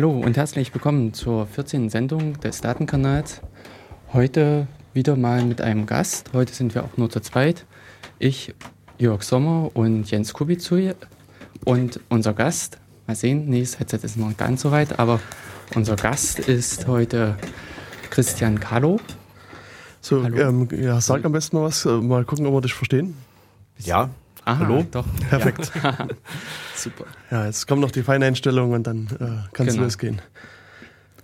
Hallo und herzlich willkommen zur 14. Sendung des Datenkanals. Heute wieder mal mit einem Gast. Heute sind wir auch nur zu zweit. Ich, Jörg Sommer und Jens Kubizui. Und unser Gast, mal sehen, nee, das Headset ist noch nicht ganz so weit, aber unser Gast ist heute Christian Kahlo. So, ähm, ja, sag am besten mal was, äh, mal gucken, ob wir dich verstehen. Ja, Aha, Hallo? Doch. Perfekt. Ja. Super. Ja, jetzt kommt noch die Feineinstellung und dann äh, kann es Genau. losgehen.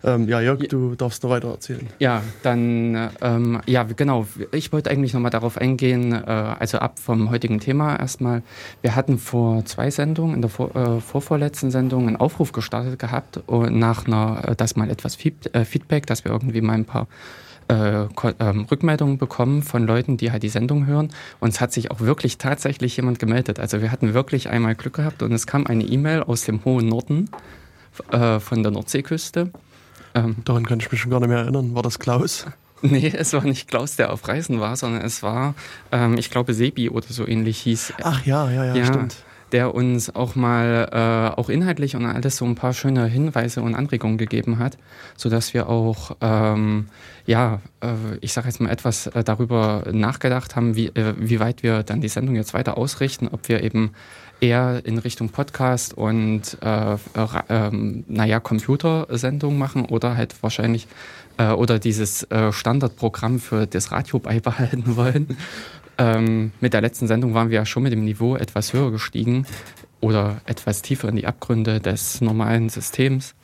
Ähm, ja, Jörg, du darfst noch weiter erzählen. Ja, dann, ähm, ja, genau. Ich wollte eigentlich nochmal darauf eingehen, äh, also ab vom heutigen Thema erstmal. Wir hatten vor zwei Sendungen, in der vor, äh, vorvorletzten Sendung, einen Aufruf gestartet gehabt, und nach einer, äh, dass mal etwas äh, Feedback, dass wir irgendwie mal ein paar äh, ähm, Rückmeldungen bekommen von Leuten, die halt die Sendung hören. Und es hat sich auch wirklich tatsächlich jemand gemeldet. Also wir hatten wirklich einmal Glück gehabt und es kam eine E-Mail aus dem hohen Norden äh, von der Nordseeküste. Ähm, Daran kann ich mich schon gar nicht mehr erinnern. War das Klaus? Nee, es war nicht Klaus, der auf Reisen war, sondern es war, ähm, ich glaube, Sebi oder so ähnlich hieß. Ach ja, ja, ja, stimmt. Der uns auch mal, äh, auch inhaltlich und alles so ein paar schöne Hinweise und Anregungen gegeben hat, sodass wir auch, ähm, ja, äh, ich sage jetzt mal etwas äh, darüber nachgedacht haben, wie, äh, wie weit wir dann die Sendung jetzt weiter ausrichten, ob wir eben eher in Richtung Podcast und äh, ähm, naja, Computersendung machen oder halt wahrscheinlich äh, oder dieses äh, Standardprogramm für das Radio beibehalten wollen. Ähm, mit der letzten Sendung waren wir ja schon mit dem Niveau etwas höher gestiegen oder etwas tiefer in die Abgründe des normalen Systems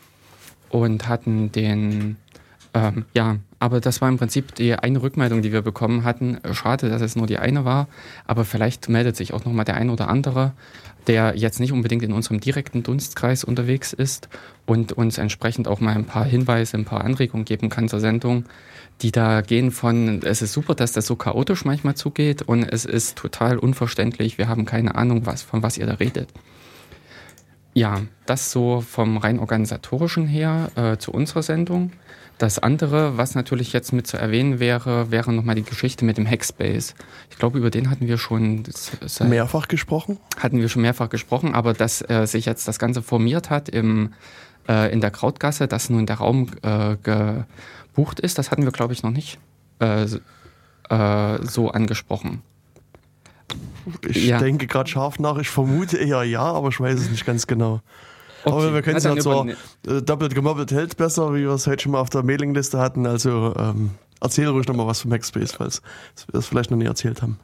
und hatten den, ähm, ja, aber das war im Prinzip die eine Rückmeldung, die wir bekommen hatten. Schade, dass es nur die eine war, aber vielleicht meldet sich auch nochmal der ein oder andere, der jetzt nicht unbedingt in unserem direkten Dunstkreis unterwegs ist und uns entsprechend auch mal ein paar Hinweise, ein paar Anregungen geben kann zur Sendung, die da gehen von, es ist super, dass das so chaotisch manchmal zugeht und es ist total unverständlich, wir haben keine Ahnung, was, von was ihr da redet. Ja, das so vom rein organisatorischen her äh, zu unserer Sendung. Das andere, was natürlich jetzt mit zu erwähnen wäre, wäre nochmal die Geschichte mit dem Hackspace. Ich glaube, über den hatten wir schon Mehrfach gesprochen. hatten wir schon mehrfach gesprochen, aber dass äh, sich jetzt das Ganze formiert hat im, äh, in der Krautgasse, dass nun der Raum äh, gebucht ist, das hatten wir, glaube ich, noch nicht äh, äh, so angesprochen. Ich Ja. denke gerade scharf nach. Ich vermute eher ja, aber ich weiß es nicht ganz genau. Aber wir können es ja überne- äh, doppelt gemobbelt hält besser, wie wir es heute schon mal auf der Mailingliste hatten. Also ähm, erzähl ruhig noch mal was vom Hackspace, falls wir es vielleicht noch nie erzählt haben.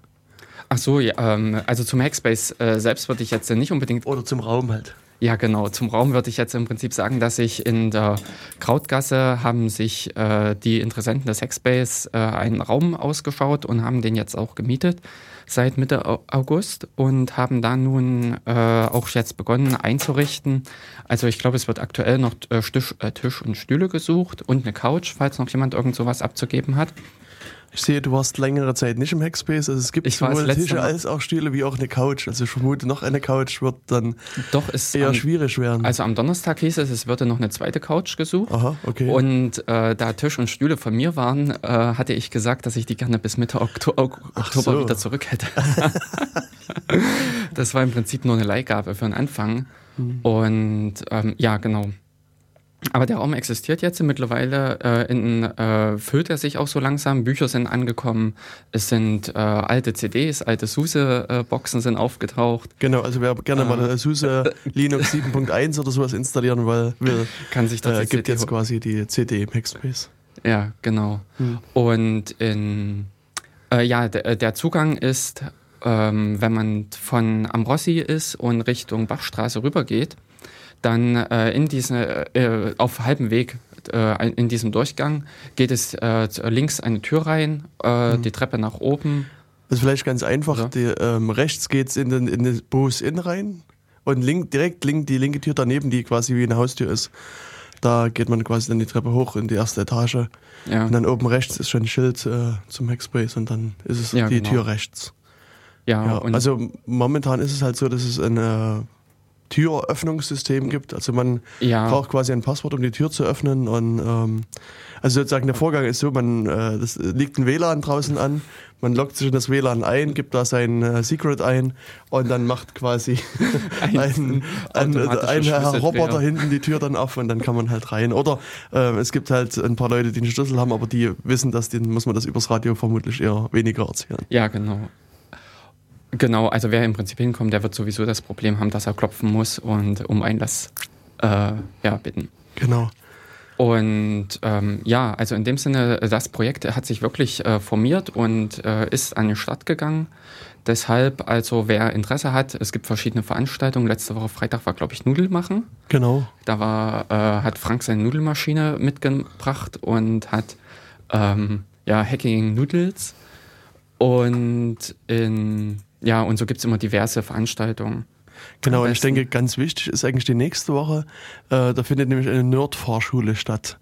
Ach so, ja, ähm, also zum Hackspace äh, selbst würde ich jetzt nicht unbedingt Oder zum Raum halt. Ja, genau. Zum Raum würde ich jetzt im Prinzip sagen, dass sich in der Krautgasse haben sich äh, die Interessenten des Hackspace äh, einen Raum ausgeschaut und haben den jetzt auch gemietet seit Mitte Au- August und haben da nun äh, auch jetzt begonnen einzurichten. Also ich glaube, es wird aktuell noch äh, Tisch, äh, Tisch und Stühle gesucht und eine Couch, falls noch jemand irgend sowas abzugeben hat. Ich sehe, du warst längere Zeit nicht im Hackspace. Also es gibt Ich sowohl Tische Mal- als auch Stühle wie auch eine Couch. Also ich vermute, noch eine Couch wird dann Doch eher am, schwierig werden. also am Donnerstag hieß es, es würde noch eine zweite Couch gesucht. Aha, okay. Und äh, da Tisch und Stühle von mir waren, äh, hatte ich gesagt, dass ich die gerne bis Mitte Okto Ok- Oktober so. wieder zurück hätte. das war im Prinzip nur eine Leihgabe für den Anfang. Hm. Und ähm, ja, genau. Aber der Raum existiert jetzt mittlerweile, äh, in, äh, füllt er sich auch so langsam. Bücher sind angekommen, es sind äh, alte CDs, alte SUSE-Boxen sind aufgetaucht. Genau, also wer gerne mal SUSE Linux 7.1 oder sowas installieren will, Kann sich dort äh, gibt CD jetzt quasi die CD im Hackspace. Ja, genau. Hm. Und in, äh, ja, der, der Zugang ist, ähm, wenn man von Ambrossi ist und Richtung Bachstraße rübergeht, dann äh, in diese, äh, auf halbem Weg äh, in diesem Durchgang geht es äh, links eine Tür rein, äh, Hm. die Treppe nach oben. Das ist vielleicht ganz einfach. Ja. Die, ähm, rechts geht's in den, in den Bus in rein und link, direkt link, die linke Tür daneben, die quasi wie eine Haustür ist. Da geht man quasi dann die Treppe hoch in die erste Etage. Ja, Und dann oben rechts ist schon ein Schild äh, zum Hackspace und dann ist es Ja, die genau. Tür rechts. ja, Ja, also momentan ist es halt so, dass es eine Türöffnungssystem gibt. Also man Ja. braucht quasi ein Passwort, um die Tür zu öffnen. Und ähm, also sozusagen der Vorgang ist so, man äh, das liegt ein WLAN draußen an, man loggt sich in das WLAN ein, gibt da sein äh, Secret ein und dann macht quasi ein, ein, ein, Herr Roboter hinten die Tür dann auf und dann kann man halt rein. Oder äh, es gibt halt ein paar Leute, die einen Schlüssel haben, aber die wissen das, denen muss man das übers Radio vermutlich eher weniger erzählen. Ja, genau. Genau, also wer im Prinzip hinkommt, der wird sowieso das Problem haben, dass er klopfen muss und um Einlass äh, ja, bitten. Genau. Und ähm, ja, also in dem Sinne, das Projekt hat sich wirklich äh, formiert und äh, ist an den Start gegangen. Deshalb, also wer Interesse hat, es gibt verschiedene Veranstaltungen. Letzte Woche Freitag war, glaube ich, Nudel machen. Genau. Da war, äh, hat Frank seine Nudelmaschine mitgebracht und hat ähm, ja, Hacking Noodles. Und in, ja, und so gibt es immer diverse Veranstaltungen. Genau, und ich denke, ganz wichtig ist eigentlich die nächste Woche. Äh, da findet nämlich eine Nerd-Fahrschule statt.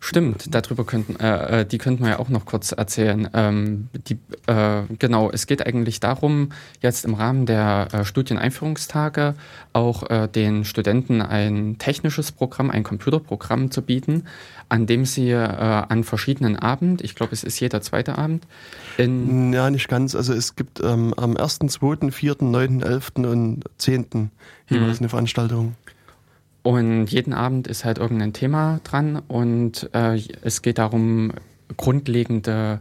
Stimmt, darüber könnten, äh, äh, die könnten wir ja auch noch kurz erzählen. Ähm, die, äh, genau, es geht eigentlich darum, jetzt im Rahmen der äh, Studieneinführungstage auch äh, den Studenten ein technisches Programm, ein Computerprogramm zu bieten, an dem sie äh, an verschiedenen Abend, ich glaube, es ist jeder zweite Abend, in Ja, nicht ganz. Also es gibt ähm, am 1., 2., 4., 9., 11. und 10. jeweils eine Veranstaltung. Und jeden Abend ist halt irgendein Thema dran und äh, es geht darum, grundlegende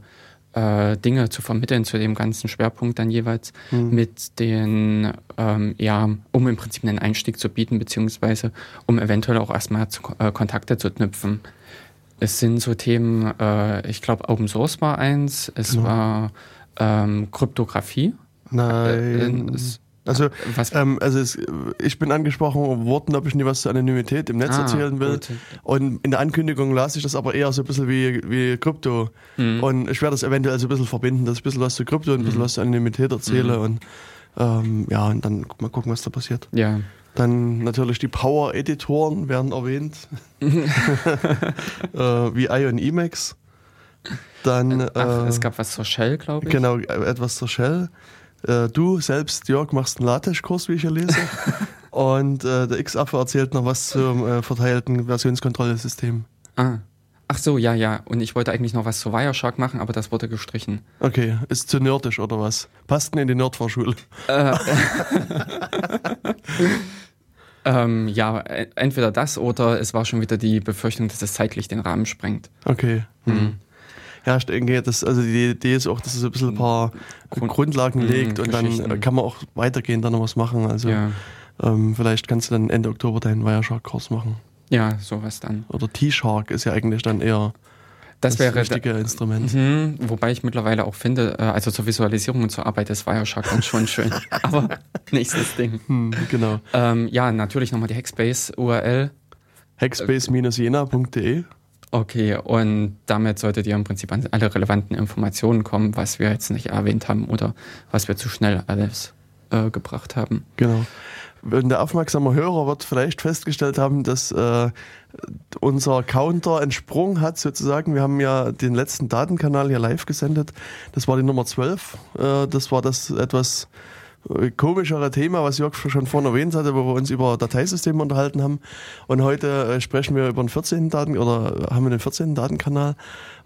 äh, Dinge zu vermitteln zu dem ganzen Schwerpunkt dann jeweils mit den, ähm, ja, um im Prinzip einen Einstieg zu bieten, beziehungsweise um eventuell auch erstmal zu, äh, Kontakte zu knüpfen. Es sind so Themen, äh, ich glaube, Open Source war eins, es Genau. war ähm, Kryptographie. Nein. Äh, es- also, ähm, also es, ich bin angesprochen worden, ob ich nie was zur Anonymität im Netz Ah, erzählen will. gut. Und in der Ankündigung las ich das aber eher so ein bisschen wie, wie Krypto. Mhm. Und ich werde das eventuell so ein bisschen verbinden, dass ich ein bisschen was zu Krypto und ein bisschen was zur Anonymität erzähle. Mhm. Und ähm, ja, und dann mal gucken, was da passiert. Ja. Dann natürlich die Power-Editoren werden erwähnt. äh, wie Ion Emacs. Dann Ach, äh, es gab was zur Shell, glaube ich. genau etwas zur Shell. Äh, du selbst, Jörg, machst einen LaTeX-Kurs, wie ich hier lese. Und äh, der X-Affe erzählt noch was zum äh, verteilten Versionskontrollsystem. Ah. Ach so, ja, ja. Und ich wollte eigentlich noch was zu Wireshark machen, aber das wurde gestrichen. Okay, ist zu nerdisch oder was? Passt denn in die Nerdvorschule? Ähm, ja, entweder das oder es war schon wieder die Befürchtung, dass es zeitlich den Rahmen sprengt. Okay. Hm. Ja, ich denke, das, also die Idee ist auch, dass es ein bisschen ein paar Grund- Grundlagen Mhm, legt und dann kann man auch weitergehend dann noch was machen. Also Ja. ähm, vielleicht kannst du dann Ende Oktober deinen Wireshark-Kurs machen. ja, sowas dann. Oder T-Shark ist ja eigentlich dann eher Das, wäre richtige Instrument. Mhm, wobei ich mittlerweile auch finde, äh, also zur Visualisierung und zur Arbeit ist Wireshark dann schon schön. aber nächstes Ding. Hm, genau. Ähm, ja, natürlich nochmal die Hackspace-URL. Hackspace-jena.de Okay, und damit solltet ihr im Prinzip an alle relevanten Informationen kommen, was wir jetzt nicht erwähnt haben oder was wir zu schnell alles äh, gebracht haben. Genau. Und der aufmerksame Hörer wird vielleicht festgestellt haben, dass äh, unser Counter einen Sprung hat, sozusagen. Wir haben ja den letzten Datenkanal hier live gesendet. Das war die Nummer 12. Äh, das war das etwas komischere Thema, was Jörg schon vorhin erwähnt hatte, wo wir uns über Dateisysteme unterhalten haben. Und heute äh, sprechen wir über den 14. Daten oder haben wir den 14. Datenkanal.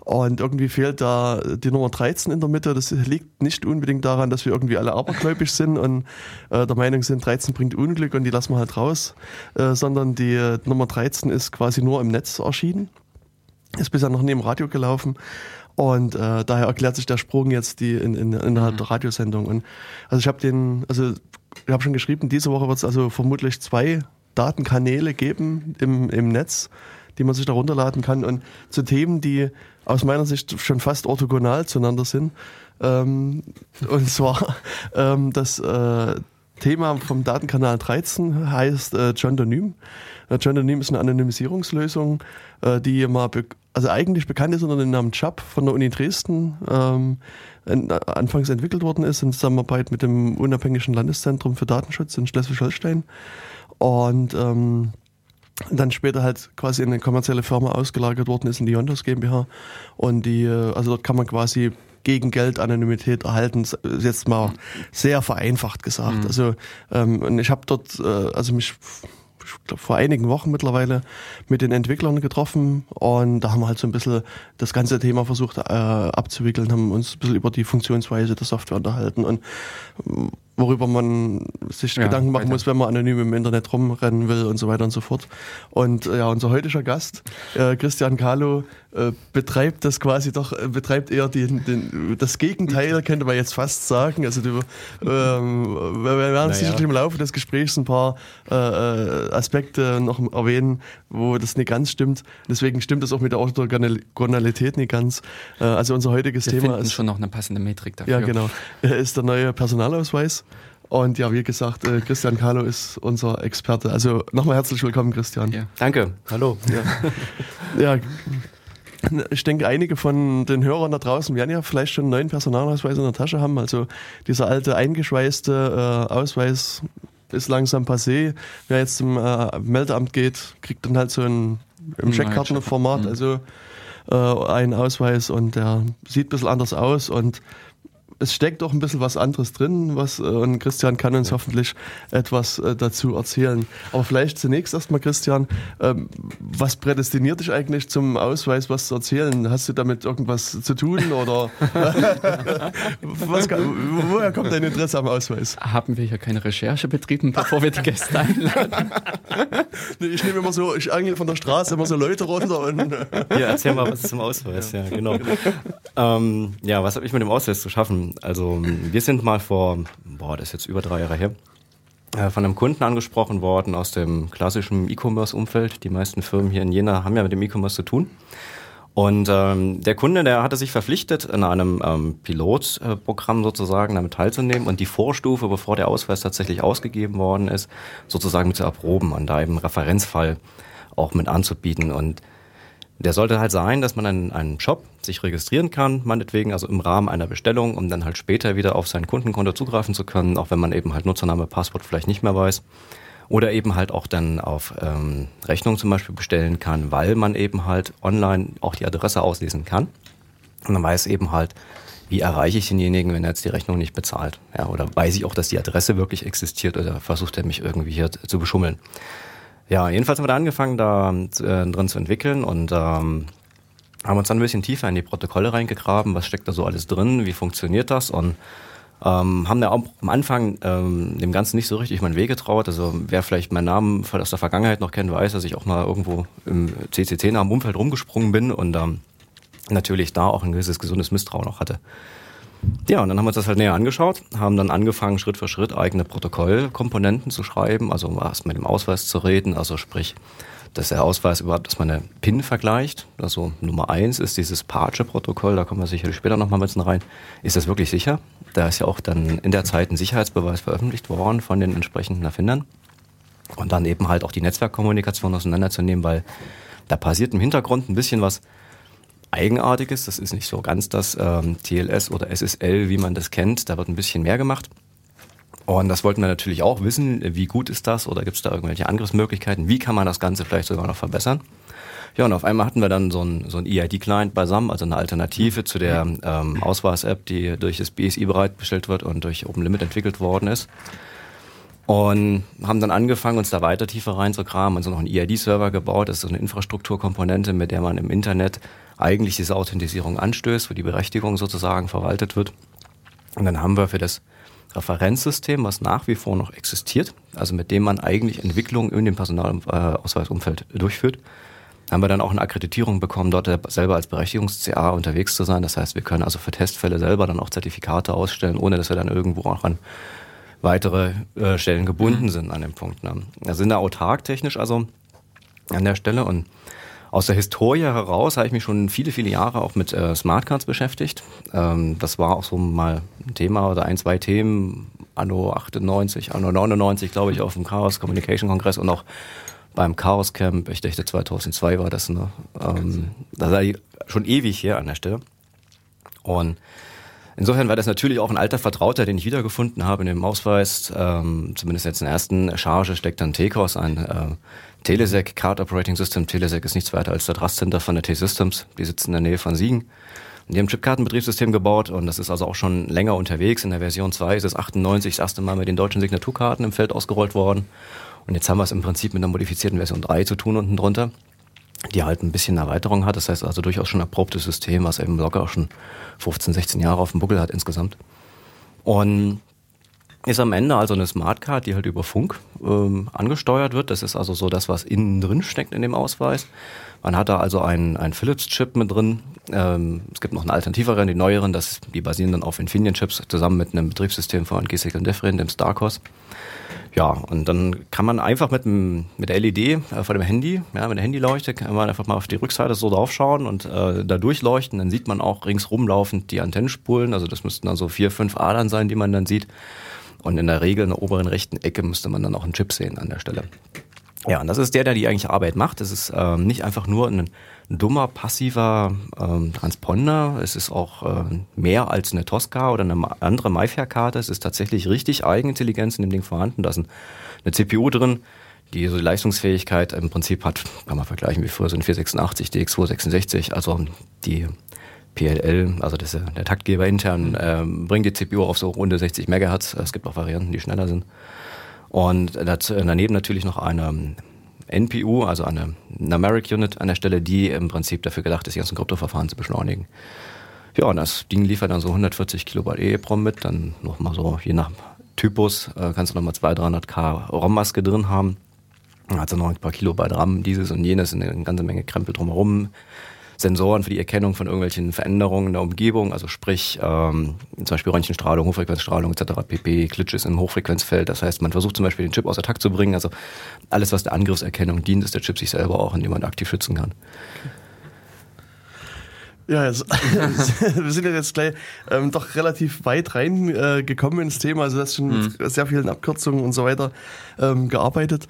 Und irgendwie fehlt da die Nummer 13 in der Mitte. Das liegt nicht unbedingt daran, dass wir irgendwie alle abergläubisch sind und äh, der Meinung sind, 13 bringt Unglück und die lassen wir halt raus, äh, sondern die äh, Nummer 13 ist quasi nur im Netz erschienen. Ist bisher noch nie im Radio gelaufen. Und äh, daher erklärt sich der Sprung jetzt die in, in, innerhalb der Radiosendung. Und also ich habe den, also ich habe schon geschrieben, diese Woche wird es also vermutlich zwei Datenkanäle geben im, im Netz, die man sich da runterladen kann. Und zu Themen, die aus meiner Sicht schon fast orthogonal zueinander sind. Ähm, und zwar ähm, das äh, Thema vom Datenkanal 13 heißt äh, John-Donym. Äh, John-Donym ist eine Anonymisierungslösung, äh, die mal, also eigentlich bekannt ist unter dem Namen CHAP von der Uni Dresden, ähm, en anfangs entwickelt worden ist in Zusammenarbeit mit dem Unabhängigen Landeszentrum für Datenschutz in Schleswig-Holstein. Und ähm, dann später halt quasi in eine kommerzielle Firma ausgelagert worden ist in die Yondos GmbH. Und die, äh, also dort kann man quasi gegen Geld Anonymität erhalten. Jetzt mal sehr vereinfacht gesagt. Mhm. Also ähm, und ich habe dort, äh, also mich ich glaube, vor einigen Wochen mittlerweile mit den Entwicklern getroffen und da haben wir halt so ein bisschen das ganze Thema versucht äh, abzuwickeln, haben uns ein bisschen über die Funktionsweise der Software unterhalten und worüber man sich ja, Gedanken machen weiter. muss, wenn man anonym im Internet rumrennen will und so weiter und so fort. Und äh, ja, unser heutiger Gast, äh, Christian Kahlo, äh, betreibt das quasi doch, äh, betreibt eher den, den, das Gegenteil, könnte man jetzt fast sagen. Also du, ähm, wir werden naja. sicherlich im Laufe des Gesprächs ein paar äh, äh, Aspekte noch erwähnen, wo das nicht ganz stimmt. Deswegen stimmt das auch mit der Orthogonalität nicht ganz. also unser heutiges wir Thema ist schon noch eine passende Metrik dafür. Ja, genau. Ist der neue Personalausweis. Und ja, wie gesagt, äh, Christian Kahlo ist unser Experte. Also nochmal herzlich willkommen, Christian. Ja. Danke, hallo. Ja. ja. Ich denke, einige von den Hörern da draußen werden ja vielleicht schon einen neuen Personalausweis in der Tasche haben. Also dieser alte eingeschweißte äh, Ausweis ist langsam passé. Wer jetzt zum äh, Meldeamt geht, kriegt dann halt so ein im Scheckkartenformat, mhm. also äh, einen Ausweis und der sieht ein bisschen anders aus und es steckt auch ein bisschen was anderes drin, was äh, und Christian kann uns hoffentlich etwas äh, dazu erzählen. Aber vielleicht zunächst erstmal, Christian, ähm, was prädestiniert dich eigentlich zum Ausweis, was zu erzählen? Hast du damit irgendwas zu tun oder was, woher kommt dein Interesse am Ausweis? Haben wir hier keine Recherche betrieben, bevor wir die Gäste einladen? ich nehme immer so, ich angel von der Straße immer so Leute runter und. ja, erzähl mal was zum Ausweis, ja, genau. ähm, ja, was habe ich mit dem Ausweis zu schaffen? Also wir sind mal vor, boah, das ist jetzt über drei Jahre her, äh, von einem Kunden angesprochen worden aus dem klassischen E-Commerce-Umfeld. Die meisten Firmen hier in Jena haben ja mit dem E-Commerce zu tun. Und ähm, der Kunde, der hatte sich verpflichtet, in einem ähm, Pilotprogramm sozusagen damit teilzunehmen und die Vorstufe, bevor der Ausweis tatsächlich ausgegeben worden ist, sozusagen mit zu erproben und da eben Referenzfall auch mit anzubieten. Und der sollte halt sein, dass man einen, einen Shop sich registrieren kann, meinetwegen, also im Rahmen einer Bestellung, um dann halt später wieder auf sein Kundenkonto zugreifen zu können, auch wenn man eben halt Nutzername, Passwort vielleicht nicht mehr weiß. Oder eben halt auch dann auf ähm, Rechnung zum Beispiel bestellen kann, weil man eben halt online auch die Adresse auslesen kann. Und dann weiß eben halt, wie erreiche ich denjenigen, wenn er jetzt die Rechnung nicht bezahlt. Ja, oder weiß ich auch, dass die Adresse wirklich existiert oder versucht er mich irgendwie hier zu beschummeln. Ja, jedenfalls haben wir da angefangen, da äh, drin zu entwickeln und ähm, haben uns dann ein bisschen tiefer in die Protokolle reingegraben, was steckt da so alles drin, wie funktioniert das und ähm, haben da auch am Anfang ähm, dem Ganzen nicht so richtig meinen Weg getraut. Also wer vielleicht meinen Namen aus der Vergangenheit noch kennt, weiß, dass ich auch mal irgendwo im CCC-nahen Umfeld rumgesprungen bin und ähm, natürlich da auch ein gewisses gesundes Misstrauen noch hatte. Ja, und dann haben wir uns das halt näher angeschaut, haben dann angefangen, Schritt für Schritt eigene Protokollkomponenten zu schreiben, also erst mit dem Ausweis zu reden, also sprich, dass der Ausweis überhaupt, dass man eine PIN vergleicht. Also Nummer eins ist dieses Parche-Protokoll, da kommen wir sicherlich später nochmal ein bisschen rein. Ist das wirklich sicher? Da ist ja auch dann in der Zeit ein Sicherheitsbeweis veröffentlicht worden von den entsprechenden Erfindern. Und dann eben halt auch die Netzwerkkommunikation auseinanderzunehmen, weil da passiert im Hintergrund ein bisschen was, Eigenartiges. Das ist nicht so ganz das ähm, TLS oder SSL, wie man das kennt. Da wird ein bisschen mehr gemacht. Und das wollten wir natürlich auch wissen. Wie gut ist das oder gibt es da irgendwelche Angriffsmöglichkeiten? Wie kann man das Ganze vielleicht sogar noch verbessern? Ja, und auf einmal hatten wir dann so ein, so EID-Client beisammen, also eine Alternative zu der ähm, Ausweis-App, die durch das BSI bereitgestellt wird und durch OpenLimit entwickelt worden ist. Und haben dann angefangen, uns da weiter tiefer reinzukramen, also noch einen EID-Server gebaut. Das ist so eine Infrastrukturkomponente, mit der man im Internet eigentlich diese Authentisierung anstößt, wo die Berechtigung sozusagen verwaltet wird. Und dann haben wir für das Referenzsystem, was nach wie vor noch existiert, also mit dem man eigentlich Entwicklungen in dem Personalausweisumfeld durchführt, haben wir dann auch eine Akkreditierung bekommen, dort selber als Berechtigungs-CA unterwegs zu sein. Das heißt, wir können also für Testfälle selber dann auch Zertifikate ausstellen, ohne dass wir dann irgendwo auch an weitere äh, Stellen gebunden mhm. sind an dem Punkt. Ne? Wir sind da autark technisch also an der Stelle und aus der Historie heraus habe ich mich schon viele, viele Jahre auch mit äh, Smartcards beschäftigt. Ähm, das war auch so mal ein Thema oder ein, zwei Themen, anno 98, anno 99, glaube ich, auf dem Chaos Communication Kongress und auch beim Chaos Camp, ich dachte 2002 war das, ne? Ähm, das war schon ewig hier an der Stelle. Und Insofern war das natürlich auch ein alter Vertrauter, den ich wiedergefunden habe in dem Ausweis. Ähm, zumindest jetzt in der ersten Charge steckt dann TCOS ein. Äh, Telesec Card Operating System. Telesec ist nichts weiter als das Rastcenter von der T-Systems. Die sitzen in der Nähe von Siegen. Die haben Chipkartenbetriebssystem gebaut und das ist also auch schon länger unterwegs. In der Version 2 ist es 98 das erste Mal mit den deutschen Signaturkarten im Feld ausgerollt worden. Und jetzt haben wir es im Prinzip mit einer modifizierten Version 3 zu tun unten drunter, die halt ein bisschen Erweiterung hat. Das heißt also durchaus schon ein erprobtes System, was eben locker auch schon 15, 16 Jahre auf dem Buckel hat insgesamt. Und ist am Ende also eine Smartcard, die halt über Funk ähm, angesteuert wird. Das ist also so das, was innen drin steckt in dem Ausweis. Man hat da also einen, einen Philips-Chip mit drin. Ähm, es gibt noch einen alternativeren, die neueren, das, die basieren dann auf Infineon-Chips zusammen mit einem Betriebssystem von Gesek und Defrin, dem Starcos. Ja, und dann kann man einfach mit, dem, mit der LED äh, von dem Handy, ja, mit der Handyleuchte, kann man einfach mal auf die Rückseite so draufschauen und äh, da durchleuchten. Dann sieht man auch ringsrum laufend die Antennenspulen. Also das müssten dann so vier, fünf Adern sein, die man dann sieht. Und in der Regel in der oberen rechten Ecke müsste man dann auch einen Chip sehen an der Stelle. Ja, und das ist der, der die eigentliche Arbeit macht. Es ist ähm, nicht einfach nur ein, ein dummer, passiver ähm, Transponder. Es ist auch äh, mehr als eine Tosca oder eine andere MyFair-Karte. Es ist tatsächlich richtig Eigenintelligenz in dem Ding vorhanden. Da ist ein, eine CPU drin, die so die Leistungsfähigkeit im Prinzip hat, kann man vergleichen wie früher so ein 486, DX266, also die PLL, also das, der Taktgeber intern, äh, bringt die CPU auf so runde 60 Megahertz. Es gibt auch Varianten, die schneller sind. Und daneben natürlich noch eine NPU, also eine Numeric Unit an der Stelle, die im Prinzip dafür gedacht ist, die ganzen Kryptoverfahren zu beschleunigen. Ja, und das Ding liefert dann so 140 Kilobyte EEPROM mit, dann nochmal so, je nach Typus, äh, kannst du nochmal 200, 300k ROM-Maske drin haben. Dann hat sie noch ein paar Kilobyte RAM, dieses und jenes, eine ganze Menge Krempel drumherum. Sensoren für die Erkennung von irgendwelchen Veränderungen in der Umgebung, also sprich ähm, zum Beispiel Röntgenstrahlung, Hochfrequenzstrahlung etc. pp, Glitches im Hochfrequenzfeld. Das heißt, man versucht zum Beispiel den Chip außer Takt zu bringen. Also alles, was der Angriffserkennung dient, ist der Chip sich selber auch, indem man aktiv schützen kann. Ja, jetzt, wir sind ja jetzt gleich ähm, doch relativ weit reingekommen äh, ins Thema. Also, das schon mhm. mit sehr vielen Abkürzungen und so weiter ähm, gearbeitet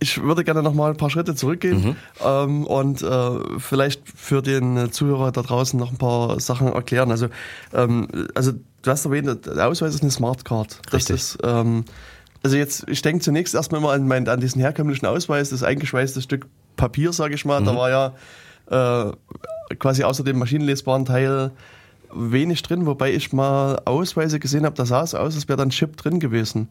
ich würde gerne noch mal ein paar Schritte zurückgehen mhm. ähm, und äh, vielleicht für den Zuhörer da draußen noch ein paar Sachen erklären. Also, ähm, also du hast erwähnt, der Ausweis ist eine Smartcard. Das Richtig. ist ähm, also jetzt, ich denke zunächst erstmal mal an, mein, an diesen herkömmlichen Ausweis, das eingeschweißte Stück Papier, sage ich mal. Mhm. Da war ja äh, quasi außer dem maschinenlesbaren Teil wenig drin, wobei ich mal Ausweise gesehen habe, da sah es aus, als wäre dann Chip drin gewesen.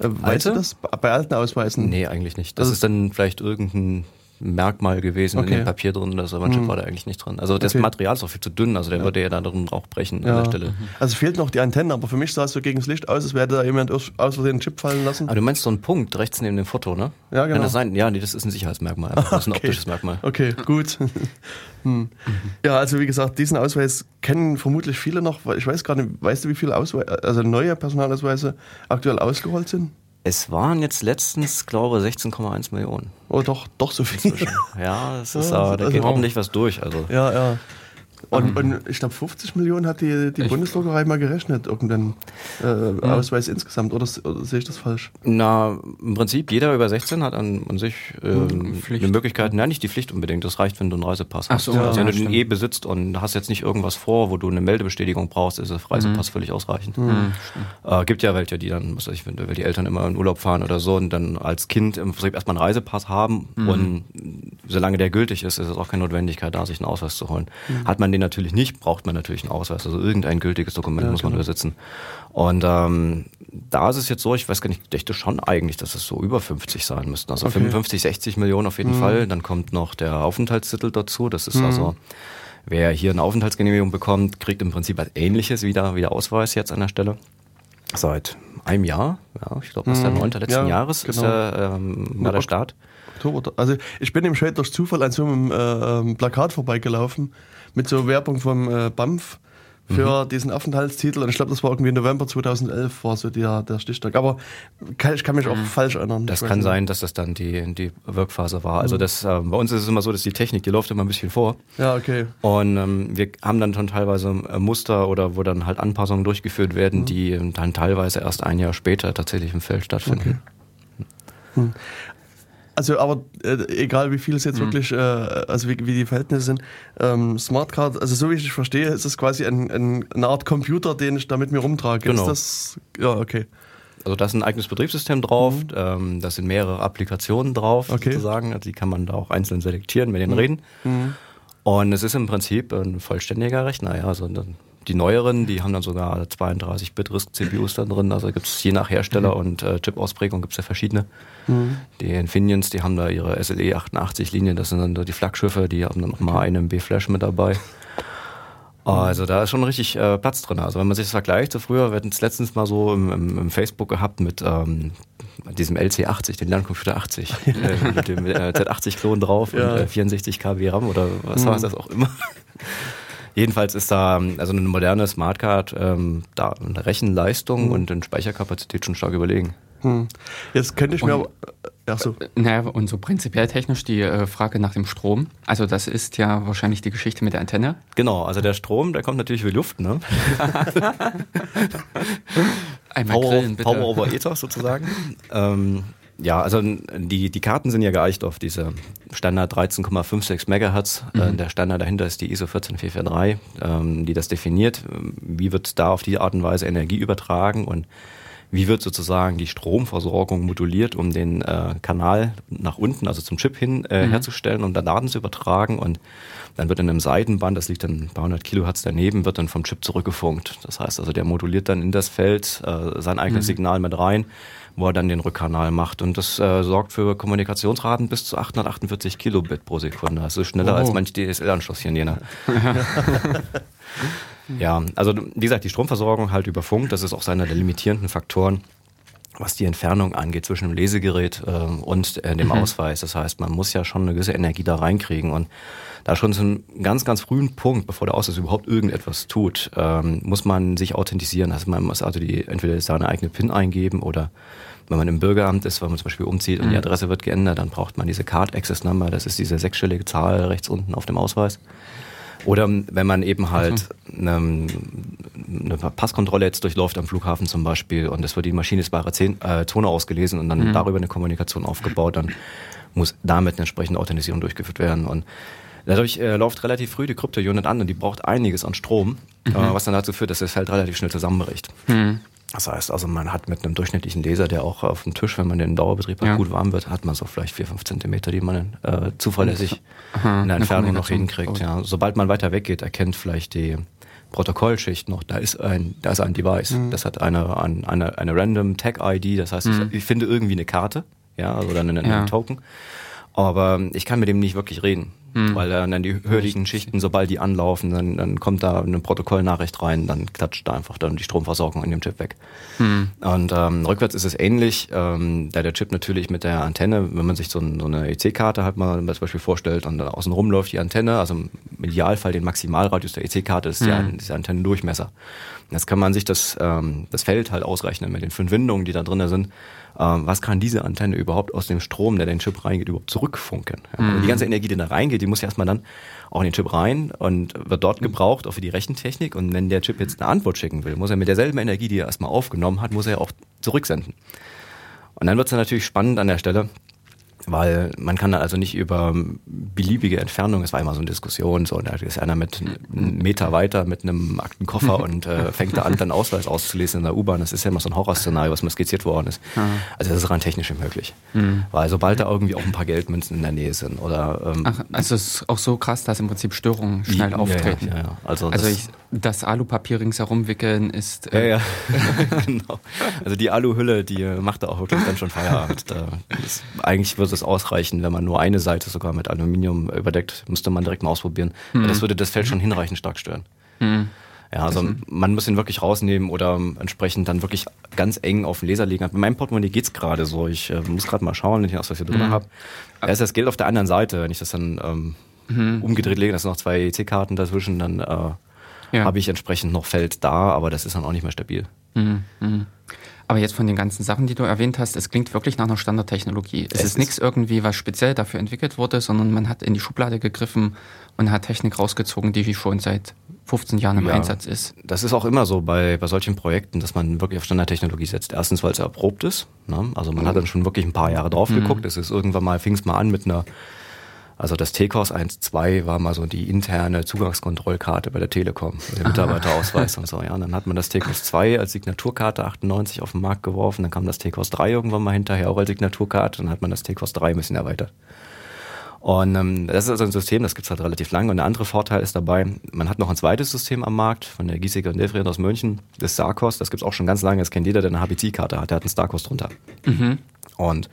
Äh, weißt du das bei alten Ausweisen? Nee, eigentlich nicht. Das, das ist dann vielleicht irgendein Merkmal gewesen okay. in dem Papier drin, das aber mhm. war da eigentlich nicht drin. Also das okay. Material ist auch viel zu dünn, also der ja. würde ja da drin auch brechen ja. an der Stelle. Mhm. Also fehlt noch die Antenne, aber für mich sah es so gegen das Licht aus, als wäre da jemand aus Versehen einen Chip fallen lassen. Aber du meinst so einen Punkt rechts neben dem Foto, ne? Ja, genau. Kann das sein? Ja, nee, das ist ein Sicherheitsmerkmal. Das ist ein okay. optisches Merkmal. Okay, gut. hm. Ja, also wie gesagt, diesen Ausweis kennen vermutlich viele noch, weil ich weiß gar nicht, weißt du, wie viele Ausweise, also neue Personalausweise aktuell ausgerollt sind? Es waren jetzt letztens, glaube ich, 16,1 Millionen. Oh, doch, doch so viel. Ja, es ist, ja, da also, geht ordentlich was durch. Also. Ja, ja. Und, und ich glaube, 50 Millionen hat die, die Bundesdruckerei mal gerechnet, irgendeinen äh, mhm. Ausweis insgesamt. Oder, oder, sehe ich das falsch? Na, im Prinzip, jeder über 16 hat an, an sich ähm, eine Möglichkeit, nein, nicht die Pflicht unbedingt. Das reicht, wenn du einen Reisepass hast. Ach so, ja, also, wenn du den eh besitzt und hast jetzt nicht irgendwas vor, wo du eine Meldebestätigung brauchst, ist der Reisepass mhm. völlig ausreichend. Mhm. Äh, gibt ja welche, die dann, was weiß ich, wenn die Eltern immer in Urlaub fahren oder so und dann als Kind im Prinzip erstmal einen Reisepass haben mhm. und solange der gültig ist, ist es auch keine Notwendigkeit, da sich einen Ausweis zu holen. Mhm. Hat man den natürlich nicht, braucht man natürlich einen Ausweis. Also irgendein gültiges Dokument ja, muss man genau. übersetzen. Und ähm, da ist es jetzt so, ich weiß gar nicht, ich dachte schon eigentlich, dass es so über 50 sein müssten. Also okay. 55, 60 Millionen auf jeden mhm. Fall. Dann kommt noch der Aufenthaltstitel dazu. Das ist mhm. also, wer hier eine Aufenthaltsgenehmigung bekommt, kriegt im Prinzip als ähnliches wieder, wieder Ausweis jetzt an der Stelle. Seit einem Jahr, ja, ich glaube, das ist der 9. letzten ja, Jahres, genau. ist der, ähm, war der Start. Also ich bin im Schwed durch Zufall an so einem äh, ähm, Plakat vorbeigelaufen mit so Werbung vom äh, BAMF für mhm. diesen Aufenthaltstitel. Und ich glaube, das war irgendwie November 2011 war so der, der Stichtag. Aber kann, ich kann mich auch mhm. falsch erinnern. Das kann sein, dass das dann die, die Wirkphase war. Also mhm. das, äh, bei uns ist es immer so, dass die Technik, die läuft immer ein bisschen vor. Ja, okay. Und ähm, wir haben dann schon teilweise äh, Muster oder wo dann halt Anpassungen durchgeführt werden, mhm. die dann teilweise erst ein Jahr später tatsächlich im Feld stattfinden. Okay. Also, aber äh, egal wie viel es jetzt mhm. wirklich, äh, also wie, wie, die Verhältnisse sind, ähm, Smartcard, also so wie ich es verstehe, ist es quasi ein, ein, eine Art Computer, den ich da mit mir rumtrage. Genau. Ist das, ja, okay. Also da ist ein eigenes Betriebssystem drauf, mhm. ähm, da sind mehrere Applikationen drauf okay. sozusagen, also die kann man da auch einzeln selektieren, mit denen mhm. reden. Mhm. Und es ist im Prinzip ein vollständiger Rechner. Ja, also die neueren, die haben dann sogar 32-Bit-RISC-CPUs da drin. Also gibt es je nach Hersteller mhm. und äh, Chip-Ausprägung gibt es ja verschiedene. Mhm. Die Infineons, die haben da ihre SLE 88-Linien, das sind dann die Flaggschiffe, die haben dann nochmal einen MB-Flash mit dabei. Also da ist schon richtig äh, Platz drin. Also wenn man sich das vergleicht, so früher, wir hatten es letztens mal so im, im, im Facebook gehabt mit ähm, diesem LC80, den Lerncomputer 80, äh, mit dem äh, Z80-Klon drauf ja. und äh, 64 KB RAM oder was mhm. war das auch immer. Jedenfalls ist da also eine moderne Smartcard ähm, da eine Rechenleistung mhm. und eine Speicherkapazität schon stark überlegen. Hm. Jetzt könnte ich mir aber. Ach so. Äh, naja, und so prinzipiell technisch die äh, Frage nach dem Strom. Also, das ist ja wahrscheinlich die Geschichte mit der Antenne. Genau, also der Strom, der kommt natürlich wie Luft, ne? Einmal Power, grillen, bitte. Power over Ether sozusagen. ähm, ja, also die, die Karten sind ja geeicht auf diese Standard 13,56 Megahertz. Mhm. Äh, der Standard dahinter ist die ISO 14443, ähm, die das definiert. Wie wird da auf die Art und Weise Energie übertragen und wie wird sozusagen die Stromversorgung moduliert, um den äh, Kanal nach unten, also zum Chip hin, äh, mhm. herzustellen, um da Daten zu übertragen und dann wird in einem Seitenband, das liegt dann ein paar hundert Kilohertz daneben, wird dann vom Chip zurückgefunkt. Das heißt also, der moduliert dann in das Feld äh, sein eigenes mhm. Signal mit rein, wo er dann den Rückkanal macht. Und das äh, sorgt für Kommunikationsraten bis zu 848 Kilobit pro Sekunde. Also schneller oh. als manch DSL-Anschluss hier in Jena. Ja, also wie gesagt, die Stromversorgung halt über Funk, das ist auch einer der limitierenden Faktoren was die Entfernung angeht zwischen dem Lesegerät äh, und äh, dem mhm. Ausweis. Das heißt, man muss ja schon eine gewisse Energie da reinkriegen und da schon zu einem ganz, ganz frühen Punkt, bevor der Ausweis überhaupt irgendetwas tut, ähm, muss man sich authentisieren. Also man muss also die entweder seine eigene PIN eingeben oder wenn man im Bürgeramt ist, wenn man zum Beispiel umzieht und mhm. die Adresse wird geändert, dann braucht man diese Card Access Number. Das ist diese sechsstellige Zahl rechts unten auf dem Ausweis. Oder wenn man eben halt eine, eine, Passkontrolle jetzt durchläuft am Flughafen zum Beispiel und es wird die maschinenbare äh, Zone ausgelesen und dann mhm. darüber eine Kommunikation aufgebaut, dann muss damit eine entsprechende Authentisierung durchgeführt werden. Und dadurch äh, läuft relativ früh die Krypto-Unit an und die braucht einiges an Strom, mhm. äh, was dann dazu führt, dass das Feld relativ schnell zusammenbricht. Mhm. Das heißt also, man hat mit einem durchschnittlichen Laser, der auch auf dem Tisch, wenn man den Dauerbetrieb hat, ja. gut warm wird, hat man so vielleicht vier, fünf Zentimeter, die man äh, zuverlässig Aha, in der Entfernung noch hinkriegt. Ja. Sobald man weiter weggeht, erkennt vielleicht die Protokollschicht noch, da ist ein, da ist ein Device. Mhm. Das hat eine, eine, eine random Tag-ID, das heißt, mhm. ich, ich, finde irgendwie eine Karte, ja, oder einen, einen ja. Token. Aber ich kann mit dem nicht wirklich reden. Mhm. Weil dann die höheren Schichten, sobald die anlaufen, dann, dann kommt da eine Protokollnachricht rein, dann klatscht da einfach dann die Stromversorgung in dem Chip weg. Mhm. Und ähm, rückwärts ist es ähnlich, ähm, da der Chip natürlich mit der Antenne, wenn man sich so, ein, so eine EC-Karte halt mal zum Beispiel vorstellt und dann außen rum läuft die Antenne, also im Idealfall den Maximalradius der EC-Karte ist, der, ist der Antennendurchmesser. Jetzt kann man sich das, ähm, das Feld halt ausrechnen mit den fünf Windungen, die da drin sind ähm, was kann diese Antenne überhaupt aus dem Strom, der in den Chip reingeht, überhaupt zurückfunken. Ja, mhm. Die ganze Energie, die da reingeht, die muss ja erstmal dann auch in den Chip rein und wird dort gebraucht, auch für die Rechentechnik. Und wenn der Chip jetzt eine Antwort schicken will, muss er mit derselben Energie, die er erstmal aufgenommen hat, muss er auch zurücksenden. Und dann wird es natürlich spannend an der Stelle, weil man kann da also nicht über beliebige Entfernung, es war immer so eine Diskussion, so, da ist einer mit einem Meter weiter mit einem Aktenkoffer und äh, fängt da an, dann Ausweis auszulesen in der U-Bahn. Das ist ja immer so ein Horrorszenario, was mal skizziert worden ist. Also das ist rein technisch möglich. Mhm. Weil sobald da irgendwie auch ein paar Geldmünzen in der Nähe sind oder... Ähm, Ach, also es ist auch so krass, dass im Prinzip Störungen schnell auftreten. Ja, ja, ja. Also, also ich, das Alupapier ringsherum wickeln ist... Äh, ja, ja. genau. Also die Aluhülle, die macht da auch wirklich dann schon Feierabend. Da ist, eigentlich wird es ausreichen, wenn man nur eine Seite sogar mit Aluminium überdeckt. Müsste man direkt mal ausprobieren. Mhm. Das würde das Feld schon hinreichend stark stören. Mhm. Ja, also mhm. man muss ihn wirklich rausnehmen oder entsprechend dann wirklich ganz eng auf den Laser legen. Bei meinem Portemonnaie geht es gerade so. Ich äh, muss gerade mal schauen, wenn ich was hier drin mhm. habe. Da ist das Geld auf der anderen Seite. Wenn ich das dann ähm, mhm. umgedreht lege, da sind noch zwei EC-Karten dazwischen, dann äh, ja. habe ich entsprechend noch Feld da, aber das ist dann auch nicht mehr stabil. Mhm. mhm. Aber jetzt von den ganzen Sachen, die du erwähnt hast, es klingt wirklich nach einer Standardtechnologie. Es, es ist nichts irgendwie, was speziell dafür entwickelt wurde, sondern man hat in die Schublade gegriffen und hat Technik rausgezogen, die schon seit 15 Jahren im ja, Einsatz ist. Das ist auch immer so bei, bei solchen Projekten, dass man wirklich auf Standardtechnologie setzt. Erstens, weil es erprobt ist. Ne? Also man mhm. hat dann schon wirklich ein paar Jahre drauf mhm. geguckt. Es ist irgendwann mal, fing es mal an mit einer also das TCOS 1.2 war mal so die interne Zugangskontrollkarte bei der Telekom, der Mitarbeiterausweis und so. Ja, und dann hat man das TCOS 2 als Signaturkarte 98 auf den Markt geworfen, dann kam das TCOS 3 irgendwann mal hinterher auch als Signaturkarte, dann hat man das TCOS 3 ein bisschen erweitert. Und ähm, das ist also ein System, das gibt's halt relativ lange. Und der andere Vorteil ist dabei, man hat noch ein zweites System am Markt von der Giesiger und Delfried aus München, das Starcos. Das gibt's auch schon ganz lange. Das kennt jeder, der eine HPC-Karte hat. Der hat einen Starcos drunter. Mhm. Und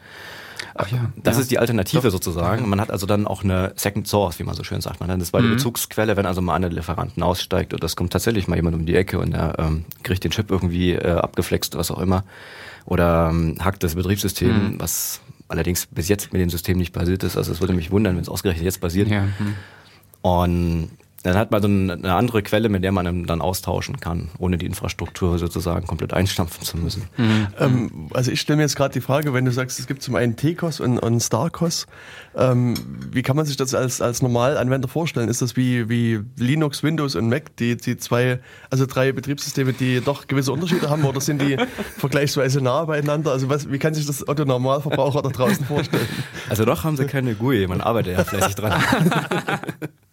Ach ja, das ja. ist die Alternative Doch. sozusagen. Man hat also dann auch eine Second Source, wie man so schön sagt. Man hat eine zweite Mhm. Bezugsquelle, wenn also mal einer der Lieferanten aussteigt und das kommt tatsächlich mal jemand um die Ecke und er ähm, kriegt den Chip irgendwie äh, abgeflext, was auch immer. Oder ähm, hackt das Betriebssystem, Mhm. was allerdings bis jetzt mit dem System nicht passiert ist. Also es würde mich wundern, wenn es ausgerechnet jetzt passiert. Ja, hm. Und dann hat man so eine andere Quelle, mit der man dann- austauschen kann, ohne die Infrastruktur sozusagen komplett einstampfen zu müssen. Ähm, also ich stelle mir jetzt gerade die Frage, wenn du sagst, es gibt zum einen TCOS und, und StarCOS, ähm, wie kann man sich das als, als Normalanwender vorstellen? Ist das wie, wie Linux, Windows und Mac, die, die zwei, also drei Betriebssysteme, die doch gewisse Unterschiede haben oder sind die vergleichsweise nah beieinander? Also was, wie kann sich das Otto Normalverbraucher da draußen vorstellen? Also doch haben sie keine GUI, man arbeitet ja fleißig dran.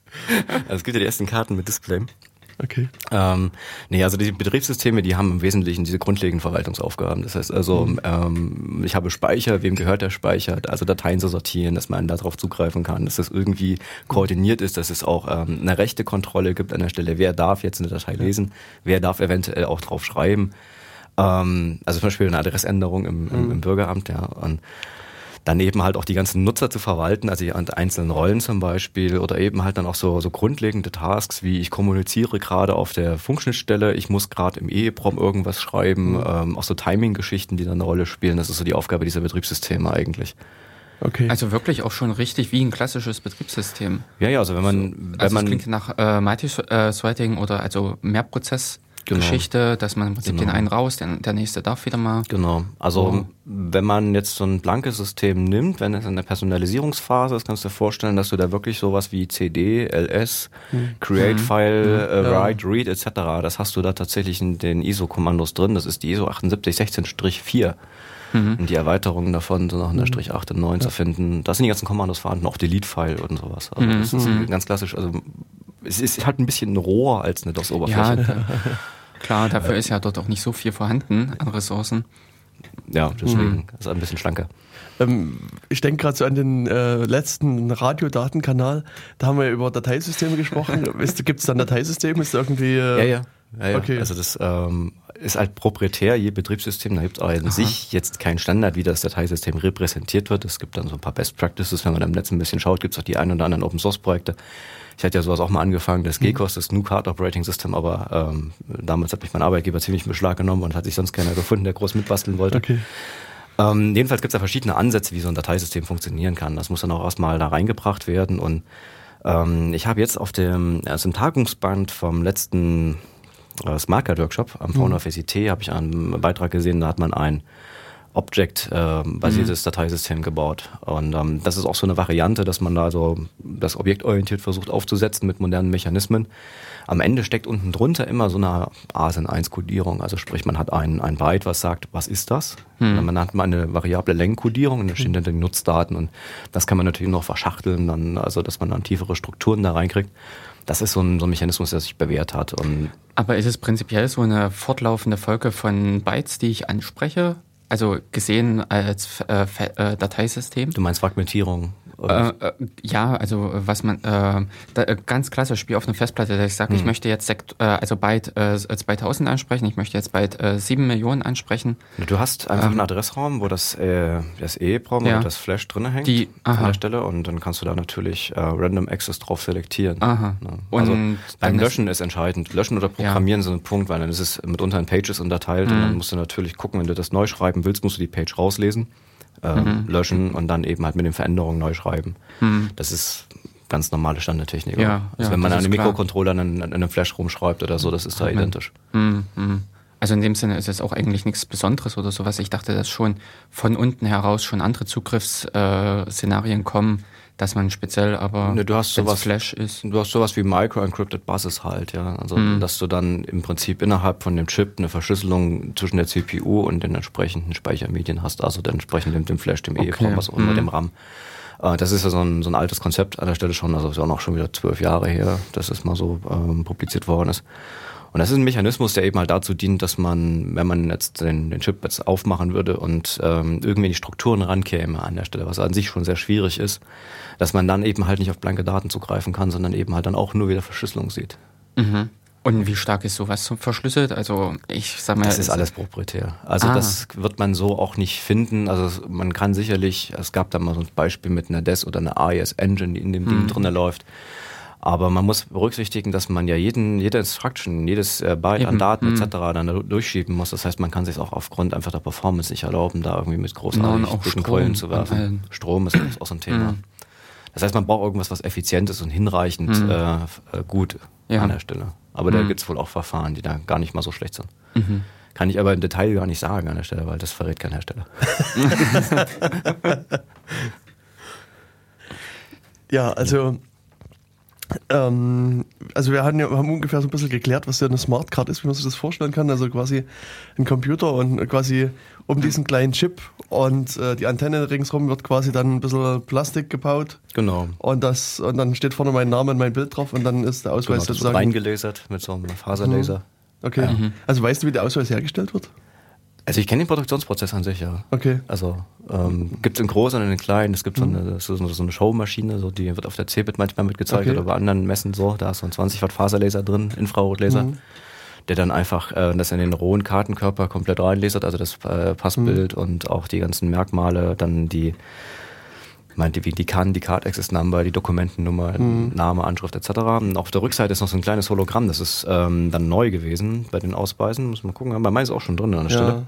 also es gibt ja die ersten Karten mit Display. Okay. Ähm, nee, also die Betriebssysteme, die haben im Wesentlichen diese grundlegenden Verwaltungsaufgaben. Das heißt also, ähm, ich habe Speicher, wem gehört der Speicher? Also Dateien zu sortieren, dass man darauf zugreifen kann, dass das irgendwie koordiniert ist, dass es auch ähm, eine rechte Kontrolle gibt an der Stelle, wer darf jetzt eine Datei lesen, wer darf eventuell auch drauf schreiben. Ähm, also zum Beispiel eine Adressänderung im, im, im Bürgeramt, ja. Und daneben halt auch die ganzen Nutzer zu verwalten, also an einzelnen Rollen zum Beispiel oder eben halt dann auch so, so grundlegende Tasks wie ich kommuniziere gerade auf der Funkschnittstelle, ich muss gerade im EEPROM irgendwas schreiben, ähm, auch so Timing-Geschichten, die dann eine Rolle spielen. Das ist so die Aufgabe dieser Betriebssysteme eigentlich. Okay. Also wirklich auch schon richtig wie ein klassisches Betriebssystem. Ja, ja, also wenn man, wenn Also es man klingt nach äh, Multi-Threading oder also Mehrprozess-Geschichte, dass man im Prinzip Genau. den einen raus, der, der nächste darf wieder mal. Genau. Also Oh. wenn man jetzt so ein blankes System nimmt, wenn es in der Personalisierungsphase ist, kannst du dir vorstellen, dass du da wirklich sowas wie CD, LS, Create File, äh, Write, Read etc. Das hast du da tatsächlich in den ISO-Kommandos drin. Das ist die ISO 7816-4. Und die Erweiterungen davon sind auch in der Strich 8 und 9 zu finden. Da sind die ganzen Kommandos vorhanden, auch Delete-File und sowas. Also das ist ganz klassisch. Also es ist halt ein bisschen roher als eine DOS-Oberfläche. Ja, da, klar, dafür ist ja dort auch nicht so viel vorhanden an Ressourcen. Ja, deswegen ist es ein bisschen schlanker. Ähm, ich denke gerade so an den äh, letzten Radiodatenkanal. Da haben wir über Dateisysteme gesprochen. Gibt es da ein Dateisystem? Ist irgendwie. Äh, Ja, ja. ja, ja. Okay. Also das ähm, ist halt proprietär, je Betriebssystem. Da gibt es auch in sich jetzt keinen Standard, wie das Dateisystem repräsentiert wird. Es gibt dann so ein paar Best Practices. Wenn man da im Netz ein bisschen schaut, gibt es auch die ein oder anderen Open Source Projekte. Ich hatte ja sowas auch mal angefangen, das GCOS, das GNU Card Operating System, aber ähm, damals hat mich mein Arbeitgeber ziemlich in Beschlag genommen und hat sich sonst keiner gefunden, der groß mitbasteln wollte. Okay. Ähm, jedenfalls gibt es da verschiedene Ansätze, wie so ein Dateisystem funktionieren kann. Das muss dann auch erstmal da reingebracht werden. Und ähm, ich habe jetzt auf dem, also im Tagungsband vom letzten äh, Smart Card Workshop am Fraunhofer ICT habe ich einen Beitrag gesehen, da hat man ein Object-basiertes Dateisystem gebaut. Und ähm, das ist auch so eine Variante, dass man da so das objektorientiert versucht aufzusetzen mit modernen Mechanismen. Am Ende steckt unten drunter immer so eine ASIN-1-Kodierung. Also sprich, man hat ein, ein Byte, was sagt, was ist das? Und dann hat man eine variable Längenkodierung und dann stehen dann die Nutzdaten. Und das kann man natürlich noch verschachteln, dann, also dass man dann tiefere Strukturen da reinkriegt. Das ist so ein, so ein Mechanismus, der sich bewährt hat. Und Aber ist es prinzipiell so eine fortlaufende Folge von Bytes, die ich anspreche? Also gesehen als äh, Fe- äh, Dateisystem? du meinst Fragmentierung? Äh, äh, ja, also was man äh, da, äh, ganz klassisch Spiel auf einer Festplatte, dass ich sage, ich möchte jetzt Sekt, äh, also Byte äh, 2000 ansprechen, ich möchte jetzt Byte äh, 7 Millionen ansprechen. Du hast einfach einen Adressraum, wo das, äh, das EEPROM Ähm. Ja. oder das Flash drin hängt Die- an aha. der Stelle und dann kannst du da natürlich äh, Random Access drauf selektieren. Aha. Ne? Und Also dann beim ist- Löschen ist entscheidend. Löschen oder Programmieren sind ein Punkt, weil dann ist es mitunter in Pages unterteilt und Mhm. dann musst du natürlich gucken, wenn du das neu schreiben willst, musst du die Page rauslesen, ähm, Mhm. löschen und dann eben halt mit den Veränderungen neu schreiben. Das ist ganz normale Standardtechnik. Ja, also ja, wenn man an einem. Mikrocontroller in, in einem Flash rumschreibt oder so, das ist da identisch. Hm, hm. Also in dem Sinne ist es auch eigentlich nichts Besonderes oder sowas. Ich dachte, dass schon von unten heraus schon andere Zugriffsszenarien äh, kommen, dass man speziell aber, Ne, du hast sowas- Flash ist. Du hast sowas wie Micro-Encrypted Buses halt, ja. Also, dass du dann im Prinzip innerhalb von dem Chip eine Verschlüsselung zwischen der CPU und den entsprechenden Speichermedien hast, also dann entsprechend dem, dem Flash, dem EEPROM, was auch immer, dem RAM. Äh, Das ist ja so ein, so ein altes Konzept an der Stelle schon, also ist auch noch schon wieder zwölf Jahre her, dass es mal so ähm, publiziert worden ist. Und das ist ein Mechanismus, der eben halt dazu dient, dass man, wenn man jetzt den, den Chip jetzt aufmachen würde und ähm, irgendwie in die Strukturen rankäme an der Stelle, was an sich schon sehr schwierig ist, dass man dann eben halt nicht auf blanke Daten zugreifen kann, sondern eben halt dann auch nur wieder Verschlüsselung sieht. Mhm. Und wie stark ist sowas verschlüsselt? Also ich sag mal, das ist alles proprietär. Also ah. das wird man so auch nicht finden. Also man kann sicherlich, es gab da mal so ein Beispiel mit einer DES oder einer AES Engine, die in dem mhm. Ding drinne läuft. Aber man muss berücksichtigen, dass man ja jeden, jede Instruction, jedes äh, Byte Eben. an Daten mhm. etc. dann durchschieben muss. Das heißt, man kann sich auch aufgrund einfach der Performance nicht erlauben, da irgendwie mit großartigen dicken Keulen zu werfen. Strom ist auch so ein Thema. Mhm. Das heißt, man braucht irgendwas, was effizient ist und hinreichend mhm. äh, äh gut ja. an der Stelle. Aber mhm. da gibt es wohl auch Verfahren, die da gar nicht mal so schlecht sind. Mhm. Kann ich aber im Detail gar nicht sagen an der Stelle, weil das verrät kein Hersteller. ja, also ähm, also wir haben, ja, haben ungefähr so ein bisschen geklärt, was ja eine Smartcard ist, wie man sich das vorstellen kann. Also quasi ein Computer und quasi um diesen kleinen Chip und äh, die Antenne ringsherum wird quasi dann ein bisschen Plastik gebaut. Genau. Und das und dann steht vorne mein Name und mein Bild drauf und dann ist der Ausweis genau, das sozusagen. Wird reingelasert mit so einem Faserlaser. Mhm. Okay. Mhm. Also weißt du, wie der Ausweis hergestellt wird? Also ich kenne den Produktionsprozess an sich, ja. Okay. Also ähm, gibt es in großen und in kleinen. Es gibt mhm. so, eine, so, so, eine Showmaschine, so, die wird auf der CeBIT manchmal mitgezeigt okay. oder bei anderen Messen so. Da ist so ein 20 Watt Faserlaser drin, Infrarotlaser. Mhm. Der dann einfach äh, das in den rohen Kartenkörper komplett reinlasert, also das äh, Passbild mhm. und auch die ganzen Merkmale, dann die meinte, wie die kann, die Card Access Number, die Dokumentennummer, mhm. Name, Anschrift etc. Und auf der Rückseite ist noch so ein kleines Hologramm, das ist ähm, dann neu gewesen bei den Ausweisen. Muss man gucken, bei meinem ist auch schon drin an der ja. Stelle.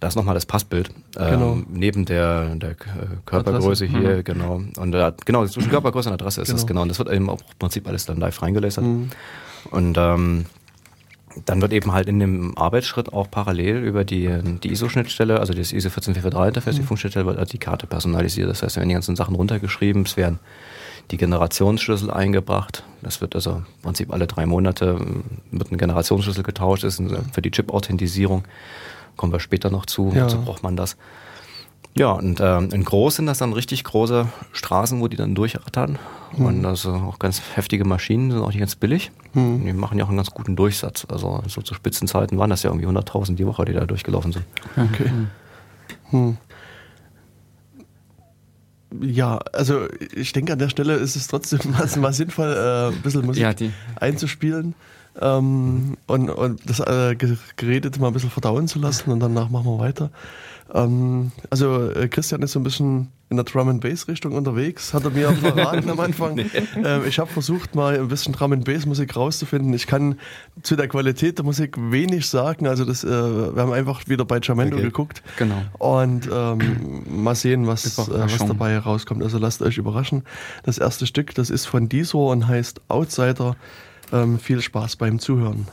Da ist nochmal das Passbild. Ähm, genau. Neben der, der Körpergröße Adresse. hier, mhm. genau. Und äh, genau, zwischen Körpergröße und Adresse ist genau. das genau. Und das wird eben auch im Prinzip alles dann live reingelasert. Mhm. Und ähm, dann wird eben halt in dem Arbeitsschritt auch parallel über die, die ISO-Schnittstelle, also das ISO 14443-Interface, mhm. die Funkschnittstelle, wird halt die Karte personalisiert. Das heißt, wir werden die ganzen Sachen runtergeschrieben, es werden die Generationsschlüssel eingebracht. Das wird also im Prinzip alle drei Monate wird ein Generationsschlüssel getauscht, das ist für die Chip-Authentisierung. Kommen wir später noch zu, ja. so braucht man das. Ja, und ähm, in groß sind das dann richtig große Straßen, wo die dann durchrattern. Mhm. Und also auch ganz heftige Maschinen, sind auch nicht ganz billig. Mhm. Die machen ja auch einen ganz guten Durchsatz. Also so zu Spitzenzeiten waren das ja irgendwie 100.000 die Woche, die da durchgelaufen sind. Okay. Mhm. Ja, also ich denke an der Stelle ist es trotzdem mal, mal sinnvoll, äh, ein bisschen Musik ja, einzuspielen ähm, und, und das äh, Geredete mal ein bisschen verdauen zu lassen und danach machen wir weiter. Ähm, also äh, Christian ist so ein bisschen in der Drum and Bass Richtung unterwegs, hat er mir verraten am Anfang. Nee. Ähm, ich habe versucht mal ein bisschen Drum and Bass Musik rauszufinden. Ich kann zu der Qualität der Musik wenig sagen. Also das, äh, wir haben einfach wieder bei Jamendo okay. geguckt. Genau. Und ähm, mal sehen, was, äh, was dabei rauskommt. Also lasst euch überraschen. Das erste Stück, das ist von Diesor und heißt Outsider. Ähm, viel Spaß beim Zuhören.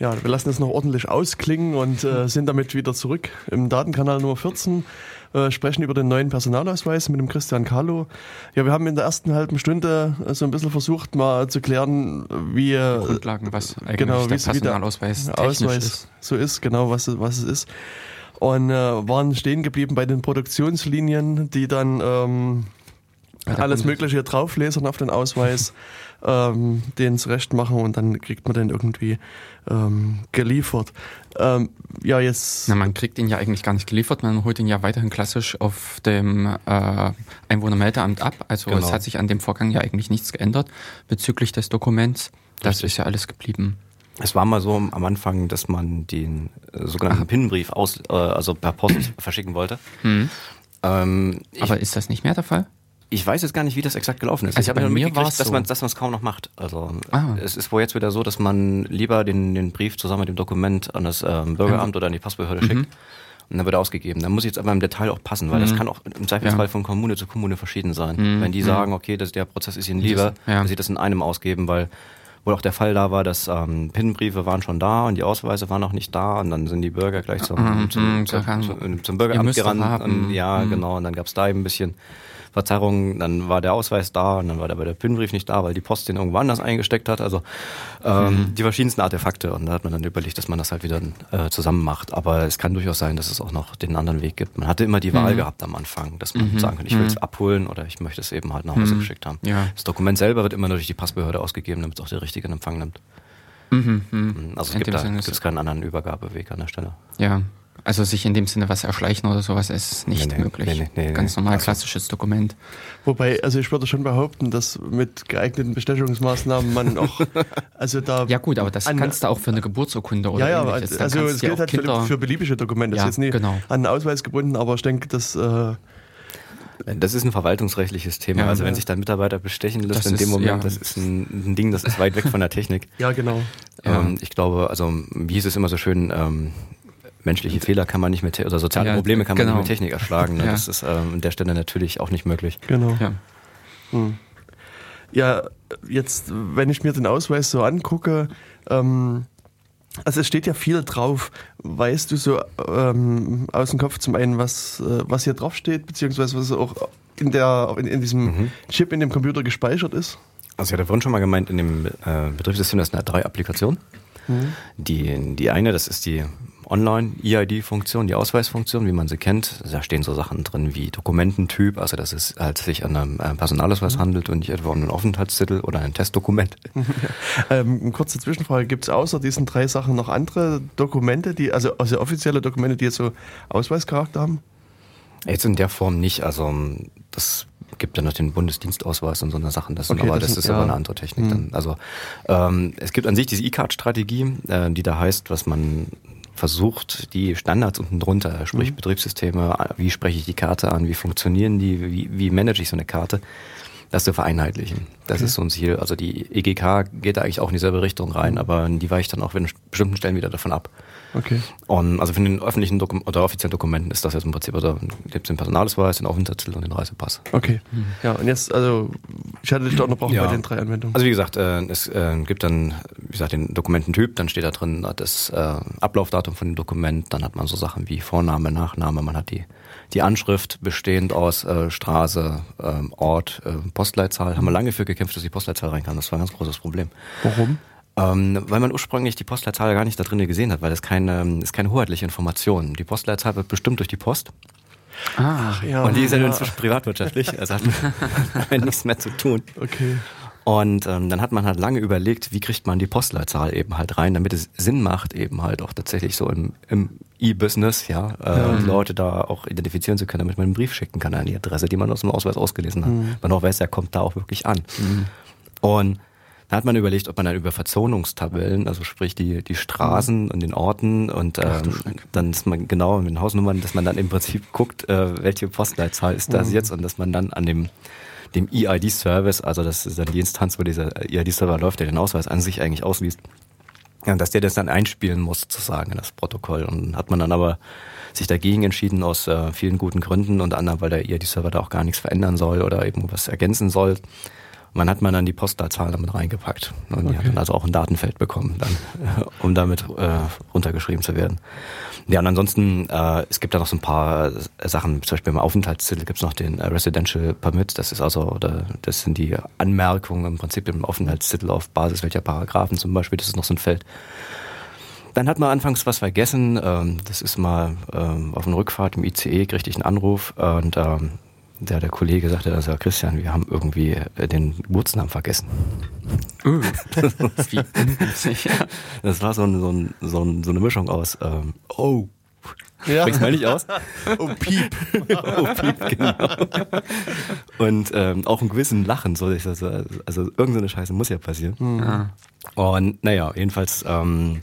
Ja, wir lassen es noch ordentlich ausklingen und äh, sind damit wieder zurück im Datenkanal Nummer 14. Äh, sprechen über den neuen Personalausweis mit dem Christian Kahlo. Ja, wir haben in der ersten halben Stunde äh, so ein bisschen versucht, mal zu klären, wie äh, Grundlagen, was eigentlich genau, der wie, wie der Personalausweis Ausweis ist. so ist, genau was, was es ist. Und äh, waren stehen geblieben bei den Produktionslinien, die dann ähm, alles Mögliche drauflesern auf den Ausweis, ähm, den zurecht machen und dann kriegt man den irgendwie ähm, geliefert. Ähm, ja, jetzt. Na, man kriegt ihn ja eigentlich gar nicht geliefert, man holt ihn ja weiterhin klassisch auf dem äh, Einwohnermeldeamt ab. Also Genau. es hat sich an dem Vorgang ja eigentlich nichts geändert bezüglich des Dokuments. Das Richtig. ist ja alles geblieben. Es war mal so am Anfang, dass man den äh, sogenannten PIN-Brief aus, äh, also per Post verschicken wollte. Ähm, ich, Aber ist das nicht mehr der Fall? Ich weiß jetzt gar nicht, wie das exakt gelaufen ist. Also ich habe nur mir mitgekriegt, dass so. man dass man es kaum noch macht. Also Ah. es ist wohl jetzt wieder so, dass man lieber den, den Brief zusammen mit dem Dokument an das ähm, Bürgeramt oder an die Passbehörde Mhm. schickt. Und dann wird er ausgegeben. Dann muss ich jetzt aber im Detail auch passen, weil das kann auch im Zweifelsfall von Kommune zu Kommune verschieden sein. Wenn die sagen, okay, das, der Prozess ist ihnen lieber, Mhm. ja. dass sie das in einem ausgeben, weil wohl auch der Fall da war, dass ähm, PIN-Briefe waren schon da und die Ausweise waren noch nicht da und dann sind die Bürger gleich zum, Mhm, zum, mhm, zum, zum, Bürgeramt gerannt. Und, ja, Mhm. genau. Und dann gab es da eben ein bisschen Verzerrung. Dann war der Ausweis da und dann war aber der PIN-Brief nicht da, weil die Post den irgendwo anders eingesteckt hat. Also ähm, Mhm. die verschiedensten Artefakte. Und da hat man dann überlegt, dass man das halt wieder äh, zusammen macht. Aber es kann durchaus sein, dass es auch noch den anderen Weg gibt. Man hatte immer die Mhm. Wahl gehabt am Anfang, dass man sagen kann, ich will es abholen oder ich möchte es eben halt nach Hause geschickt haben. Mhm. Ja. Das Dokument selber wird immer nur durch die Passbehörde ausgegeben, damit es auch der richtige in Empfang nimmt. Mhm, mhm. Also es gibt da Sinne gibt ist- es keinen anderen Übergabeweg an der Stelle. Ja, also sich in dem Sinne was erschleichen oder sowas ist nicht Nee, nee, möglich. nee, nee, nee, Ganz normal Also- klassisches Dokument. Wobei, also ich würde schon behaupten, dass mit geeigneten Bestechungsmaßnahmen man auch, also da. Ja gut, aber das an- kannst du auch für eine Geburtsurkunde oder ja, ja, ähnliches. Dann also es ja gilt auch halt für, Kinder- für beliebige Dokumente. Ja, das ist jetzt nie genau. an den Ausweis gebunden, aber ich denke, dass äh, Das ist ein verwaltungsrechtliches Thema. Ja, also wenn ja. sich dann Mitarbeiter bestechen lässt Das in dem ist- Moment, ja. das ist ein, ein Ding, das ist weit weg von der Technik. ja genau. Ja. Ähm, ich glaube, also wie hieß es immer so schön, ähm, menschliche Fehler kann man nicht mit, oder soziale Ja, Probleme kann man genau. nicht mit Technik erschlagen. Ne? Ja. Das ist ähm, an der Stelle natürlich auch nicht möglich. Genau. Ja. Ja, jetzt, wenn ich mir den Ausweis so angucke, ähm, also es steht ja viel drauf. Weißt du so ähm, aus dem Kopf zum einen, was, äh, was hier drauf steht, beziehungsweise was auch in, der, in, in diesem Mhm. Chip in dem Computer gespeichert ist? Also ich hatte vorhin schon mal gemeint, in dem äh, Betriebssystem, das sind drei Applikationen. Die, die eine, das ist die Online-EID-Funktion, die Ausweisfunktion, wie man sie kennt. Da stehen so Sachen drin wie Dokumententyp, also dass es halt sich an einem äh, Personalausweis handelt und nicht etwa um einen Aufenthaltstitel oder ein Testdokument. Ähm, eine kurze Zwischenfrage, gibt es außer diesen drei Sachen noch andere Dokumente, die, also, also offizielle Dokumente, die jetzt so Ausweischarakter haben? Jetzt in der Form nicht, also ähm, das gibt ja noch den Bundesdienstausweis und so eine Sachen, das, Okay, aber, das das, ist ja. aber eine andere Technik. Dann. Also ähm, es gibt an sich diese E-Card-Strategie, äh, die da heißt, was man versucht, die Standards unten drunter, sprich Betriebssysteme, äh, wie spreche ich die Karte an, wie funktionieren die, wie, wie manage ich so eine Karte, das zu vereinheitlichen. Das okay. ist so ein Ziel. Also die EGK geht da eigentlich auch in dieselbe Richtung rein, aber die weicht dann auch in bestimmten Stellen wieder davon ab. Okay. Und also für den öffentlichen Dokum oder offiziellen Dokumenten ist das jetzt im Prinzip, also gibt es den Personalausweis, den Aufenthaltstitel und den Reisepass. Okay. Mhm. Ja, und jetzt, also ich hatte dich doch noch brauchen ja. bei den drei Anwendungen. Also wie gesagt, äh, es äh, gibt dann, wie gesagt, den Dokumententyp, dann steht da drin das äh, Ablaufdatum von dem Dokument, dann hat man so Sachen wie Vorname, Nachname, man hat die die Anschrift bestehend aus äh, Straße, ähm, Ort, äh, Postleitzahl. Haben wir lange für gekämpft, dass die Postleitzahl rein kann. Das war ein ganz großes Problem. Warum? Ähm, weil man ursprünglich die Postleitzahl gar nicht da drin gesehen hat, weil das keine, ähm, ist keine hoheitliche Information. Die Postleitzahl wird bestimmt durch die Post. Ach, ja. Und die ist ja, ja. inzwischen privatwirtschaftlich, also hat damit nichts mehr zu tun. Okay. Und ähm, dann hat man halt lange überlegt, wie kriegt man die Postleitzahl eben halt rein, damit es Sinn macht, eben halt auch tatsächlich so im, im E-Business, ja, äh, ja. Leute da auch identifizieren zu können, damit man einen Brief schicken kann an die Adresse, die man aus dem Ausweis ausgelesen hat. Mhm. Man auch weiß, er kommt da auch wirklich an. Mhm. Und da hat man überlegt, ob man dann über Verzonungstabellen, also sprich die, die Straßen mhm. und den Orten und ähm, dann ist man genau mit den Hausnummern, dass man dann im Prinzip guckt, äh, welche Postleitzahl ist das mhm. jetzt und dass man dann an dem dem EID-Service, also das ist dann die Instanz, wo dieser EID-Server läuft, der den Ausweis an sich eigentlich ausliest, ja, dass der das dann einspielen muss, sozusagen, in das Protokoll. Und hat man dann aber sich dagegen entschieden, aus äh, vielen guten Gründen, unter anderem, weil der EID-Server da auch gar nichts verändern soll oder eben was ergänzen soll. Und man hat man dann die Postleitzahl damit reingepackt. Und die hat dann also auch ein Datenfeld bekommen, dann, um damit äh, runtergeschrieben zu werden. Ja, und ansonsten, äh, es gibt da noch so ein paar Sachen, zum Beispiel im Aufenthaltstitel gibt es noch den äh, Residential Permit, das ist also, oder das sind die Anmerkungen im Prinzip im Aufenthaltstitel auf Basis welcher Paragraphen zum Beispiel, das ist noch so ein Feld. Dann hat man anfangs was vergessen, ähm, das ist mal ähm, auf einer Rückfahrt im ICE, kriegte ich einen Anruf und ähm, der, der Kollege sagte, also Christian, wir haben irgendwie äh, den Geburtsnamen vergessen. Wie ungünstig. Das war so, ein, so, ein, so, ein, so eine Mischung aus ähm, Oh, ja. Sprich's mal nicht aus? Oh, Piep. oh, Piep, genau. Und ähm, auch ein gewissen Lachen, so also, also irgendeine Scheiße muss ja passieren. Mhm. Und naja, jedenfalls ähm,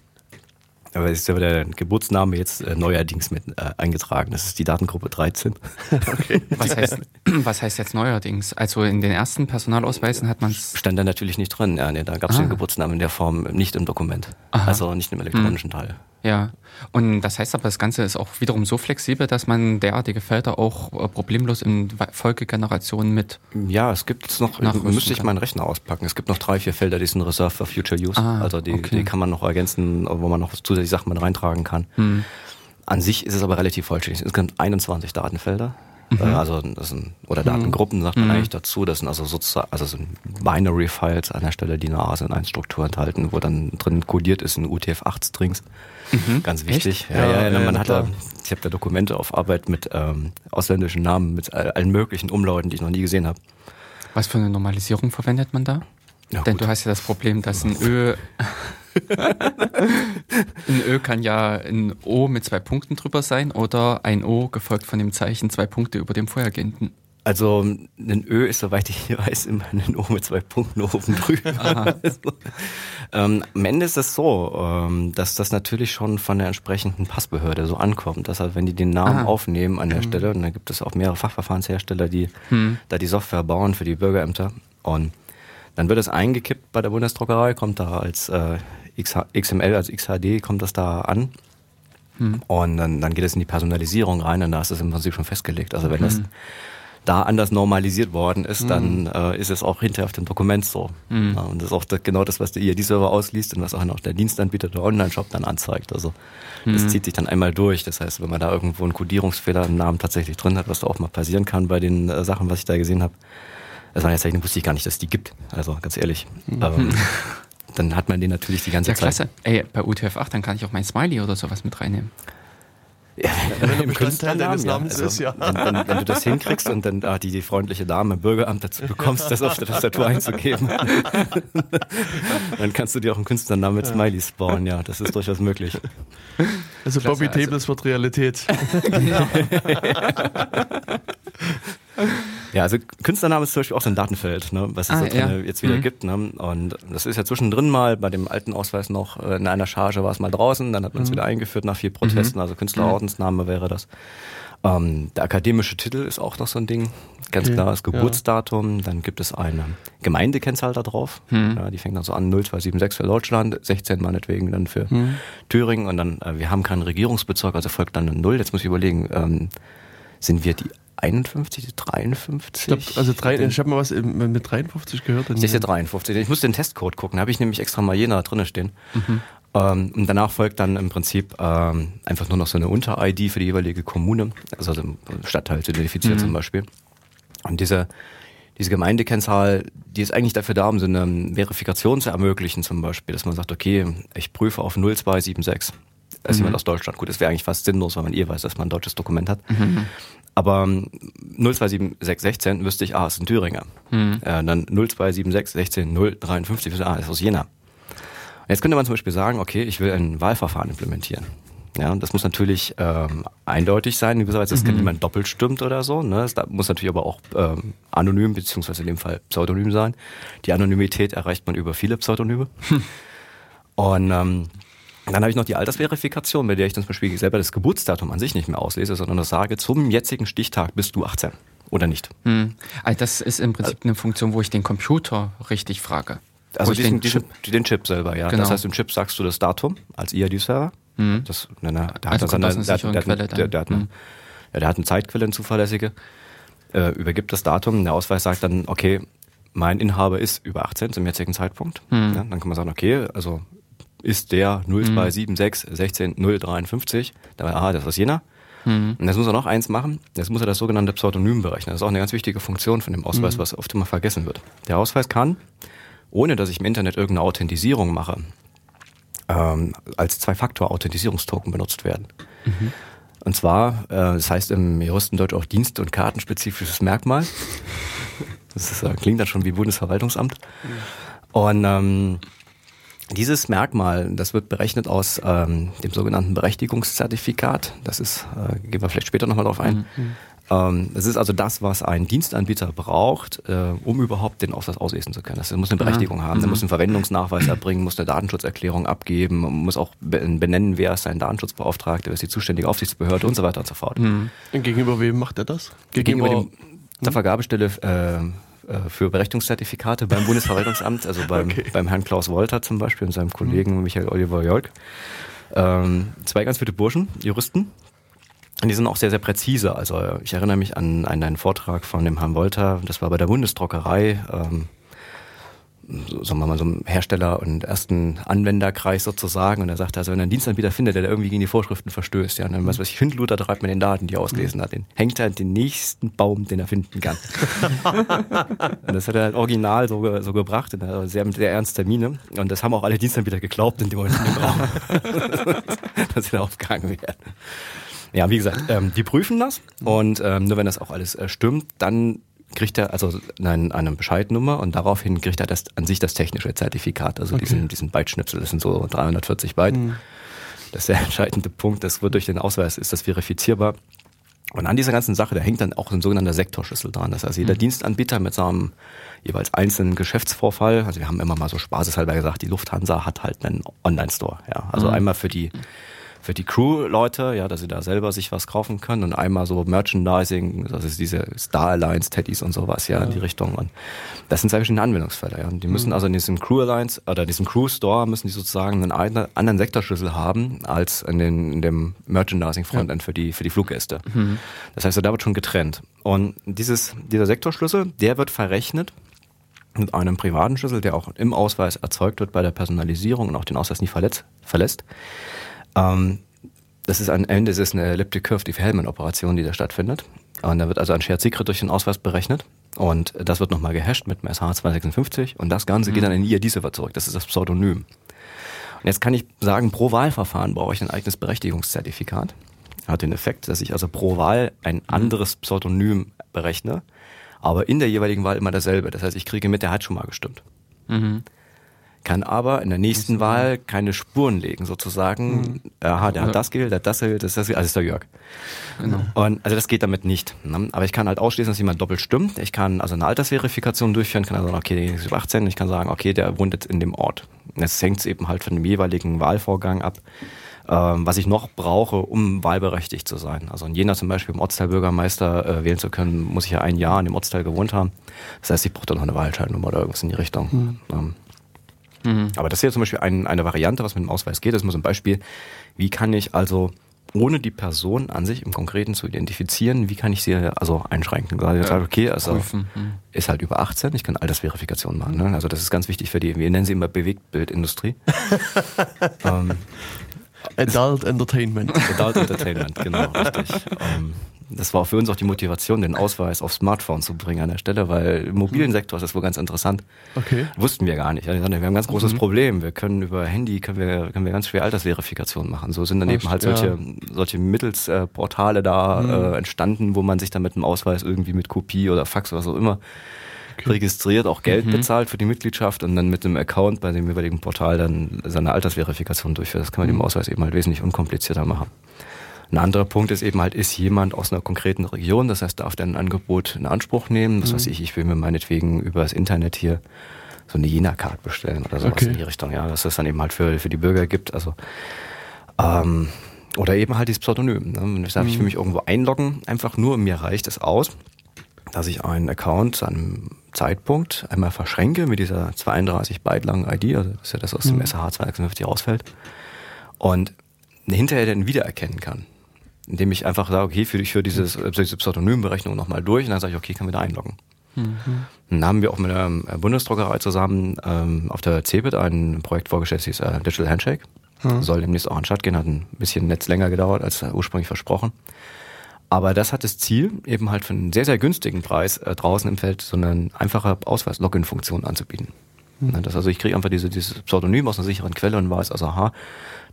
aber ist ja der Geburtsname jetzt äh, neuerdings mit äh, eingetragen. Das ist die Datengruppe 13. okay. was, heißt, was heißt jetzt neuerdings? Also in den ersten Personalausweisen hat man es. Stand da natürlich nicht drin. Ja, nee, da gab es den Geburtsnamen in der Form nicht im Dokument. Aha. Also nicht im elektronischen hm. Teil. Ja, und das heißt aber, das Ganze ist auch wiederum so flexibel, dass man derartige Felder auch äh, problemlos in Folgegenerationen mit. Ja, es gibt noch, müsste ich meinen Rechner auspacken. Es gibt noch drei, vier Felder, die sind Reserve for Future Use. Ah, also die, okay. die kann man noch ergänzen, wo man noch zusätzliche Sachen mit reintragen kann. Hm. An sich ist es aber relativ vollständig. Es gibt 21 Datenfelder. Mhm. Äh, also das sind, oder Datengruppen sagt man mhm. eigentlich dazu. Das sind also sozusagen, also sind Binary-Files an der Stelle, die eine ASIN-1-Struktur enthalten, wo dann drin codiert ist ein UTF-8-Strings. Mhm. Ganz wichtig. Ja, ja, ja, ja, man hat da, ich habe da Dokumente auf Arbeit mit ähm, ausländischen Namen, mit allen möglichen Umlauten, die ich noch nie gesehen habe. Was für eine Normalisierung verwendet man da? Ja, Denn gut. du hast ja das Problem, dass ein Ö ein Ö kann ja ein O mit zwei Punkten drüber sein oder ein O gefolgt von dem Zeichen zwei Punkte über dem vorhergehenden. Also ein Ö ist, soweit ich weiß, immer ein O mit zwei Punkten oben drüber. Also, ähm, am Ende ist es so, ähm, dass das natürlich schon von der entsprechenden Passbehörde so ankommt. Dass halt, wenn die den Namen Aha. aufnehmen an der mhm. Stelle, und dann gibt es auch mehrere Fachverfahrenshersteller, die mhm. da die Software bauen für die Bürgerämter. Und dann wird es eingekippt bei der Bundesdruckerei, kommt da als äh, XML, also XHD, kommt das da an. Hm. Und dann, dann geht es in die Personalisierung rein und da ist es im Prinzip schon festgelegt. Also wenn hm. das da anders normalisiert worden ist, hm. dann äh, ist es auch hinterher auf dem Dokument so. Hm. Ja, und das ist auch das, genau das, was der IAD-Server ausliest und was auch noch der Dienstanbieter der Online-Shop dann anzeigt. Also das hm. zieht sich dann einmal durch. Das heißt, wenn man da irgendwo einen Codierungsfehler im Namen tatsächlich drin hat, was da auch mal passieren kann bei den äh, Sachen, was ich da gesehen habe, das war jetzt wusste ich gar nicht, dass es die gibt. Also ganz ehrlich. Mhm. Ähm, dann hat man den natürlich die ganze ja, Zeit. Klasse. Ey, bei UTF-8, dann kann ich auch mein Smiley oder sowas mit reinnehmen. Ja, wenn, wenn, Bestandteil deines Namens ist, ja. Wenn, wenn, wenn, du das hinkriegst und dann ah, die, die freundliche Dame im Bürgeramt dazu bekommst, das auf der Tastatur einzugeben, dann kannst du dir auch einen Künstlernamen mit Smiley spawnen, ja, das ist durchaus möglich. Also Klasse, Bobby Tables also. wird Realität. genau. Ja, also Künstlername ist zum Beispiel auch so ein Datenfeld, ne, was es Ah, ja. jetzt wieder Mhm. gibt. Ne? Und das ist ja zwischendrin mal bei dem alten Ausweis noch äh, in einer Charge war es mal draußen, dann hat man es wieder eingeführt nach vier Protesten, also Künstlerordensname wäre das. Ähm, der akademische Titel ist auch noch so ein Ding, ganz Okay, klar, das Geburtsdatum, dann gibt es eine Gemeindekennzahl da drauf, ja, die fängt dann so an 0276 für Deutschland, 16 meinetwegen dann für Thüringen und dann, äh, wir haben keinen Regierungsbezirk, also folgt dann eine Null. Jetzt muss ich überlegen, ähm, sind wir die 51, die 53? Ich glaub, also drei, ich habe mal was im- mit 53 gehört. Das ist ja 53. Ich muss den Testcode gucken. Da habe ich nämlich extra mal Jena drinne stehen. Ähm, und danach folgt dann im Prinzip ähm, einfach nur noch so eine Unter-ID für die jeweilige Kommune, also den Stadtteil zu identifizieren zum Beispiel. Und diese, diese Gemeindekennzahl, die ist eigentlich dafür da, um so eine Verifikation zu ermöglichen zum Beispiel, dass man sagt, okay, ich prüfe auf 0276. Da ist jemand aus Deutschland. Gut, das wäre eigentlich fast sinnlos, weil man eh weiß, dass man ein deutsches Dokument hat. Aber ähm, 027616 wüsste ich, ah, ist ein Thüringer. Äh, dann 027616 053 wüsste ich, ah, ist aus Jena. Und jetzt könnte man zum Beispiel sagen, okay, ich will ein Wahlverfahren implementieren. Ja, das muss natürlich ähm, eindeutig sein, in gewisser Weise, dass mhm. niemand doppelt stimmt oder so. Ne? Das muss natürlich aber auch ähm, anonym, beziehungsweise in dem Fall pseudonym sein. Die Anonymität erreicht man über viele Pseudonyme. Und ähm, dann habe ich noch die Altersverifikation, bei der ich dann zum Beispiel selber das Geburtsdatum an sich nicht mehr auslese, sondern das sage, zum jetzigen Stichtag bist du 18 oder nicht. Hm. Also das ist im Prinzip eine Funktion, wo ich den Computer richtig frage. Also diesen, den diesen, den Chip selber, ja. Genau. Das heißt, im Chip sagst du das Datum als IAD-Server. Mhm. Das, ne, ne, der Also hat der, Quelle der, der, eine, ja, der hat eine Zeitquelle, eine zuverlässige, äh, übergibt das Datum, der Ausweis sagt dann, okay, mein Inhaber ist über 18 zum jetzigen Zeitpunkt. Mhm. Ja, dann kann man sagen, okay, also ist der 0276 16 053, dann, aha, das ist aus Jena. Mhm. Und jetzt muss er noch eins machen, jetzt muss er das sogenannte Pseudonym berechnen. Das ist auch eine ganz wichtige Funktion von dem Ausweis, Mhm. was oft immer vergessen wird. Der Ausweis kann, ohne dass ich im Internet irgendeine Authentisierung mache, ähm, als Zwei-Faktor-Authentisierungstoken benutzt werden. Und zwar, äh, das heißt im Juristendeutsch auch Dienst- und Kartenspezifisches Merkmal. Das ist, äh, klingt dann schon wie Bundesverwaltungsamt. Und ähm, dieses Merkmal, das wird berechnet aus ähm, dem sogenannten Berechtigungszertifikat. Das ist, äh, gehen wir vielleicht später nochmal drauf ein. Ähm, das ist also das, was ein Dienstanbieter braucht, äh, um überhaupt den Ausweis auslesen zu können. Das muss eine Berechtigung haben. Der muss einen Verwendungsnachweis erbringen, muss eine Datenschutzerklärung abgeben, muss auch be- benennen, wer ist sein Datenschutzbeauftragter, wer ist die zuständige Aufsichtsbehörde und so weiter und so fort. Und gegenüber wem macht er das? Gegenüber dem, der Vergabestelle äh, für Berechtigungszertifikate beim Bundesverwaltungsamt, also beim, Okay. beim Herrn Klaus Wolter zum Beispiel und seinem Kollegen Michael Oliver Jolk. Ähm, zwei ganz gute Burschen, Juristen. Und die sind auch sehr, sehr präzise. Also äh, ich erinnere mich an, an einen Vortrag von dem Herrn Wolter, das war bei der Bundesdruckerei, ähm, sagen wir mal, so einem Hersteller und ersten Anwenderkreis sozusagen. Und er sagte, also wenn er einen Dienstanbieter findet, der da irgendwie gegen die Vorschriften verstößt, ja, dann was weiß ich, Schindluder treibt mit den Daten, die er ausgelesen hat, den hängt er an den nächsten Baum, den er finden kann. und das hat er halt original so, so gebracht, in einer sehr, sehr ernster Miene. Und das haben auch alle Dienstanbieter geglaubt in dem Moment in dem Raum, dass sie da aufgehangen werden. Ja, wie gesagt, ähm, die prüfen das und ähm, nur wenn das auch alles äh, stimmt, dann kriegt er also eine, eine Bescheidnummer und daraufhin kriegt er das an sich das technische Zertifikat, also diesen, diesen Byteschnipsel, das sind so 340 Byte. Das ist der entscheidende Punkt, das wird durch den Ausweis, ist das verifizierbar. Und an dieser ganzen Sache, da hängt dann auch ein sogenannter Sektorschlüssel dran. Das heißt, jeder Dienstanbieter mit seinem jeweils einzelnen Geschäftsvorfall, also wir haben immer mal so spaßeshalber gesagt, die Lufthansa hat halt einen Online-Store. Ja. Also einmal für die für die Crew-Leute, ja, dass sie da selber sich was kaufen können und einmal so Merchandising, das ist diese Star Alliance Teddys und sowas, ja, in die Richtung. Und das sind zwei verschiedene Anwendungsfälle, ja. Und die müssen also in diesem Crew Alliance oder diesem Crew Store müssen die sozusagen einen ein- anderen Sektorschlüssel haben als in, den, in dem Merchandising Frontend für die für die Fluggäste. Das heißt, da wird schon getrennt. Und dieses dieser Sektorschlüssel, der wird verrechnet mit einem privaten Schlüssel, der auch im Ausweis erzeugt wird bei der Personalisierung und auch den Ausweis nie verletzt, verlässt. Ähm, das ist ein Ende, ist eine Elliptic Curve Diffie-Hellman-Operation, die da stattfindet. Und da wird also ein Shared Secret durch den Ausweis berechnet. Und das wird nochmal gehasht mit dem SH256. Und das Ganze geht dann in IAD-Server zurück. Das ist das Pseudonym. Und jetzt kann ich sagen, pro Wahlverfahren brauche ich ein eigenes Berechtigungszertifikat. Hat den Effekt, dass ich also pro Wahl ein anderes Pseudonym berechne, aber in der jeweiligen Wahl immer dasselbe. Das heißt, ich kriege mit, der hat schon mal gestimmt. Kann aber in der nächsten Wahl keine Spuren legen, sozusagen. Mhm. Aha, der hat das Geld, der hat das Geld, das ist das, also ist der Jörg. Genau. Und also das geht damit nicht. Ne? Aber ich kann halt ausschließen, dass jemand doppelt stimmt. Ich kann also eine Altersverifikation durchführen, kann also sagen, okay, der ist über 18, ich kann sagen, okay, der wohnt jetzt in dem Ort. Jetzt hängt es eben halt von dem jeweiligen Wahlvorgang ab ähm, was ich noch brauche, um wahlberechtigt zu sein. Also in Jena zum Beispiel, um Ortsteilbürgermeister äh, wählen zu können, muss ich ja ein Jahr in dem Ortsteil gewohnt haben. Das heißt, ich brauche dann noch eine Wahlscheidnummer oder irgendwas in die Richtung. Mhm. Ähm, Mhm. Aber das ist ja zum Beispiel ein, eine Variante, was mit dem Ausweis geht. Das ist mal so ein Beispiel. Wie kann ich also ohne die Person an sich im Konkreten zu identifizieren, wie kann ich sie also einschränken? Also ja, okay, also prüfen. Mhm. ist halt über 18, ich kann Altersverifikation machen. Ne? Also das ist ganz wichtig für die, wir nennen sie immer Bewegtbildindustrie. ähm, Adult Entertainment. Adult Entertainment, genau, richtig. Ähm, das war für uns auch die Motivation, den Ausweis auf Smartphone zu bringen an der Stelle, weil im mobilen Sektor ist das wohl ganz interessant. Okay. Wussten wir gar nicht. Wir haben ein ganz großes mhm. Problem. Wir können über Handy können wir, können wir ganz schwer Altersverifikation machen. So sind dann eben halt solche, ja. solche Mittelsportale da mhm. äh, entstanden, wo man sich dann mit dem Ausweis irgendwie mit Kopie oder Fax oder auch immer okay. registriert, auch Geld mhm. bezahlt für die Mitgliedschaft und dann mit dem Account bei dem jeweiligen Portal dann seine Altersverifikation durchführt. Das kann man mhm. dem Ausweis eben halt wesentlich unkomplizierter machen. Ein anderer Punkt ist eben halt, ist jemand aus einer konkreten Region, das heißt, darf der ein Angebot in Anspruch nehmen. Das mhm. weiß ich, ich will mir meinetwegen über das Internet hier so eine Jena-Card bestellen oder sowas okay. in die Richtung, ja, dass das dann eben halt für, für die Bürger gibt. Also ähm, oder eben halt dieses Pseudonym. Ne? Ich sage, ich will mhm. mich irgendwo einloggen, einfach nur, mir reicht es aus, dass ich einen Account zu einem Zeitpunkt einmal verschränke mit dieser 32 Byte langen ID, also das ist ja das aus dem SH 256 rausfällt, und hinterher dann wiedererkennen kann indem ich einfach sage, okay, für, ich führe dieses, äh, diese Pseudonymberechnung nochmal durch und dann sage ich, okay, kann wieder einloggen. Mhm. Dann haben wir auch mit der äh, Bundesdruckerei zusammen ähm, auf der CeBIT ein Projekt vorgestellt, das hieß äh, Digital Handshake. Mhm. Soll demnächst auch an Stadt gehen, hat ein bisschen Netz länger gedauert als ursprünglich versprochen. Aber das hat das Ziel, eben halt für einen sehr, sehr günstigen Preis äh, draußen im Feld so eine einfache Ausweis-Login-Funktion anzubieten. Mhm. Das, also ich kriege einfach diese, dieses Pseudonym aus einer sicheren Quelle und weiß, also aha,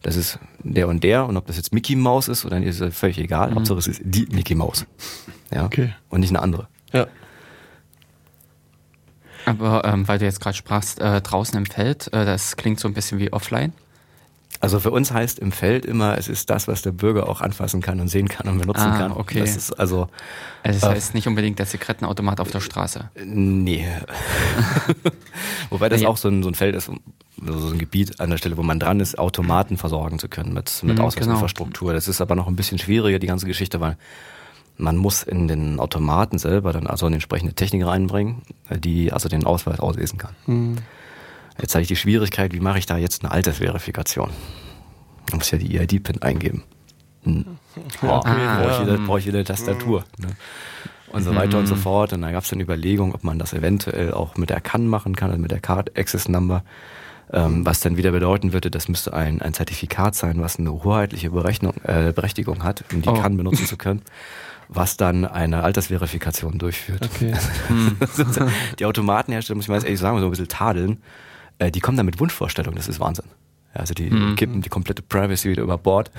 das ist der und der und ob das jetzt Mickey Mouse ist oder nicht, ist völlig egal. Mhm. Hauptsache es ist die Mickey Mouse. Ja. Okay. Und nicht eine andere. Ja. Aber ähm, weil du jetzt gerade sprachst, äh, draußen im Feld, äh, das klingt so ein bisschen wie offline. Also für uns heißt im Feld immer, es ist das, was der Bürger auch anfassen kann und sehen kann und benutzen ah, kann. Okay. Das ist also. Also das heißt äh, nicht unbedingt der Zigarettenautomat auf der Straße. Nee. Wobei das nee. auch so ein, so ein Feld ist, also so ein Gebiet an der Stelle, wo man dran ist, Automaten versorgen zu können mit, mit mhm, Ausweisinfrastruktur. Genau. Das ist aber noch ein bisschen schwieriger, die ganze Geschichte, weil man muss in den Automaten selber dann also eine entsprechende Technik reinbringen, die also den Ausweis auslesen kann. Mhm. Jetzt habe ich die Schwierigkeit, wie mache ich da jetzt eine Altersverifikation? Ich muss ja die EID-PIN eingeben. Hm. Oh, okay, ah, brauche ich, wieder, brauch ich wieder eine Tastatur. Ne? Und so weiter und so mhm. fort. Und da gab es dann Überlegungen, ob man das eventuell auch mit der CAN machen kann, also mit der Card Access Number. Ähm, was dann wieder bedeuten würde, das müsste ein, ein Zertifikat sein, was eine hoheitliche Berechnung, äh, Berechtigung hat, um die oh. CAN benutzen zu können was dann eine Altersverifikation durchführt. Okay. die Automatenhersteller, muss ich mal ehrlich sagen, so ein bisschen tadeln, äh, die kommen dann mit Wunschvorstellungen, das ist Wahnsinn. Also die mhm. kippen die komplette Privacy wieder über Bord.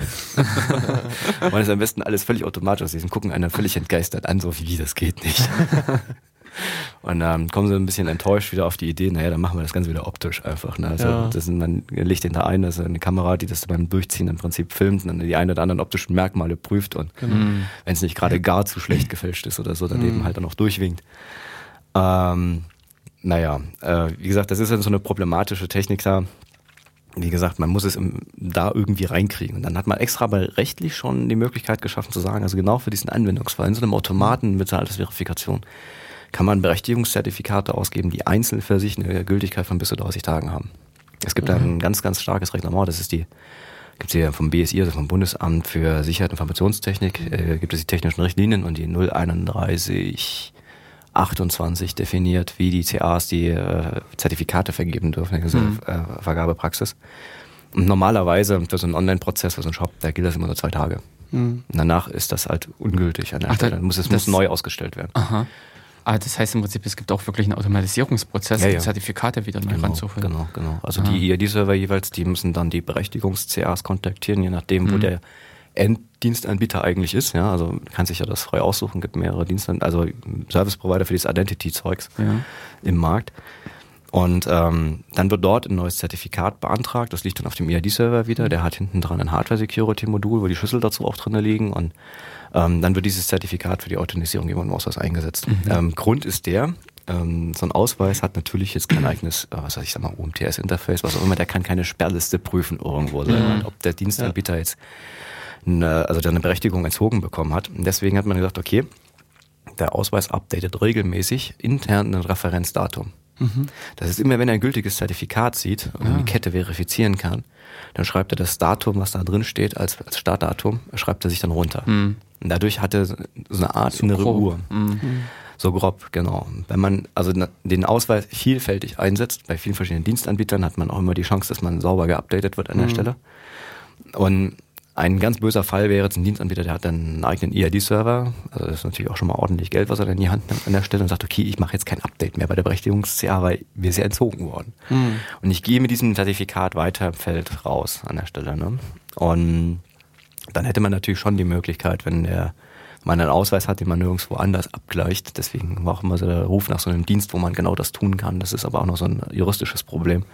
und ist am besten alles völlig automatisch. Sie gucken einen völlig entgeistert an, so wie das geht nicht. Und ähm, kommen sie ein bisschen enttäuscht wieder auf die Idee, naja, dann machen wir das Ganze wieder optisch einfach. Ne? Also ja. das ist, man legt hinter ein, das ist eine Kamera, die das beim Durchziehen im Prinzip filmt und dann die ein oder anderen optischen Merkmale prüft und genau. Mhm. wenn es nicht gerade gar zu schlecht gefälscht ist oder so, dann mhm. eben halt dann auch durchwinkt. Ähm, naja, äh, wie gesagt, das ist dann so eine problematische Technik da. Wie gesagt, man muss es im, da irgendwie reinkriegen. Und dann hat man extra bei rechtlich schon die Möglichkeit geschaffen zu sagen, also genau für diesen Anwendungsfall, in so einem Automaten mit der Altersverifikation, kann man Berechtigungszertifikate ausgeben, die einzeln für sich eine Gültigkeit von bis zu 30 Tagen haben. Es gibt da ein ganz, ganz starkes Reglement, das ist die, gibt es hier vom BSI, also vom Bundesamt für Sicherheit und Informationstechnik, äh, gibt es die technischen Richtlinien und die 031 28 definiert, wie die CAs die äh, Zertifikate vergeben dürfen, diese mhm. äh, Vergabepraxis. Und normalerweise für so einen Online-Prozess, für so einen Shop, da gilt das immer nur zwei Tage. Mhm. Danach ist das halt ungültig an der Ach, Stelle. Dann muss es muss neu ausgestellt werden. Aha. Ah, das heißt im Prinzip, es gibt auch wirklich einen Automatisierungsprozess, ja, ja. die Zertifikate wieder neu genau, ranzuholen. Genau, genau. Also Aha. die EID-Server jeweils, die müssen dann die Berechtigungs-CAs kontaktieren, je nachdem, wo mhm. der Enddienstanbieter eigentlich ist. Ja, also kann sich ja das frei aussuchen, gibt mehrere Dienste, also Service Provider für dieses Identity-Zeugs ja. im Markt. Und ähm, dann wird dort ein neues Zertifikat beantragt. Das liegt dann auf dem EID-Server wieder. Der hat hinten dran ein Hardware-Security-Modul, wo die Schlüssel dazu auch drin liegen. Und ähm, dann wird dieses Zertifikat für die Authentisierung im Ausweis eingesetzt. Mhm. Ähm, Grund ist der, ähm, so ein Ausweis hat natürlich jetzt kein eigenes, äh, was weiß ich, sag mal, UMTS-Interface, was auch immer, der kann keine Sperrliste prüfen irgendwo, mhm. ob der Dienstanbieter ja. jetzt eine, also eine Berechtigung entzogen bekommen hat. Und deswegen hat man gesagt, okay, der Ausweis updatet regelmäßig intern ein Referenzdatum. Mhm. Das ist immer, wenn er ein gültiges Zertifikat sieht und ja. die Kette verifizieren kann, dann schreibt er das Datum, was da drin steht, als, als Startdatum, schreibt er sich dann runter. Mhm. Und dadurch hat er so eine Art so innere grob. Uhr. Mhm. So grob, genau. Wenn man also den Ausweis vielfältig einsetzt, bei vielen verschiedenen Dienstanbietern hat man auch immer die Chance, dass man sauber geupdatet wird an der mhm. Stelle. Und ein ganz böser Fall wäre jetzt ein Dienstanbieter, der hat dann einen eigenen EID-Server. Also das ist natürlich auch schon mal ordentlich Geld, was er dann in die Hand nimmt an der Stelle und sagt, okay, ich mache jetzt kein Update mehr bei der Berechtigungs-CA, weil wir sind entzogen worden. Mhm. Und ich gehe mit diesem Zertifikat weiter im Feld raus an der Stelle. Ne? Und dann hätte man natürlich schon die Möglichkeit, wenn der man einen Ausweis hat, den man nirgendwo anders abgleicht. Deswegen war auch immer so der Ruf nach so einem Dienst, wo man genau das tun kann. Das ist aber auch noch so ein juristisches Problem.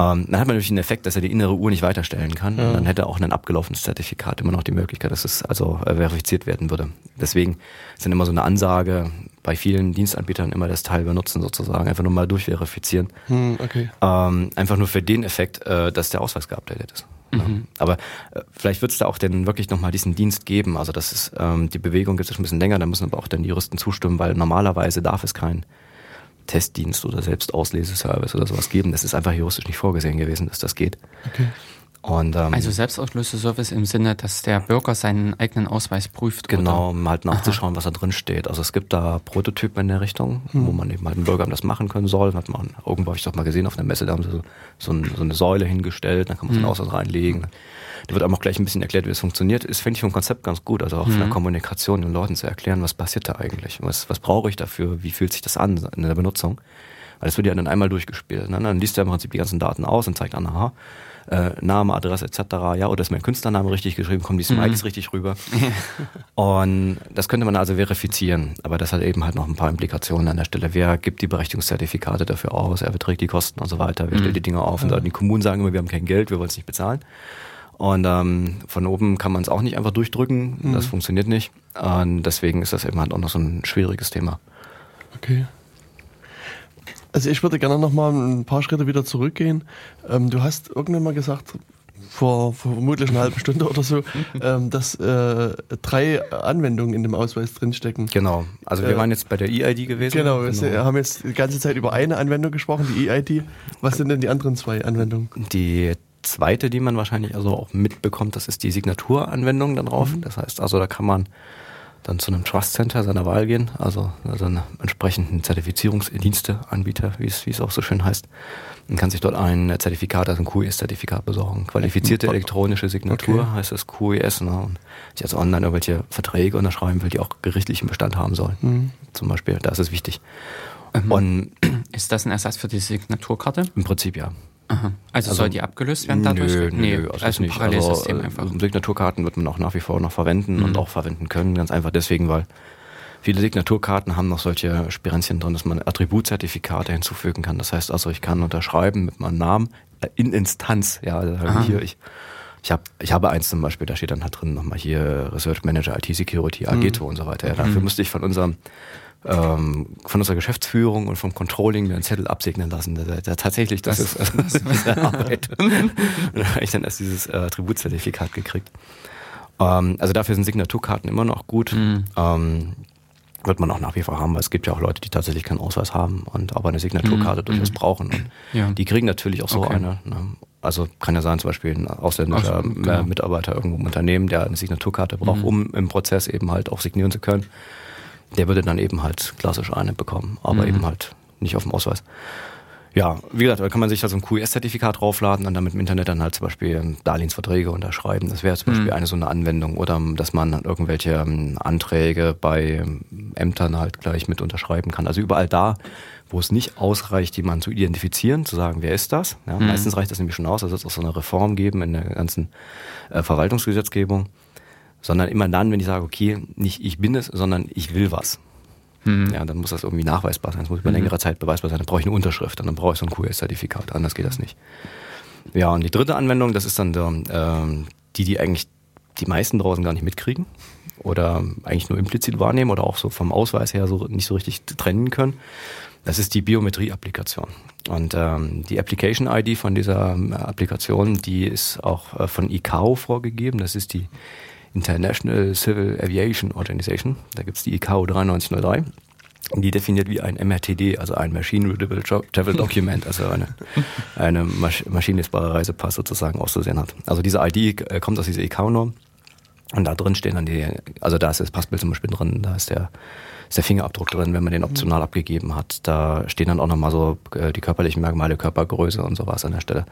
Ähm, dann hat man natürlich den Effekt, dass er die innere Uhr nicht weiterstellen kann. Ja. Und dann hätte auch ein abgelaufenes Zertifikat immer noch die Möglichkeit, dass es also äh, verifiziert werden würde. Deswegen ist dann immer so eine Ansage bei vielen Dienstanbietern immer das Teil benutzen sozusagen, einfach nur mal durchverifizieren. Hm, okay. ähm, einfach nur für den Effekt, äh, dass der Ausweis geupdatet ist. Mhm. Aber äh, vielleicht wird es da auch dann wirklich nochmal diesen Dienst geben. Also das ist ähm, die Bewegung gibt es schon ein bisschen länger, da müssen aber auch dann die Juristen zustimmen, weil normalerweise darf es kein Testdienst oder Selbstausleseservice oder sowas geben. Das ist einfach juristisch nicht vorgesehen gewesen, dass das geht. Okay. Und, ähm, also Selbstauslöseservice im Sinne, dass der Bürger seinen eigenen Ausweis prüft. Genau, um halt nachzuschauen, Aha. was da drin steht. Also es gibt da Prototypen in der Richtung, hm. wo man eben halt den Bürgern das machen können soll. Hat man irgendwo habe ich doch mal gesehen auf der Messe, da haben sie so, so, ein, so eine Säule hingestellt, da kann man hm. seinen Ausweis reinlegen. Da wird auch gleich ein bisschen erklärt, wie es funktioniert. Ist, finde ich, vom Konzept ganz gut. Also auch mhm. von der Kommunikation den Leuten zu erklären, was passiert da eigentlich? Was, was brauche ich dafür? Wie fühlt sich das an in der Benutzung? Weil das wird ja dann einmal durchgespielt. Ne? Dann liest er im Prinzip die ganzen Daten aus und zeigt an, aha, äh, Name, Adresse etc. Ja, oder ist mein Künstlername richtig geschrieben, kommen die Smileys mhm. richtig rüber. und das könnte man also verifizieren, aber das hat eben halt noch ein paar Implikationen an der Stelle. Wer gibt die Berechtigungszertifikate dafür aus? Wer beträgt die Kosten und so weiter? Wer mhm. stellt die Dinge auf? Und die Kommunen sagen immer, wir haben kein Geld, wir wollen es nicht bezahlen. Und ähm, von oben kann man es auch nicht einfach durchdrücken. Mhm. Das funktioniert nicht. Und deswegen ist das eben halt auch noch so ein schwieriges Thema. Okay. Also ich würde gerne noch mal ein paar Schritte wieder zurückgehen. Ähm, du hast irgendwann mal gesagt, vor, vor vermutlich einer halben Stunde oder so, ähm, dass äh, drei Anwendungen in dem Ausweis drinstecken. Genau. Also wir äh, waren jetzt bei der EID gewesen. Genau, genau. wir haben jetzt die ganze Zeit über eine Anwendung gesprochen, die EID. Was sind denn die anderen zwei Anwendungen? Die zweite, die man wahrscheinlich also auch mitbekommt, das ist die Signaturanwendung dann drauf. Mhm. Das heißt also, da kann man dann zu einem Trust Center seiner Wahl gehen, also, also einen entsprechenden Zertifizierungsdiensteanbieter, wie es, wie es auch so schön heißt, und kann sich dort ein Zertifikat, also ein QES-Zertifikat besorgen. Qualifizierte elektronische Signatur okay. heißt das QES, ne? und sich also online irgendwelche Verträge unterschreiben will, die auch gerichtlichen Bestand haben sollen. Mhm. Zum Beispiel, da ist es wichtig. Mhm. Und ist das ein Ersatz für die Signaturkarte? Im Prinzip ja. Aha. Also, also, soll die abgelöst werden dadurch? Nö, nee, nö also, also nicht. Also, einfach. Signaturkarten wird man auch nach wie vor noch verwenden mhm. und auch verwenden können, ganz einfach deswegen, weil viele Signaturkarten haben noch solche Spirenzchen drin, dass man Attributzertifikate hinzufügen kann. Das heißt also, ich kann unterschreiben mit meinem Namen äh, in Instanz. Ja, also hier ich ich habe ich habe eins zum Beispiel, da steht dann halt drin nochmal hier Research Manager IT Security, Ageto mhm. und so weiter. Ja, dafür mhm. musste ich von unserem ähm, von unserer Geschäftsführung und vom Controlling mir einen Zettel absegnen lassen. Da, da, tatsächlich, das, das ist, das ist Arbeit. und dann habe ich dann erst dieses äh, Attributzertifikat gekriegt. Ähm, also dafür sind Signaturkarten immer noch gut. Mhm. Ähm, wird man auch nach wie vor haben, weil es gibt ja auch Leute, die tatsächlich keinen Ausweis haben und aber eine Signaturkarte mhm. durchaus mhm. brauchen. Ja. Die kriegen natürlich auch so okay. eine. Ne? Also kann ja sein, zum Beispiel ein ausländischer so, genau. Mitarbeiter irgendwo im Unternehmen, der eine Signaturkarte braucht, mhm. um im Prozess eben halt auch signieren zu können der würde dann eben halt klassisch eine bekommen, aber mhm. eben halt nicht auf dem Ausweis. Ja, wie gesagt, da kann man sich da so ein QS-Zertifikat draufladen und dann mit dem Internet dann halt zum Beispiel Darlehensverträge unterschreiben. Das wäre zum Beispiel mhm. eine so eine Anwendung. Oder dass man irgendwelche ähm, Anträge bei ähm, Ämtern halt gleich mit unterschreiben kann. Also überall da, wo es nicht ausreicht, jemanden zu identifizieren, zu sagen, wer ist das? Ja, mhm. Meistens reicht das nämlich schon aus. Da wird es auch so eine Reform geben in der ganzen äh, Verwaltungsgesetzgebung sondern immer dann, wenn ich sage, okay, nicht ich bin es, sondern ich will was. Mhm. Ja, dann muss das irgendwie nachweisbar sein. Das muss über mhm. längere Zeit beweisbar sein. Dann brauche ich eine Unterschrift und dann brauche ich so ein QS-Zertifikat. Anders geht das nicht. Ja, und die dritte Anwendung, das ist dann der, äh, die, die eigentlich die meisten draußen gar nicht mitkriegen oder eigentlich nur implizit wahrnehmen oder auch so vom Ausweis her so nicht so richtig trennen können. Das ist die Biometrie-Applikation. Und ähm, die Application-ID von dieser ähm, Applikation, die ist auch äh, von ICAO vorgegeben. Das ist die International Civil Aviation Organization. Da gibt's die ICAO 9303. Die definiert wie ein MRTD, also ein Machine Readable Travel Document, also eine, eine Masch maschinenlesbare Reisepass sozusagen auszusehen hat. Also diese ID äh, kommt aus dieser ICAO-Norm. Und da drin stehen dann die, also da ist das Passbild zum Beispiel drin, da ist der, ist der Fingerabdruck drin, wenn man den optional abgegeben hat. Da stehen dann auch nochmal so äh, die körperlichen Merkmale, Körpergröße und sowas an der Stelle.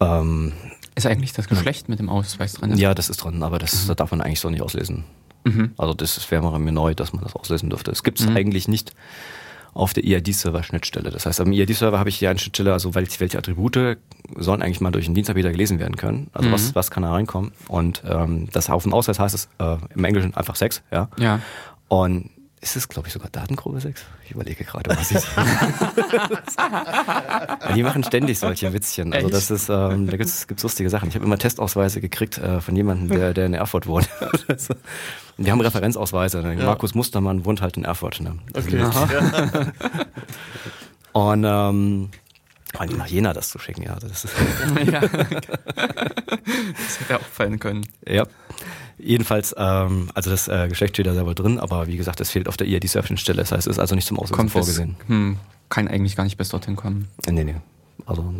Ähm, ist eigentlich das Geschlecht mit dem Ausweis drin? Ja, das ist drin, aber das, mhm. das darf man eigentlich so nicht auslesen. Mhm. Also das wäre mir neu, dass man das auslesen dürfte. Es gibt es mhm. eigentlich nicht auf der EID-Server-Schnittstelle. Das heißt, am EID-Server habe ich hier eine Schnittstelle, also welche, welche Attribute sollen eigentlich mal durch einen Dienstanbieter gelesen werden können. Also mhm. was, was kann da reinkommen? Und ähm, das auf dem Ausweis heißt es äh, im Englischen einfach Sex, ja. Ja. Und ist es, glaube ich, sogar Datengruppe 6? Ich überlege gerade, was ich. die machen ständig solche Witzchen. Also das ist, ähm, da gibt es lustige Sachen. Ich habe immer Testausweise gekriegt äh, von jemandem, der, der in Erfurt wohnt. die haben Referenzausweise. Ja. Markus Mustermann wohnt halt in Erfurt. Ne? Okay. Ja. Und ähm, nach Jena das zu schicken, ja. Das, ist ja. das hätte auch fallen können. Ja. Jedenfalls, ähm, also das äh, Geschlecht steht da selber drin, aber wie gesagt, es fehlt auf der IRD-Surfing-Stelle. Das heißt, es ist also nicht zum Auslösen vorgesehen. Bis, hm, kann eigentlich gar nicht bis dorthin kommen. Nee, nee. Also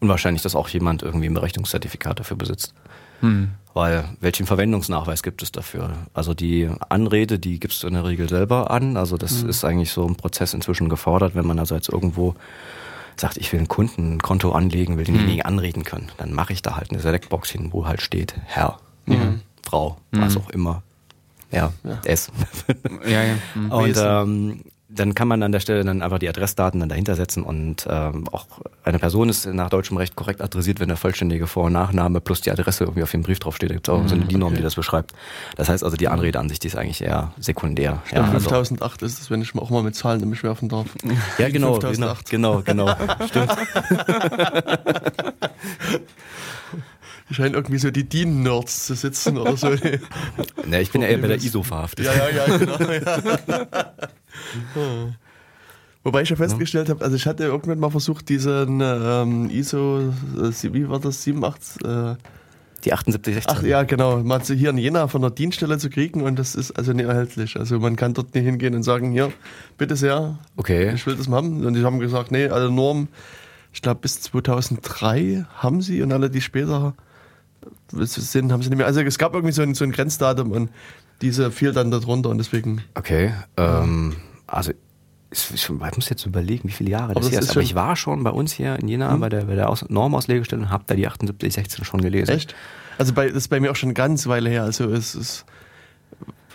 unwahrscheinlich, dass auch jemand irgendwie ein Berechnungszertifikat dafür besitzt. Hm. Weil welchen Verwendungsnachweis gibt es dafür? Also die Anrede, die gibst du in der Regel selber an. Also das hm. ist eigentlich so ein Prozess inzwischen gefordert, wenn man also jetzt irgendwo sagt, ich will ein Kundenkonto anlegen, will denjenigen hm. anreden können. Dann mache ich da halt eine Selectbox hin, wo halt steht Herr. Ja. Frau, mhm. was auch immer. Ja, ja. S. ja, ja. Mhm. Und ähm, dann kann man an der Stelle dann einfach die Adressdaten dann dahinter setzen und ähm, auch eine Person ist nach deutschem Recht korrekt adressiert, wenn der vollständige Vor- und Nachname plus die Adresse irgendwie auf dem Brief draufsteht. Da gibt es auch mhm, so eine DIN-Norm, okay. die das beschreibt. Das heißt also, die Anrede an sich, die ist eigentlich eher sekundär. Ja, 5008 also. ist es, wenn ich auch mal mit Zahlen nämlich werfen darf. Ja, genau, genau, genau, genau, stimmt. scheinen irgendwie so die DIN-Nerds zu sitzen oder so. ne, ich bin ja eher bei der ISO verhaftet. Ja, ja, ja, genau. Ja. Wobei ich ja festgestellt habe, also ich hatte irgendwann mal versucht, diesen ähm, ISO, äh, wie war das, 78? Äh, die 7816. Ach ja, genau. Mal hier in Jena von der Dienststelle zu kriegen und das ist also nicht erhältlich. Also man kann dort nicht hingehen und sagen, hier, bitte sehr, okay. ich will das mal haben. Und die haben gesagt, nee, alle Normen, ich glaube bis 2003 haben sie und alle, die später sind, haben sie nicht mehr. Also es gab irgendwie so ein, so ein Grenzdatum und diese fiel dann darunter und deswegen. Okay, ähm, also ich muss jetzt überlegen, wie viele Jahre das, das ist. Aber ich war schon bei uns hier in Jena hm. bei der, bei der Aus Normauslegestelle und habe da die 7816 schon gelesen. Echt? Also bei, das ist bei mir auch schon eine ganze Weile her. Also es ist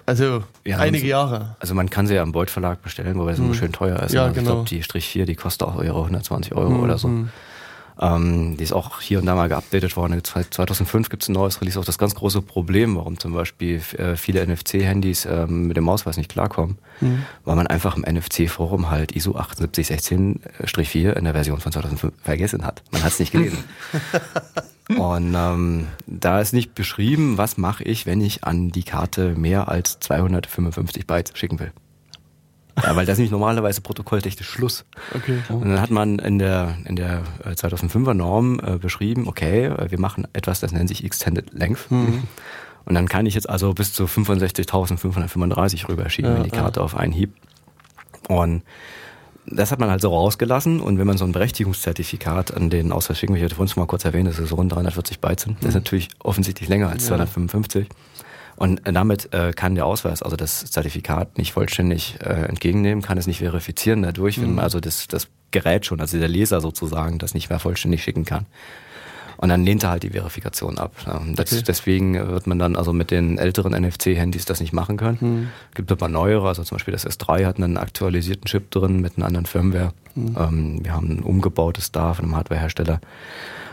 also ja, einige Jahre. Also man kann sie ja im Beuth Verlag bestellen, wobei es hm. immer schön teuer ist. Ja, genau. Ich glaube, die Strich 4, die kostet auch ihre 120 Euro hm, oder so. Hm. Ähm, die ist auch hier und da mal geupdatet worden. 2005 gibt es ein neues Release. Auch das ganz große Problem, warum zum Beispiel äh, viele NFC-Handys ähm, mit dem Ausweis nicht klarkommen, mhm. weil man einfach im NFC-Forum halt ISO 7816-4 in der Version von 2005 vergessen hat. Man hat es nicht gelesen. Und ähm, da ist nicht beschrieben, was mache ich, wenn ich an die Karte mehr als 255 Bytes schicken will. Ja, weil das ist nämlich normalerweise protokolltechnisch Schluss. Okay. Und dann hat man in der, in der 2005er äh, Norm äh, beschrieben, okay, äh, wir machen etwas, das nennt sich Extended Length. Mhm. Und dann kann ich jetzt also bis zu 65.535 rüberschieben ja, in die Karte ja. auf einen Hieb. Und das hat man halt so rausgelassen und wenn man so ein Berechtigungszertifikat an den Ausweis schicken, ich hatte vorhin schon mal kurz erwähnt, dass es rund 340 Byte sind, das ist mhm. natürlich offensichtlich länger als ja. 255. Und damit äh, kann der Ausweis, also das Zertifikat, nicht vollständig äh, entgegennehmen, kann es nicht verifizieren dadurch, mhm. wenn man also das, das Gerät schon, also der Leser sozusagen, das nicht mehr vollständig schicken kann. Und dann lehnt er halt die Verifikation ab. Das, okay. Deswegen wird man dann also mit den älteren NFC-Handys das nicht machen können. Mhm. Gibt aber neuere, also zum Beispiel das S3 hat einen aktualisierten Chip drin mit einer anderen Firmware. Mhm. Ähm, wir haben ein umgebautes da von einem Hardwarehersteller.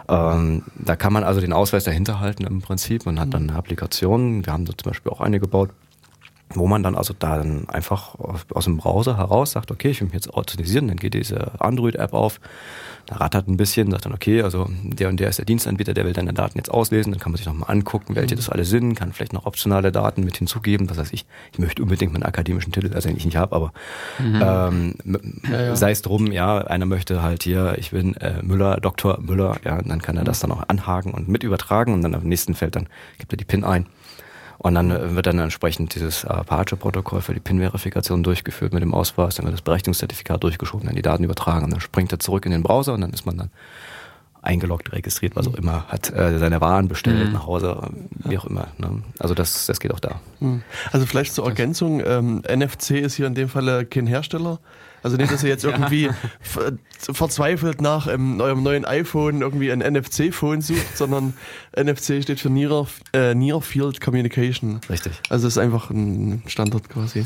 Ähm, da kann man also den Ausweis dahinter halten im Prinzip. Man hat dann eine Applikation. Wir haben da zum Beispiel auch eine gebaut. wo man dann also dann einfach aus dem Browser heraus sagt, okay, ich will mich jetzt authentisieren, dann geht diese Android-App auf, da rattert ein bisschen, sagt dann, okay, also der und der ist der Dienstanbieter, der will deine Daten jetzt auslesen, dann kann man sich nochmal angucken, welche mhm. das alle sind, kann vielleicht noch optionale Daten mit hinzugeben, was heißt ich, ich möchte unbedingt meinen akademischen Titel, also den ich nicht habe, aber mhm. ähm, ja, ja. sei es drum, ja, einer möchte halt hier, ich bin äh, Müller, Dr. Müller, ja, und dann kann er mhm. das dann auch anhaken und mit übertragen und dann am nächsten Feld dann gibt er die PIN ein und dann äh, wird dann entsprechend dieses Apache-Protokoll für die PIN-Verifikation durchgeführt mit dem Ausweis, dann wird das Berechtigungszertifikat durchgeschoben, dann die Daten übertragen und dann springt er zurück in den Browser und dann ist man dann eingeloggt, registriert, was auch immer, hat äh, seine Waren bestellt mhm. nach Hause, wie auch immer. Ne? Also das, das geht auch da. Mhm. Also vielleicht zur Ergänzung, ähm, NFC ist hier in dem Fall kein Hersteller. Also nicht, dass ihr jetzt irgendwie ja. verzweifelt nach ähm, eurem neuen iPhone irgendwie ein NFC-Phone sucht, sondern NFC steht für Near, äh, Near Field Communication. Richtig. Also es ist einfach ein Standard quasi.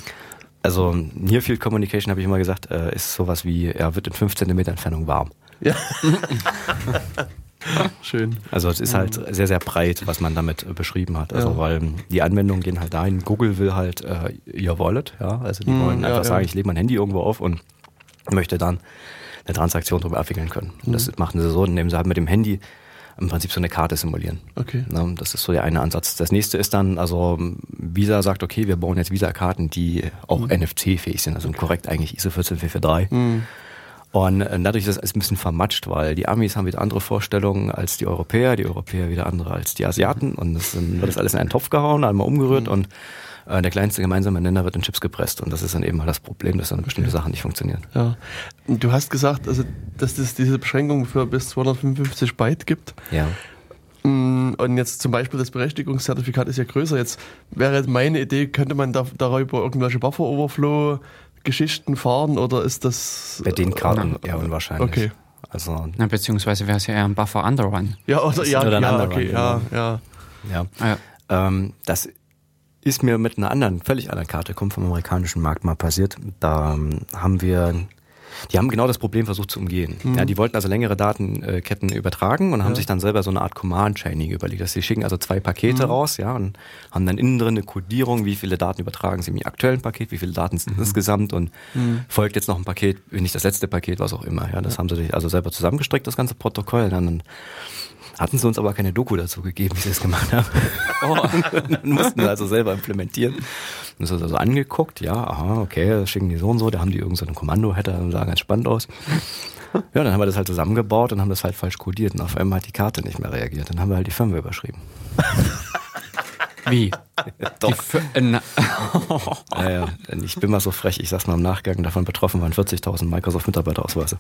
Also Near Field Communication, habe ich immer gesagt, äh, ist sowas wie, er wird in 5 cm Entfernung warm. Ja. Schön. Also es ist halt sehr, sehr breit, was man damit äh, beschrieben hat. Also ja. weil die Anwendungen gehen halt dahin, Google will halt äh, ihr Wallet, ja. Also die mhm, wollen einfach ja, sagen, ich lege mein Handy irgendwo auf und möchte dann eine Transaktion darüber abwickeln können. Und das mhm. machen sie so, indem sie halt mit dem Handy im Prinzip so eine Karte simulieren. Okay. Ne, das ist so der eine Ansatz. Das nächste ist dann, also Visa sagt, okay, wir bauen jetzt Visa-Karten, die auch mhm. NFC-fähig sind, also korrekt eigentlich ISO 14443. Mhm. Und äh, dadurch ist das ein bisschen vermatscht, weil die Amis haben wieder andere Vorstellungen als die Europäer, die Europäer wieder andere als die Asiaten. Und das, dann wird das alles in einen Topf gehauen, einmal umgerührt mhm. und äh, der kleinste gemeinsame Nenner wird in Chips gepresst. Und das ist dann eben mal das Problem, dass dann bestimmte Sachen nicht funktionieren. Ja. Du hast gesagt, also, dass es diese Beschränkung für bis 255 Byte gibt. Ja. Mm, und jetzt zum Beispiel das Berechtigungszertifikat ist ja größer. Jetzt wäre jetzt meine Idee, könnte man da, darüber irgendwelche Buffer-Overflow Geschichten fahren oder ist das. Bei den Karten äh, eher unwahrscheinlich. Okay. Also, Na, beziehungsweise wäre es ja eher ein Buffer Underrun. Ja, oder, ja, oder ja, okay, genau. ja, ja. Ja. ja. Ähm, das ist mir mit einer anderen, völlig anderen Karte, kommt vom amerikanischen Markt mal passiert. Da ähm, haben wir die haben genau das Problem versucht zu umgehen. Mhm. Ja, die wollten also längere Datenketten übertragen und haben sich dann selber so eine Art Command-Chaining überlegt. Dass sie schicken also zwei Pakete mhm. raus, ja, und haben dann innen drin eine Codierung, wie viele Daten übertragen sie im aktuellen Paket, wie viele Daten sind mhm. insgesamt und mhm. folgt jetzt noch ein Paket, wenn nicht das letzte Paket, was auch immer. Ja, das ja. haben sie sich also selber zusammengestrickt, das ganze Protokoll. Dann hatten sie uns aber keine Doku dazu gegeben, wie sie es gemacht haben. Oh. dann mussten sie also selber implementieren. Und das also angeguckt, ja, aha, okay, das schicken die so und so, da haben die irgendein so Kommando, hätte sah ganz spannend aus. Ja, dann haben wir das halt zusammengebaut und haben das halt falsch codiert und auf einmal hat die Karte nicht mehr reagiert. Dann haben wir halt die Firmware überschrieben. Wie? Doch. naja, ich bin mal so frech, ich sag's mal im Nachgang, davon betroffen waren 40.000 Microsoft-Mitarbeiterausweise.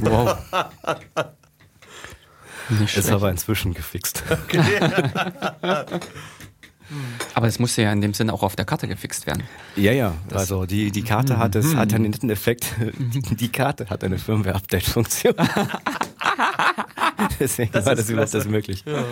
Wow. Nicht ist aber inzwischen gefixt. Okay. Aber es musste ja in dem Sinne auch auf der Karte gefixt werden. Ja, ja. Das also die, die Karte hat es hat einen netten Effekt. Die Karte hat eine Firmware-Update-Funktion. Deswegen das war das überhaupt das möglich. Ja.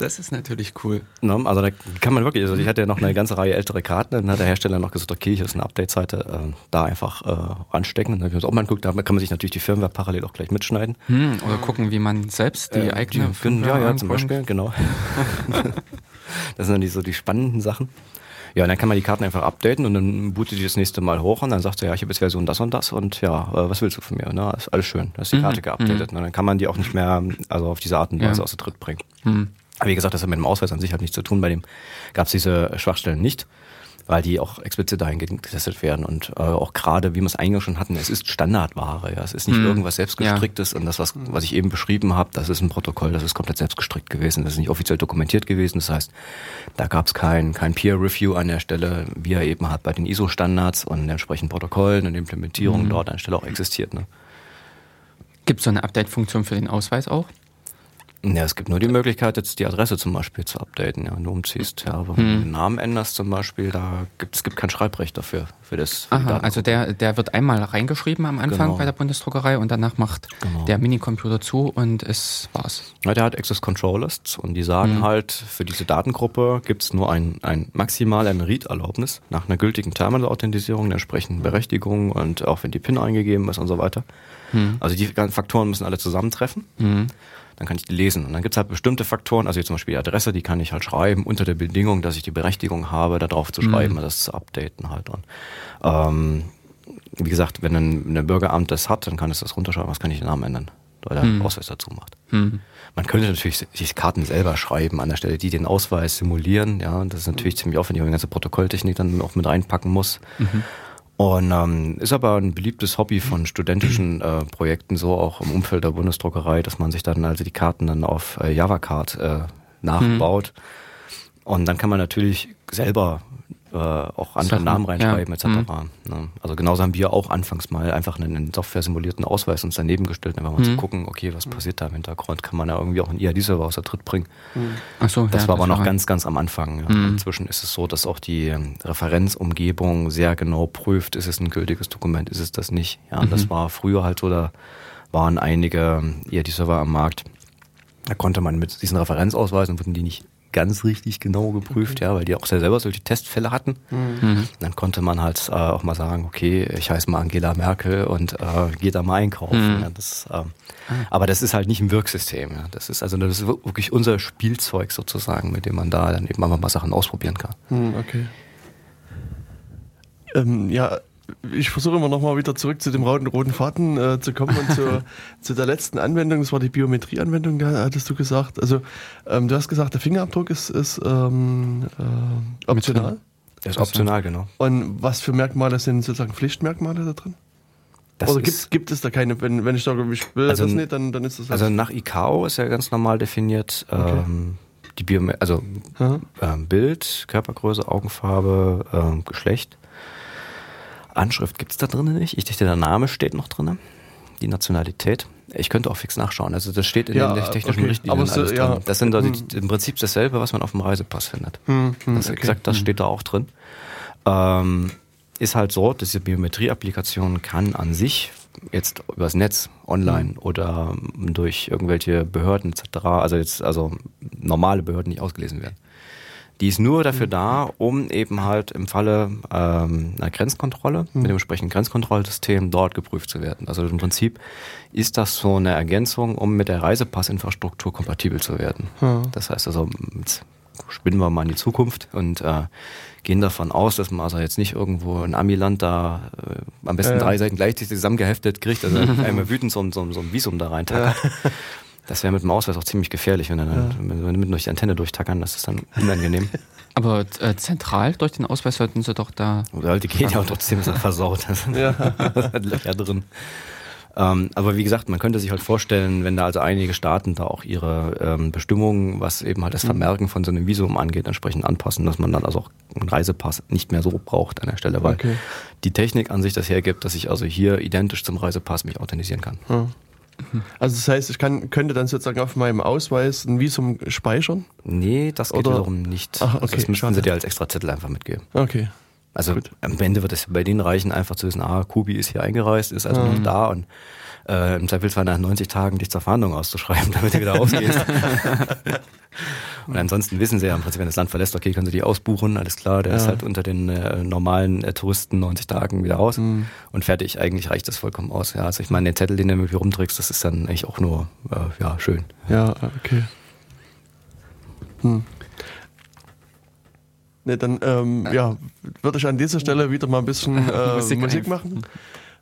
Das ist natürlich cool. No, also da kann man wirklich, also ich hatte ja noch eine ganze Reihe ältere Karten, dann hat der Hersteller noch gesagt, okay, hier ist eine Update-Seite, äh, da einfach äh, anstecken. Und dann kann man gucken, da kann man sich natürlich die Firmware parallel auch gleich mitschneiden. Hm, oder gucken, wie man selbst die äh, eigene die, Firmware Ja, ja, zum Beispiel, genau. das sind dann die, so die spannenden Sachen. Ja, und dann kann man die Karten einfach updaten und dann bootet die das nächste Mal hoch und dann sagt er, ja, ich habe jetzt Version das und das und ja, äh, was willst du von mir? Na, ist alles schön, da ist die mhm. Karte geupdatet. Mhm. Und dann kann man die auch nicht mehr also auf diese Art und Weise ja. aus der Tritt bringen. Mhm. Wie gesagt, das hat mit dem Ausweis an sich hat nichts zu tun. Bei dem gab es diese Schwachstellen nicht weil die auch explizit dahingehend getestet werden und äh, auch gerade, wie wir es eingangs schon hatten, es ist Standardware, ja, es ist nicht mhm. irgendwas selbstgestricktes ja. und das, was, was ich eben beschrieben habe, das ist ein Protokoll, das ist komplett selbstgestrickt gewesen, das ist nicht offiziell dokumentiert gewesen, das heißt, da gab es kein, kein Peer-Review an der Stelle, wie er eben hat bei den ISO-Standards und den entsprechenden Protokollen und Implementierung mhm. dort an der Stelle auch existiert. Ne? Gibt es so eine Update-Funktion für den Ausweis auch? Ja, es gibt nur die Möglichkeit, jetzt die Adresse zum Beispiel zu updaten, ja, wenn du umziehst. Ja, aber hm. wenn du den Namen änderst zum Beispiel, da gibt es gibt kein Schreibrecht dafür, für das. Für Aha, also der, der wird einmal reingeschrieben am Anfang genau. bei der Bundesdruckerei und danach macht genau. der Minicomputer zu und es war's. Ja, der hat Access Control Lists und die sagen hm. halt, für diese Datengruppe gibt es nur ein, ein maximal eine Read-Erlaubnis nach einer gültigen Terminal-Authentisierung, der entsprechenden Berechtigung und auch wenn die PIN eingegeben ist und so weiter. Hm. Also die Faktoren müssen alle zusammentreffen. Dann kann ich die lesen. Und dann gibt es halt bestimmte Faktoren, also zum Beispiel die Adresse, die kann ich halt schreiben, unter der Bedingung, dass ich die Berechtigung habe, da drauf zu schreiben, mhm. das zu updaten halt. Und, ähm, wie gesagt, wenn ein, ein Bürgeramt das hat, dann kann es das runterschreiben, was kann ich den Namen ändern, weil der hm. Ausweis dazu macht. Hm. Man könnte natürlich sich Karten selber schreiben an der Stelle, die den Ausweis simulieren. Ja, das ist natürlich ziemlich aufwendig, wenn man die ganze Protokolltechnik dann auch mit reinpacken muss. Mhm. Und ähm, ist aber ein beliebtes Hobby von studentischen äh, Projekten, so auch im Umfeld der Bundesdruckerei, dass man sich dann also die Karten dann auf äh, JavaCard äh, nachbaut. Mhm. Und dann kann man natürlich selber äh, auch andere Sachen, Namen reinschreiben ja. etc. Mhm. Ne? Also genauso haben wir auch anfangs mal einfach einen, Software-simulierten Ausweis uns daneben gestellt, einfach mal mhm. zu gucken, okay, was passiert da im Hintergrund? Kann man da irgendwie auch einen IAD-Server außer Tritt bringen? Mhm. Ach so, das ja, war das aber noch ganz, ganz am Anfang. Ja. Mhm. Inzwischen ist es so, dass auch die ähm, Referenzumgebung sehr genau prüft, ist es ein gültiges Dokument, ist es das nicht? Ja, das mhm. war früher halt so, da waren einige ähm, IAD-Server am Markt, da konnte man mit diesen Referenzausweisen, wurden die nicht ganz richtig genau geprüft, okay. ja, weil die auch sehr selber solche Testfälle hatten. Mhm. Dann konnte man halt äh, auch mal sagen, okay, ich heiße mal Angela Merkel und äh, gehe da mal einkaufen. Mhm. Ja, das, äh, ah. Aber das ist halt nicht ein Wirksystem. Ja. Das ist also das ist wirklich unser Spielzeug sozusagen, mit dem man da dann eben einfach mal Sachen ausprobieren kann. Mhm, okay. Ähm, ja, ich versuche immer noch mal wieder zurück zu dem roten, roten Faden äh, zu kommen und zu, zu der letzten Anwendung, das war die Biometrieanwendung, hattest du gesagt. Also ähm, du hast gesagt, der Fingerabdruck ist, ist ähm, äh, optional. Ist optional, genau. Und was für Merkmale sind sozusagen Pflichtmerkmale da drin? Das Oder gibt, gibt es da keine, wenn, wenn ich sage, ich will also, das nicht, dann, dann ist das Also nach ICAO ist ja ganz normal definiert, okay. ähm, die Biome also ähm, Bild, Körpergröße, Augenfarbe, ähm, Geschlecht. Anschrift gibt es da drinnen nicht. Ich dachte, der Name steht noch drinnen. Die Nationalität. Ich könnte auch fix nachschauen. Also das steht in ja, den technischen okay. Richtlinien so, alles ja. drin. Das sind hm. im Prinzip dasselbe, was man auf dem Reisepass findet. Hm, hm, das okay. exakt, das hm. steht da auch drin. Ähm, ist halt so, dass diese Biometrie-Applikation kann an sich jetzt übers Netz, online hm. oder durch irgendwelche Behörden etc., also jetzt also normale Behörden nicht ausgelesen werden. Die ist nur dafür mhm. da, um eben halt im Falle ähm, einer Grenzkontrolle mhm. mit dem entsprechenden Grenzkontrollsystem dort geprüft zu werden. Also im Prinzip ist das so eine Ergänzung, um mit der Reisepassinfrastruktur kompatibel zu werden. Mhm. Das heißt also, jetzt spinnen wir mal in die Zukunft und äh, gehen davon aus, dass man also jetzt nicht irgendwo in Amiland da äh, am besten äh. drei Seiten gleichzeitig zusammengeheftet kriegt, also einmal wütend so, so, so ein Visum da reintackert. Das wäre mit dem Ausweis auch ziemlich gefährlich, wenn dann, ja. wenn, wenn mit durch die Antenne durchtackern, das ist dann unangenehm. Aber äh, zentral durch den Ausweis sollten sie doch da. Oder die gehen ja auch trotzdem so versaut. Da sind ja. Löcher drin. Ähm, aber wie gesagt, man könnte sich halt vorstellen, wenn da also einige Staaten da auch ihre ähm, Bestimmungen, was eben halt das mhm. Vermerken von so einem Visum angeht, entsprechend anpassen, dass man dann also auch einen Reisepass nicht mehr so braucht an der Stelle, weil okay. die Technik an sich das hergibt, dass ich also hier identisch zum Reisepass mich authentisieren kann. Ja. Also das heißt, ich kann, könnte dann sozusagen auf meinem Ausweis ein Visum speichern? Nee, das geht Oder? wiederum nicht. Ach, okay, das müssen sie dir als extra Zettel einfach mitgeben. Okay. Also Gut. am Ende wird es bei denen reichen, einfach zu wissen, ah, Kubi ist hier eingereist, ist also mhm. noch da und äh, im Zweifelsfall nach 90 Tagen dich zur Fahndung auszuschreiben, damit du wieder rausgehst. und ansonsten wissen sie ja im Prinzip, wenn das Land verlässt, okay, können sie die ausbuchen, alles klar, der ja. ist halt unter den äh, normalen äh, Touristen 90 Tagen wieder raus mhm. und fertig. Eigentlich reicht das vollkommen aus. Ja, also ich meine, den Zettel, den du irgendwie rumträgst, das ist dann eigentlich auch nur, äh, ja, schön. Ja, okay. Hm. Ne, dann ähm, ja, würde ich an dieser Stelle wieder mal ein bisschen äh, Musik, Musik machen.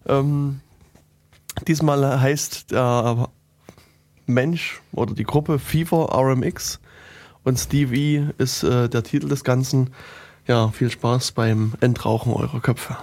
Ähm, diesmal heißt der Mensch oder die Gruppe Fever RMX und Steve E ist äh, der Titel des Ganzen. Ja, viel Spaß beim Entrauchen eurer Köpfe.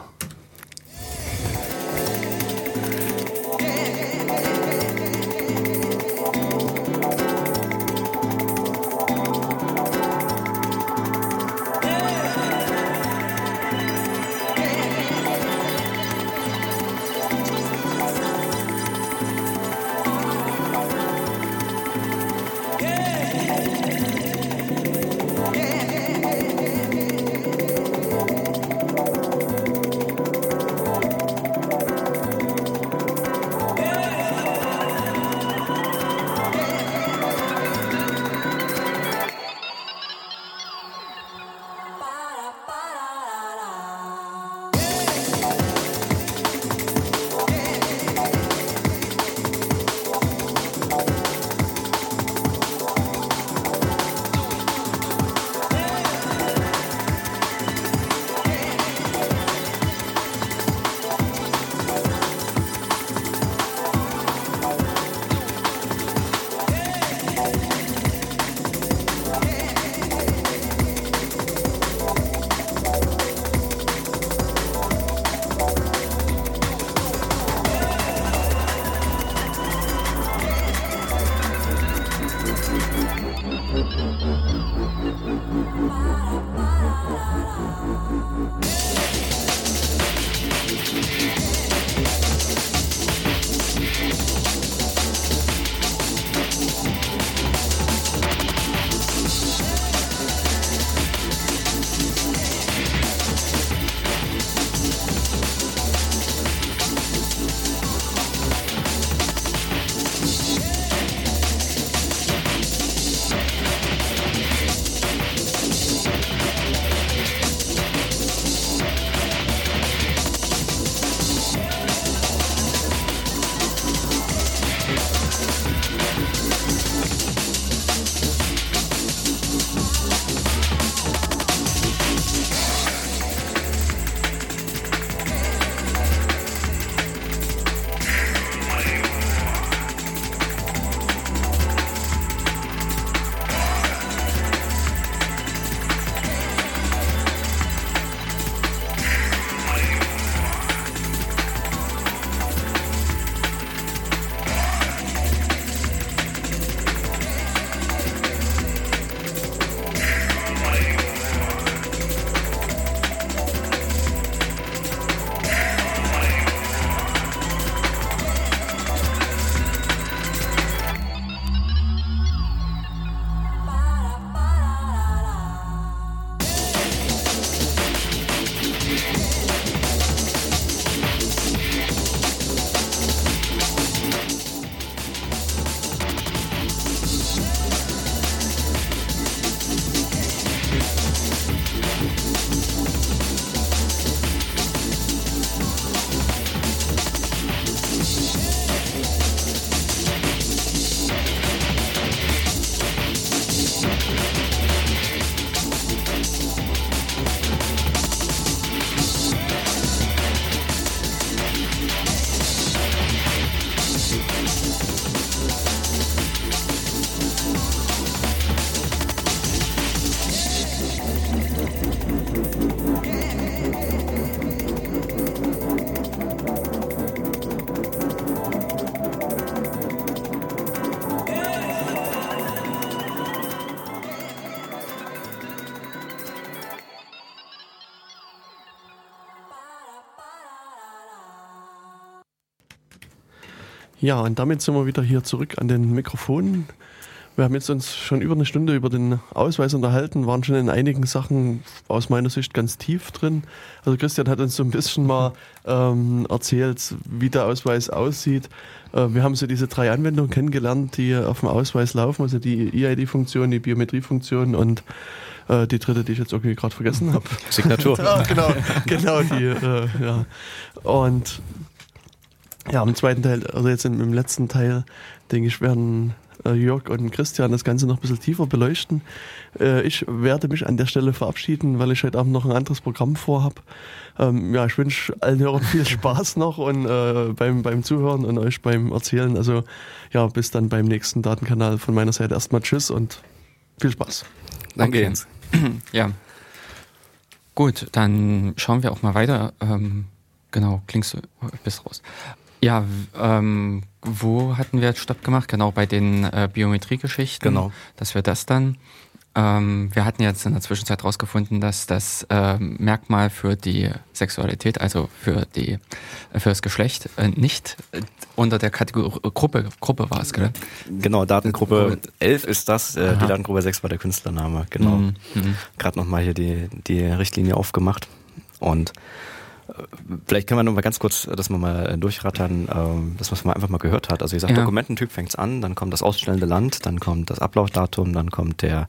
Ja, und damit sind wir wieder hier zurück an den Mikrofonen. Wir haben jetzt uns schon über eine Stunde über den Ausweis unterhalten, waren schon in einigen Sachen aus meiner Sicht ganz tief drin. Also Christian hat uns so ein bisschen mal ähm, erzählt, wie der Ausweis aussieht. Äh, wir haben so diese drei Anwendungen kennengelernt, die auf dem Ausweis laufen, also die EID-Funktion, die Biometriefunktion und äh, die dritte, die ich jetzt irgendwie gerade vergessen habe. Signatur. ja, genau, genau die, äh, ja. Und ja, im zweiten Teil, also jetzt im, im letzten Teil, denke ich, werden äh, Jörg und Christian das Ganze noch ein bisschen tiefer beleuchten. Äh, ich werde mich an der Stelle verabschieden, weil ich heute Abend noch ein anderes Programm vorhab. Ähm, ja, ich wünsche allen Hörern viel Spaß noch und äh, beim, beim Zuhören und euch beim Erzählen. Also ja, bis dann beim nächsten Datenkanal von meiner Seite erstmal Tschüss und viel Spaß. Danke, okay. Jens. Ja. Gut, dann schauen wir auch mal weiter. Ähm, genau, klingst du, bist raus. Ja, ähm, wo hatten wir jetzt Stopp gemacht? Genau, bei den äh, Biometriegeschichten. Genau. Dass wir das dann. Ähm, wir hatten jetzt in der Zwischenzeit herausgefunden, dass das äh, Merkmal für die Sexualität, also für die äh, für das Geschlecht, äh, nicht äh, unter der Kategorie Gruppe Gruppe war es, gell? Genau, Datengruppe 11 ist das, äh, die Datengruppe 6 war der Künstlername, genau. Mhm. mhm. Gerade nochmal hier die, die Richtlinie aufgemacht und Vielleicht können wir nur mal ganz kurz das mal durchrattern, ähm, das, was man einfach mal gehört hat. Also ich sage, ja. Dokumententyp fängt's an, dann kommt das ausstellende Land, dann kommt das Ablaufdatum, dann kommt der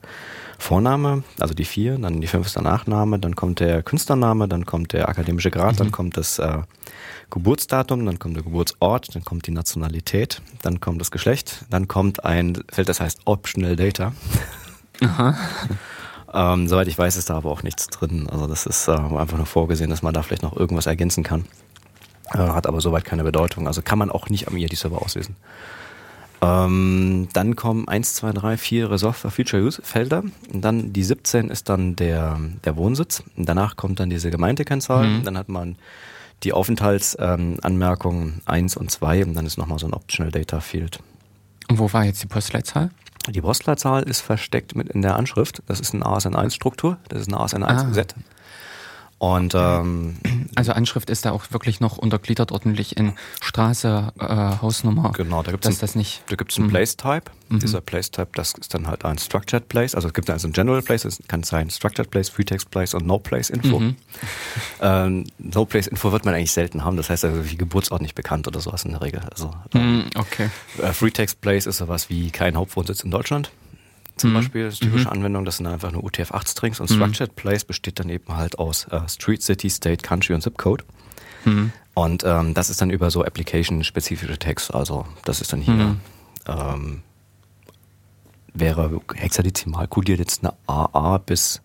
Vorname, also die vier, dann die fünf ist der Nachname, dann kommt der Künstlername, dann kommt der akademische Grad, mhm. dann kommt das äh, Geburtsdatum, dann kommt der Geburtsort, dann kommt die Nationalität, dann kommt das Geschlecht, dann kommt ein Feld, das heißt Optional Data. Aha. Ähm, soweit ich weiß, ist da aber auch nichts drin. Also das ist äh, einfach nur vorgesehen, dass man da vielleicht noch irgendwas ergänzen kann. Äh, hat aber soweit keine Bedeutung. Also kann man auch nicht am IAD-Server auslesen. Ähm, dann kommen 1, 2, 3, 4 Resolve Future Use Felder. Und dann die 17 ist dann der, der Wohnsitz. Und danach kommt dann diese Gemeindekennzahl. Mhm. Dann hat man die Aufenthaltsanmerkungen ähm, 1 und 2 und dann ist nochmal so ein Optional Data Field. Und wo war jetzt die Postleitzahl? Die Postleitzahl ist versteckt mit in der Anschrift. Das ist eine ASN1-Struktur. Das ist eine ASN1-Set. Und ähm, also Anschrift ist da auch wirklich noch untergliedert ordentlich in Straße, äh, Hausnummer. Genau, da gibt es das nicht. Da gibt es einen mhm. Place Type. Mhm. Dieser Place Type, das ist dann halt ein Structured Place. Also es gibt also ein General Place, das kann sein Structured Place, Free Text Place und No Place Info. Mhm. Ähm, no Place Info wird man eigentlich selten haben. Das heißt also wie Geburtsort nicht bekannt oder sowas in der Regel. Also ähm, okay. Äh, Free Text Place ist sowas wie kein Hauptwohnsitz in Deutschland zum mhm. Beispiel, das ist typische mhm. Anwendung, das sind einfach nur UTF-8-Strings und mhm. Structured Place besteht dann eben halt aus äh, Street, City, State, Country und Zip Code. Mhm. Und ähm, das ist dann über so Application-spezifische Tags, also das ist dann hier, mhm. ähm, wäre hexadezimal kodiert jetzt eine AA bis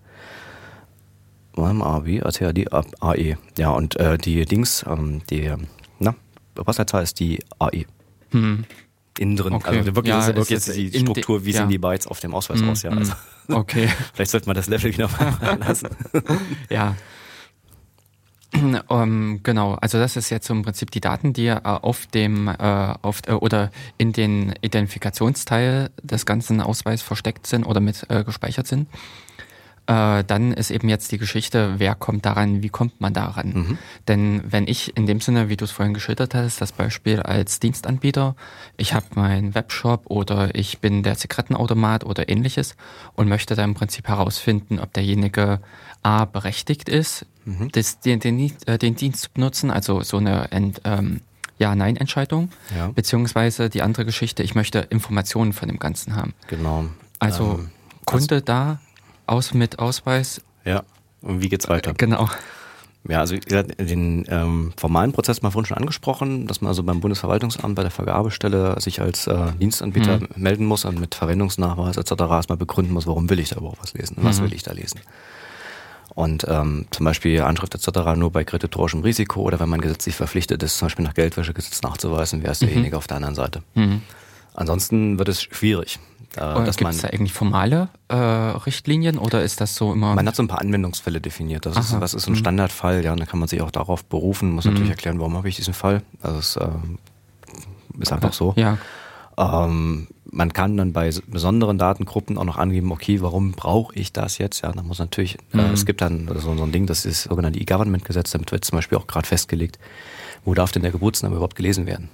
A, wie, ATAD, AE. Ja, und äh, die Dings, ähm, die, na, Postleitzahl ist die AE. Mhm innen drin. Okay. Also wirklich, ja, das ist wirklich jetzt die Struktur, wie ja. sehen die Bytes auf dem Ausweis mm, aus, ja. Mhm. Also, okay. vielleicht sollte man das Level wieder mal lassen. ja. Ähm, genau, also das ist jetzt im Prinzip die Daten, die äh, auf dem äh, auf, äh, oder in den Identifikationsteil des ganzen Ausweis versteckt sind oder mit äh, gespeichert sind. Äh, dann ist eben jetzt die Geschichte, wer kommt daran, wie kommt man daran? Mhm. Denn wenn ich in dem Sinne, wie du es vorhin geschildert hast, das Beispiel als Dienstanbieter, ich habe meinen Webshop oder ich bin der Zigarettenautomat oder ähnliches und möchte da im Prinzip herausfinden, ob derjenige A berechtigt ist, mhm. das, den, den, äh, den, Dienst zu benutzen, also so eine Ent, ähm, Ja-Nein-Entscheidung, ja. beziehungsweise die andere Geschichte, ich möchte Informationen von dem Ganzen haben. Genau. Also ähm, Kunde also da aus mit Ausweis. Ja, und wie geht's weiter? Genau. Ja, also den ähm, formalen Prozess mal vorhin schon angesprochen, dass man also beim Bundesverwaltungsamt bei der Vergabestelle sich als äh, Dienstanbieter mhm. melden muss und mit Verwendungsnachweis etc. erstmal begründen muss, warum will ich da überhaupt was lesen, was mhm. will ich da lesen. Und ähm, zum Beispiel Anschrift etc. nur bei kreditorischem Risiko oder wenn man gesetzlich verpflichtet ist, zum Beispiel nach Geldwäschegesetz nachzuweisen, wer ist derjenige mhm. auf der anderen Seite. Mhm. Ansonsten wird es schwierig. Äh, Gibt es da eigentlich formale äh, Richtlinien oder ist das so immer? Man hat so ein paar Anwendungsfälle definiert. Das ist, was ist ein mhm. Standardfall? Ja, dann kann man sich auch darauf berufen, muss mhm. natürlich erklären, warum habe ich diesen Fall. Also es äh, ist einfach so. Ja. Ähm, man kann dann bei besonderen Datengruppen auch noch angeben, okay, warum brauche ich das jetzt? Ja, dann muss natürlich, äh, mhm. äh, es gibt dann so, so ein Ding, das ist das sogenannte E-Government-Gesetz, damit wird zum Beispiel auch gerade festgelegt, wo darf denn der Geburtsname überhaupt gelesen werden?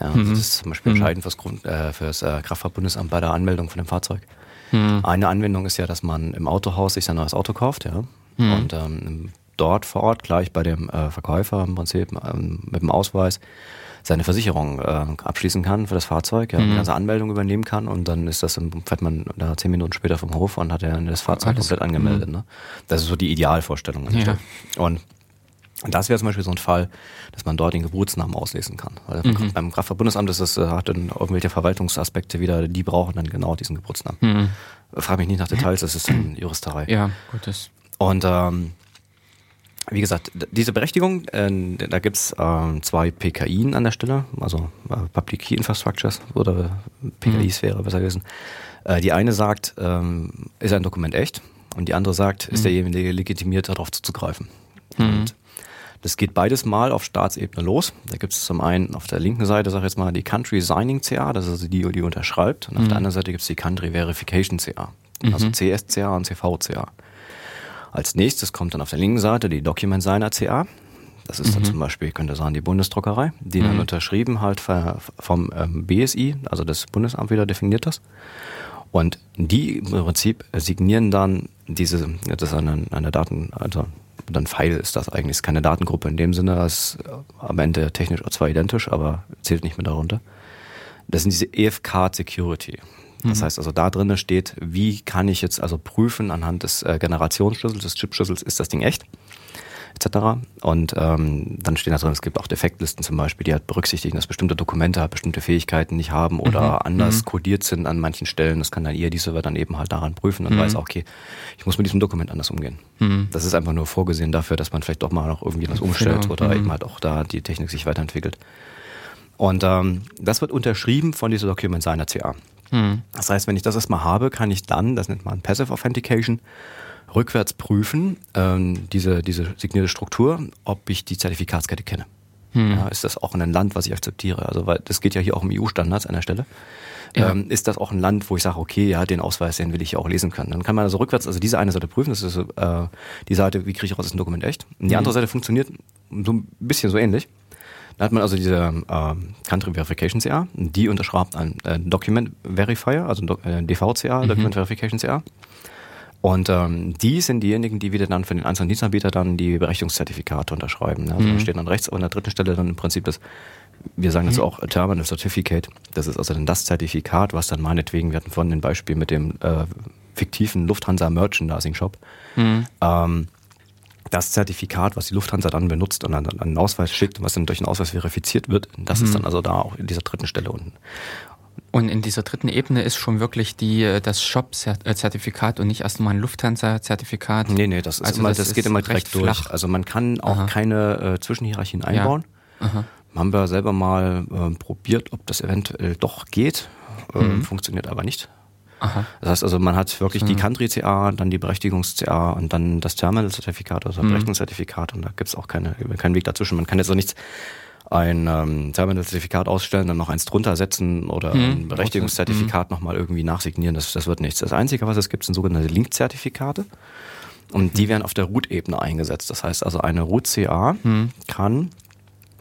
Ja, mhm. Das ist zum Beispiel mhm. entscheidend fürs, Grund, äh, fürs äh, Kraftfahrtbundesamt bei der Anmeldung von dem Fahrzeug. Mhm. Eine Anwendung ist ja, dass man im Autohaus sich sein neues Auto kauft, ja. Und ähm, dort vor Ort gleich bei dem äh, Verkäufer im Prinzip ähm, mit dem Ausweis seine Versicherung äh, abschließen kann für das Fahrzeug, ja, mhm. die ganze Anmeldung übernehmen kann und dann ist das, fährt man da zehn Minuten später vom Hof und hat ja das Fahrzeug Alles. komplett angemeldet. Mhm. Ne? Das ist so die Idealvorstellung. Ja. Und das wäre zum Beispiel so ein Fall, dass man dort den Geburtsnamen auslesen kann. Weil mhm. beim Kraftfahrtbundesamt ist das, äh, hat dann irgendwelche Verwaltungsaspekte wieder, die brauchen dann genau diesen Geburtsnamen. Mhm. Frag mich nicht nach Details, das ist dann Juristerei. Ja, gut. Das und ähm, wie gesagt, diese Berechtigung, äh, da gibt's äh, zwei PKI an der Stelle, also äh, Public Key Infrastructures oder PKIs mhm. wäre besser gewesen. Äh, die eine sagt, ähm, ist ein Dokument echt und die andere sagt, ist mhm. derjenige legitimiert, darauf zuzugreifen. Mhm. Und das geht beides mal auf Staatsebene los. Da gibt es zum einen auf der linken Seite, sag ich jetzt mal, die Country Signing CA, das ist also die, die unterschreibt. Und auf der mhm. anderen Seite gibt es die Country Verification CA, also mhm. CSCA und CVCA. Als nächstes kommt dann auf der linken Seite die Document Signer CA. Das ist dann mhm. zum Beispiel, könnte sagen, die Bundesdruckerei, die mhm. dann unterschrieben halt vom ähm, BSI, also das Bundesamt wieder definiert das. Und die im Prinzip signieren dann diese, das ist eine, eine Daten, also dann File ist das eigentlich, ist keine Datengruppe in dem Sinne, das ist am Ende technisch zwar identisch, aber zählt nicht mehr darunter. Das sind diese EFK Security. Das mhm. heißt also, da drinnen steht, wie kann ich jetzt also prüfen anhand des äh, Generationsschlüssels, des Chipschlüssels, ist das Ding echt? Etc. Und ähm, dann stehen da drin, es gibt auch Defektlisten zum Beispiel, die halt berücksichtigen, dass bestimmte Dokumente halt bestimmte Fähigkeiten nicht haben oder mhm. anders mhm. codiert sind an manchen Stellen. Das kann dann ihr diese dann eben halt daran prüfen und mhm. weiß, okay, ich muss mit diesem Dokument anders umgehen. Mhm. Das ist einfach nur vorgesehen dafür, dass man vielleicht doch mal noch irgendwie was umstellt oder mhm. eben halt auch da die Technik sich weiterentwickelt. Und ähm, das wird unterschrieben von dieser Document Signer CA. Hm. Das heißt, wenn ich das erstmal habe, kann ich dann, das nennt man Passive Authentication, rückwärts prüfen, ähm, diese, diese signierte Struktur, ob ich die Zertifikatskette kenne. Hm. Ja, ist das auch ein Land, was ich akzeptiere? Also, weil das geht ja hier auch um EU-Standards an der Stelle. Ja. Ähm, ist das auch ein Land, wo ich sage, okay, ja, den Ausweis, den will ich ja auch lesen können. Dann kann man also rückwärts, also diese eine Seite prüfen, das ist äh, die Seite, wie kriege ich raus, ist ein Dokument echt. Und die hm. andere Seite funktioniert so ein bisschen so ähnlich. Da hat man also diese äh, Country Verification CA, die unterschreibt ein äh, Document Verifier, also äh, DVCA, mhm. Document Verification CA. Und ähm, die sind diejenigen, die wieder dann für den einzelnen Dienstanbieter dann die Berechtigungszertifikate unterschreiben. Also mhm. da steht dann rechts an der dritten Stelle dann im Prinzip das, wir sagen mhm. dazu auch Terminal Certificate. Das ist also dann das Zertifikat, was dann meinetwegen, wir hatten vorhin ein Beispiel mit dem äh, fiktiven Lufthansa Merchandising Shop. Mhm. Ähm, das Zertifikat, was die Lufthansa dann benutzt und dann einen Ausweis schickt und was dann durch einen Ausweis verifiziert wird, das mhm. ist dann also da auch in dieser dritten Stelle unten. Und in dieser dritten Ebene ist schon wirklich die, äh, das Shop-Zertifikat und nicht erstmal ein Lufthansa-Zertifikat. Nee, nee, das, ist also immer, das, das geht immer direkt durch. Flach. Also man kann auch Aha. keine äh, Zwischenhierarchien einbauen. Ja. Haben wir selber mal äh, probiert, ob das eventuell doch geht. Äh, mhm. Funktioniert aber nicht. Aha. Das heißt also, man hat wirklich die Country-CA, dann die Berechtigungs-CA und dann das Terminal-Zertifikat oder mhm. Berechtigungszertifikat und da gibt's auch keine, keinen Weg dazwischen. Man kann jetzt auch nichts ein ähm, Terminal-Zertifikat ausstellen, dann noch eins drunter setzen oder mhm. ein Berechtigungszertifikat mhm. nochmal irgendwie nachsignieren. Das, das wird nichts. Das Einzige, was es gibt, sind sogenannte Link-Zertifikate. Und die mhm. werden auf der Root-Ebene eingesetzt. Das heißt also, eine Root-CA mhm. kann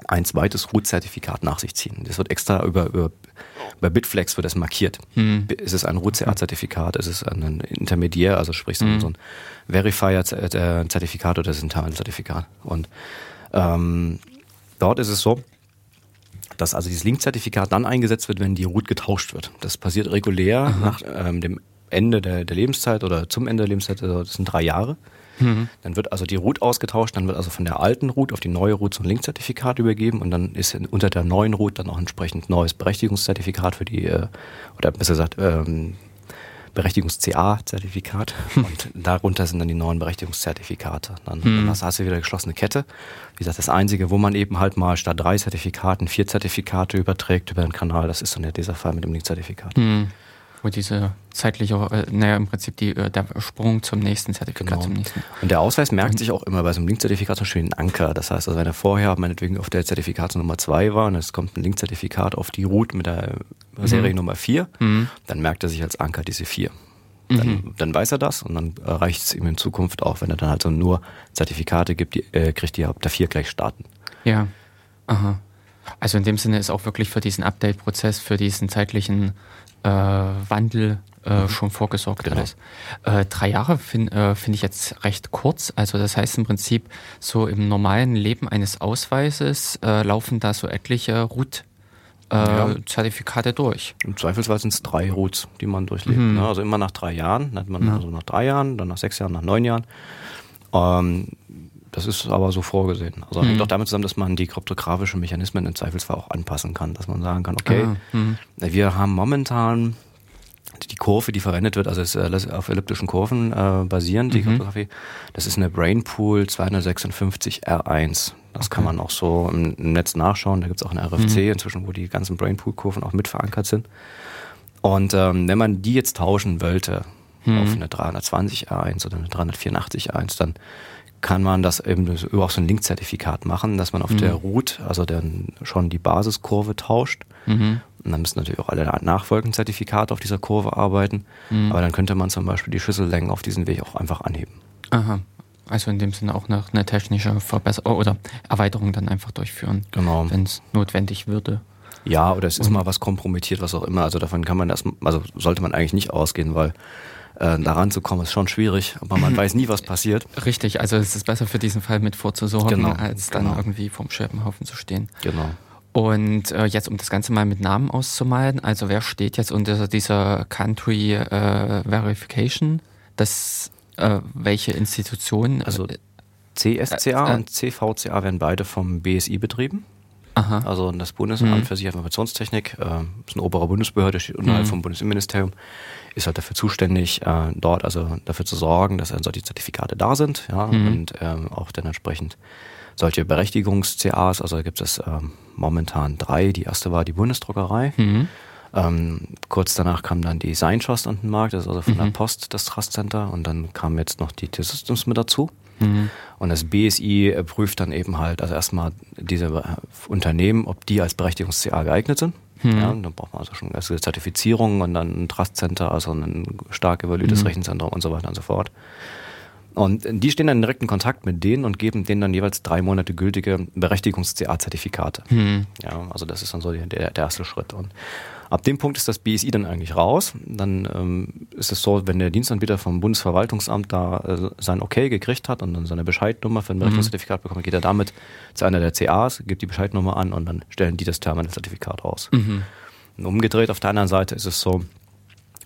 ein zweites Root-Zertifikat nach sich ziehen. Das wird extra über, über bei Bitflex wird das markiert. Mhm. Ist es ein RUCA-Zertifikat? Ist es ein Intermediär, also sprich so, mhm. so ein Verifier-Zertifikat oder ist es ein Terminal-Zertifikat? Und ähm, dort ist es so, dass also dieses Link-Zertifikat dann eingesetzt wird, wenn die Root getauscht wird. Das passiert regulär Aha. nach ähm, dem Ende der, der Lebenszeit oder zum Ende der Lebenszeit, also das sind drei Jahre. Mhm. Dann wird also die Root ausgetauscht, dann wird also von der alten Root auf die neue so ein Linkzertifikat übergeben und dann ist unter der neuen Root dann auch entsprechend neues Berechtigungszertifikat für die, äh, oder besser gesagt, ähm, Berechtigungs-CA-Zertifikat und darunter sind dann die neuen Berechtigungszertifikate. Dann, hm. dann hast du wieder eine geschlossene Kette. Wie gesagt, das Einzige, wo man eben halt mal statt drei Zertifikaten vier Zertifikate überträgt über den Kanal, das ist dann ja dieser Fall mit dem Link-Zertifikat. Hm wo diese zeitliche, äh, naja, im Prinzip die, äh, der Sprung zum nächsten Zertifikat genau. zum nächsten. Und der Ausweis merkt sich auch immer bei so einem Linkzertifikat zum Beispiel einen Anker. Das heißt, also wenn er vorher meinetwegen auf der Zertifikatsnummer 2 war und es kommt ein Linkzertifikat auf die Route mit der Serie mhm. Nummer 4, mhm. dann merkt er sich als Anker diese 4. Dann, mhm. dann, weiß er das und dann reicht es ihm in Zukunft auch, wenn er dann halt so nur Zertifikate gibt, die, äh, kriegt die ab der 4 gleich starten. Ja. Aha. Also in dem Sinne ist auch wirklich für diesen Update-Prozess, für diesen zeitlichen äh, Wandel äh, mhm. schon vorgesorgt genau. alles. Äh, drei Jahre finde äh, find ich jetzt recht kurz. Also das heißt im Prinzip, so im normalen Leben eines Ausweises äh, laufen da so etliche Root äh, ja. Zertifikate durch. Im Zweifelsfall sind es drei Roots, die man durchlebt. Mhm. Ne? Also immer nach drei Jahren, nennt man ja. also nach drei Jahren, dann nach sechs Jahren, nach neun Jahren. Ähm, das ist aber so vorgesehen. Also mhm. hängt auch damit zusammen, dass man die kryptografischen Mechanismen im Zweifelsfall auch anpassen kann, dass man sagen kann, okay, ah, mhm. wir haben momentan die Kurve, die verwendet wird, also ist äh, auf elliptischen Kurven äh, basierend, die mhm. Kryptographie, das ist eine Brainpool 256 R1. Das okay. kann man auch so im, im Netz nachschauen. Da gibt es auch eine RFC mhm. inzwischen, wo die ganzen Brainpool-Kurven auch mit verankert sind. Und ähm, wenn man die jetzt tauschen wollte mhm. auf eine 320 R1 oder eine 384 R1, dann kann man das eben über auch so ein Link-Zertifikat machen, dass man auf mhm. der Root, also dann schon die Basiskurve tauscht. Und dann müssen natürlich auch alle nachfolgenden Zertifikate auf dieser Kurve arbeiten. Mhm. Aber dann könnte man zum Beispiel die Schlüssellängen auf diesem Weg auch einfach anheben. Aha. Also in dem Sinne auch noch eine technische Verbesserung oder Erweiterung dann einfach durchführen. Genau. Wenn es notwendig würde. Ja, oder es ist mal was kompromittiert, was auch immer. Also davon kann man das, also sollte man eigentlich nicht ausgehen, weil äh, daran zu kommen, ist schon schwierig, aber man weiß nie, was passiert. Richtig, also es ist besser für diesen Fall mit vorzusorgen, genau, als dann genau. irgendwie vom Scherbenhaufen zu stehen. Genau. Und äh, jetzt, um das Ganze mal mit Namen auszumalen, also wer steht jetzt unter dieser Country äh, Verification? Das, äh, welche Institutionen? Also CSCA äh, und CVCA werden beide vom BSI betrieben. Aha. Also das Bundesamt mhm. für Sicherheitsinformationstechnik, äh, ist eine obere Bundesbehörde, steht unterhalb mhm. vom Bundesinnenministerium, ist halt dafür zuständig, äh, dort also dafür zu sorgen, dass dann solche Zertifikate da sind, ja, mhm. und ähm, auch dann entsprechend solche Berechtigungs-CAs, also gibt es ähm, momentan drei. Die erste war die Bundesdruckerei. Mhm. Ähm, kurz danach kam dann die Seintrust an den Markt, das ist also von mhm. der Post das Trust Center und dann kam jetzt noch die T-Systems mit dazu. Mhm. Und das BSI prüft dann eben halt, also erstmal diese äh, Unternehmen, ob die als Berechtigungs-CA geeignet sind. Mhm. Ja, dann braucht man also schon erste Zertifizierung und dann ein Trust Center, also ein stark evaluiertes mhm. Rechenzentrum und so weiter und so fort. Und die stehen dann in direkten Kontakt mit denen und geben denen dann jeweils drei Monate gültige Berechtigungs-CA-Zertifikate. Mhm. Ja, also das ist dann so der, der erste Schritt. Und ab dem Punkt ist das BSI dann eigentlich raus. Dann ähm, ist es so, wenn der Dienstanbieter vom Bundesverwaltungsamt da äh, sein Okay gekriegt hat und dann seine Bescheidnummer für ein Berechtigungszertifikat mhm. bekommt, geht er damit zu einer der CAs, gibt die Bescheidnummer an und dann stellen die das Terminal-Zertifikat aus. Mhm. umgedreht auf der anderen Seite ist es so,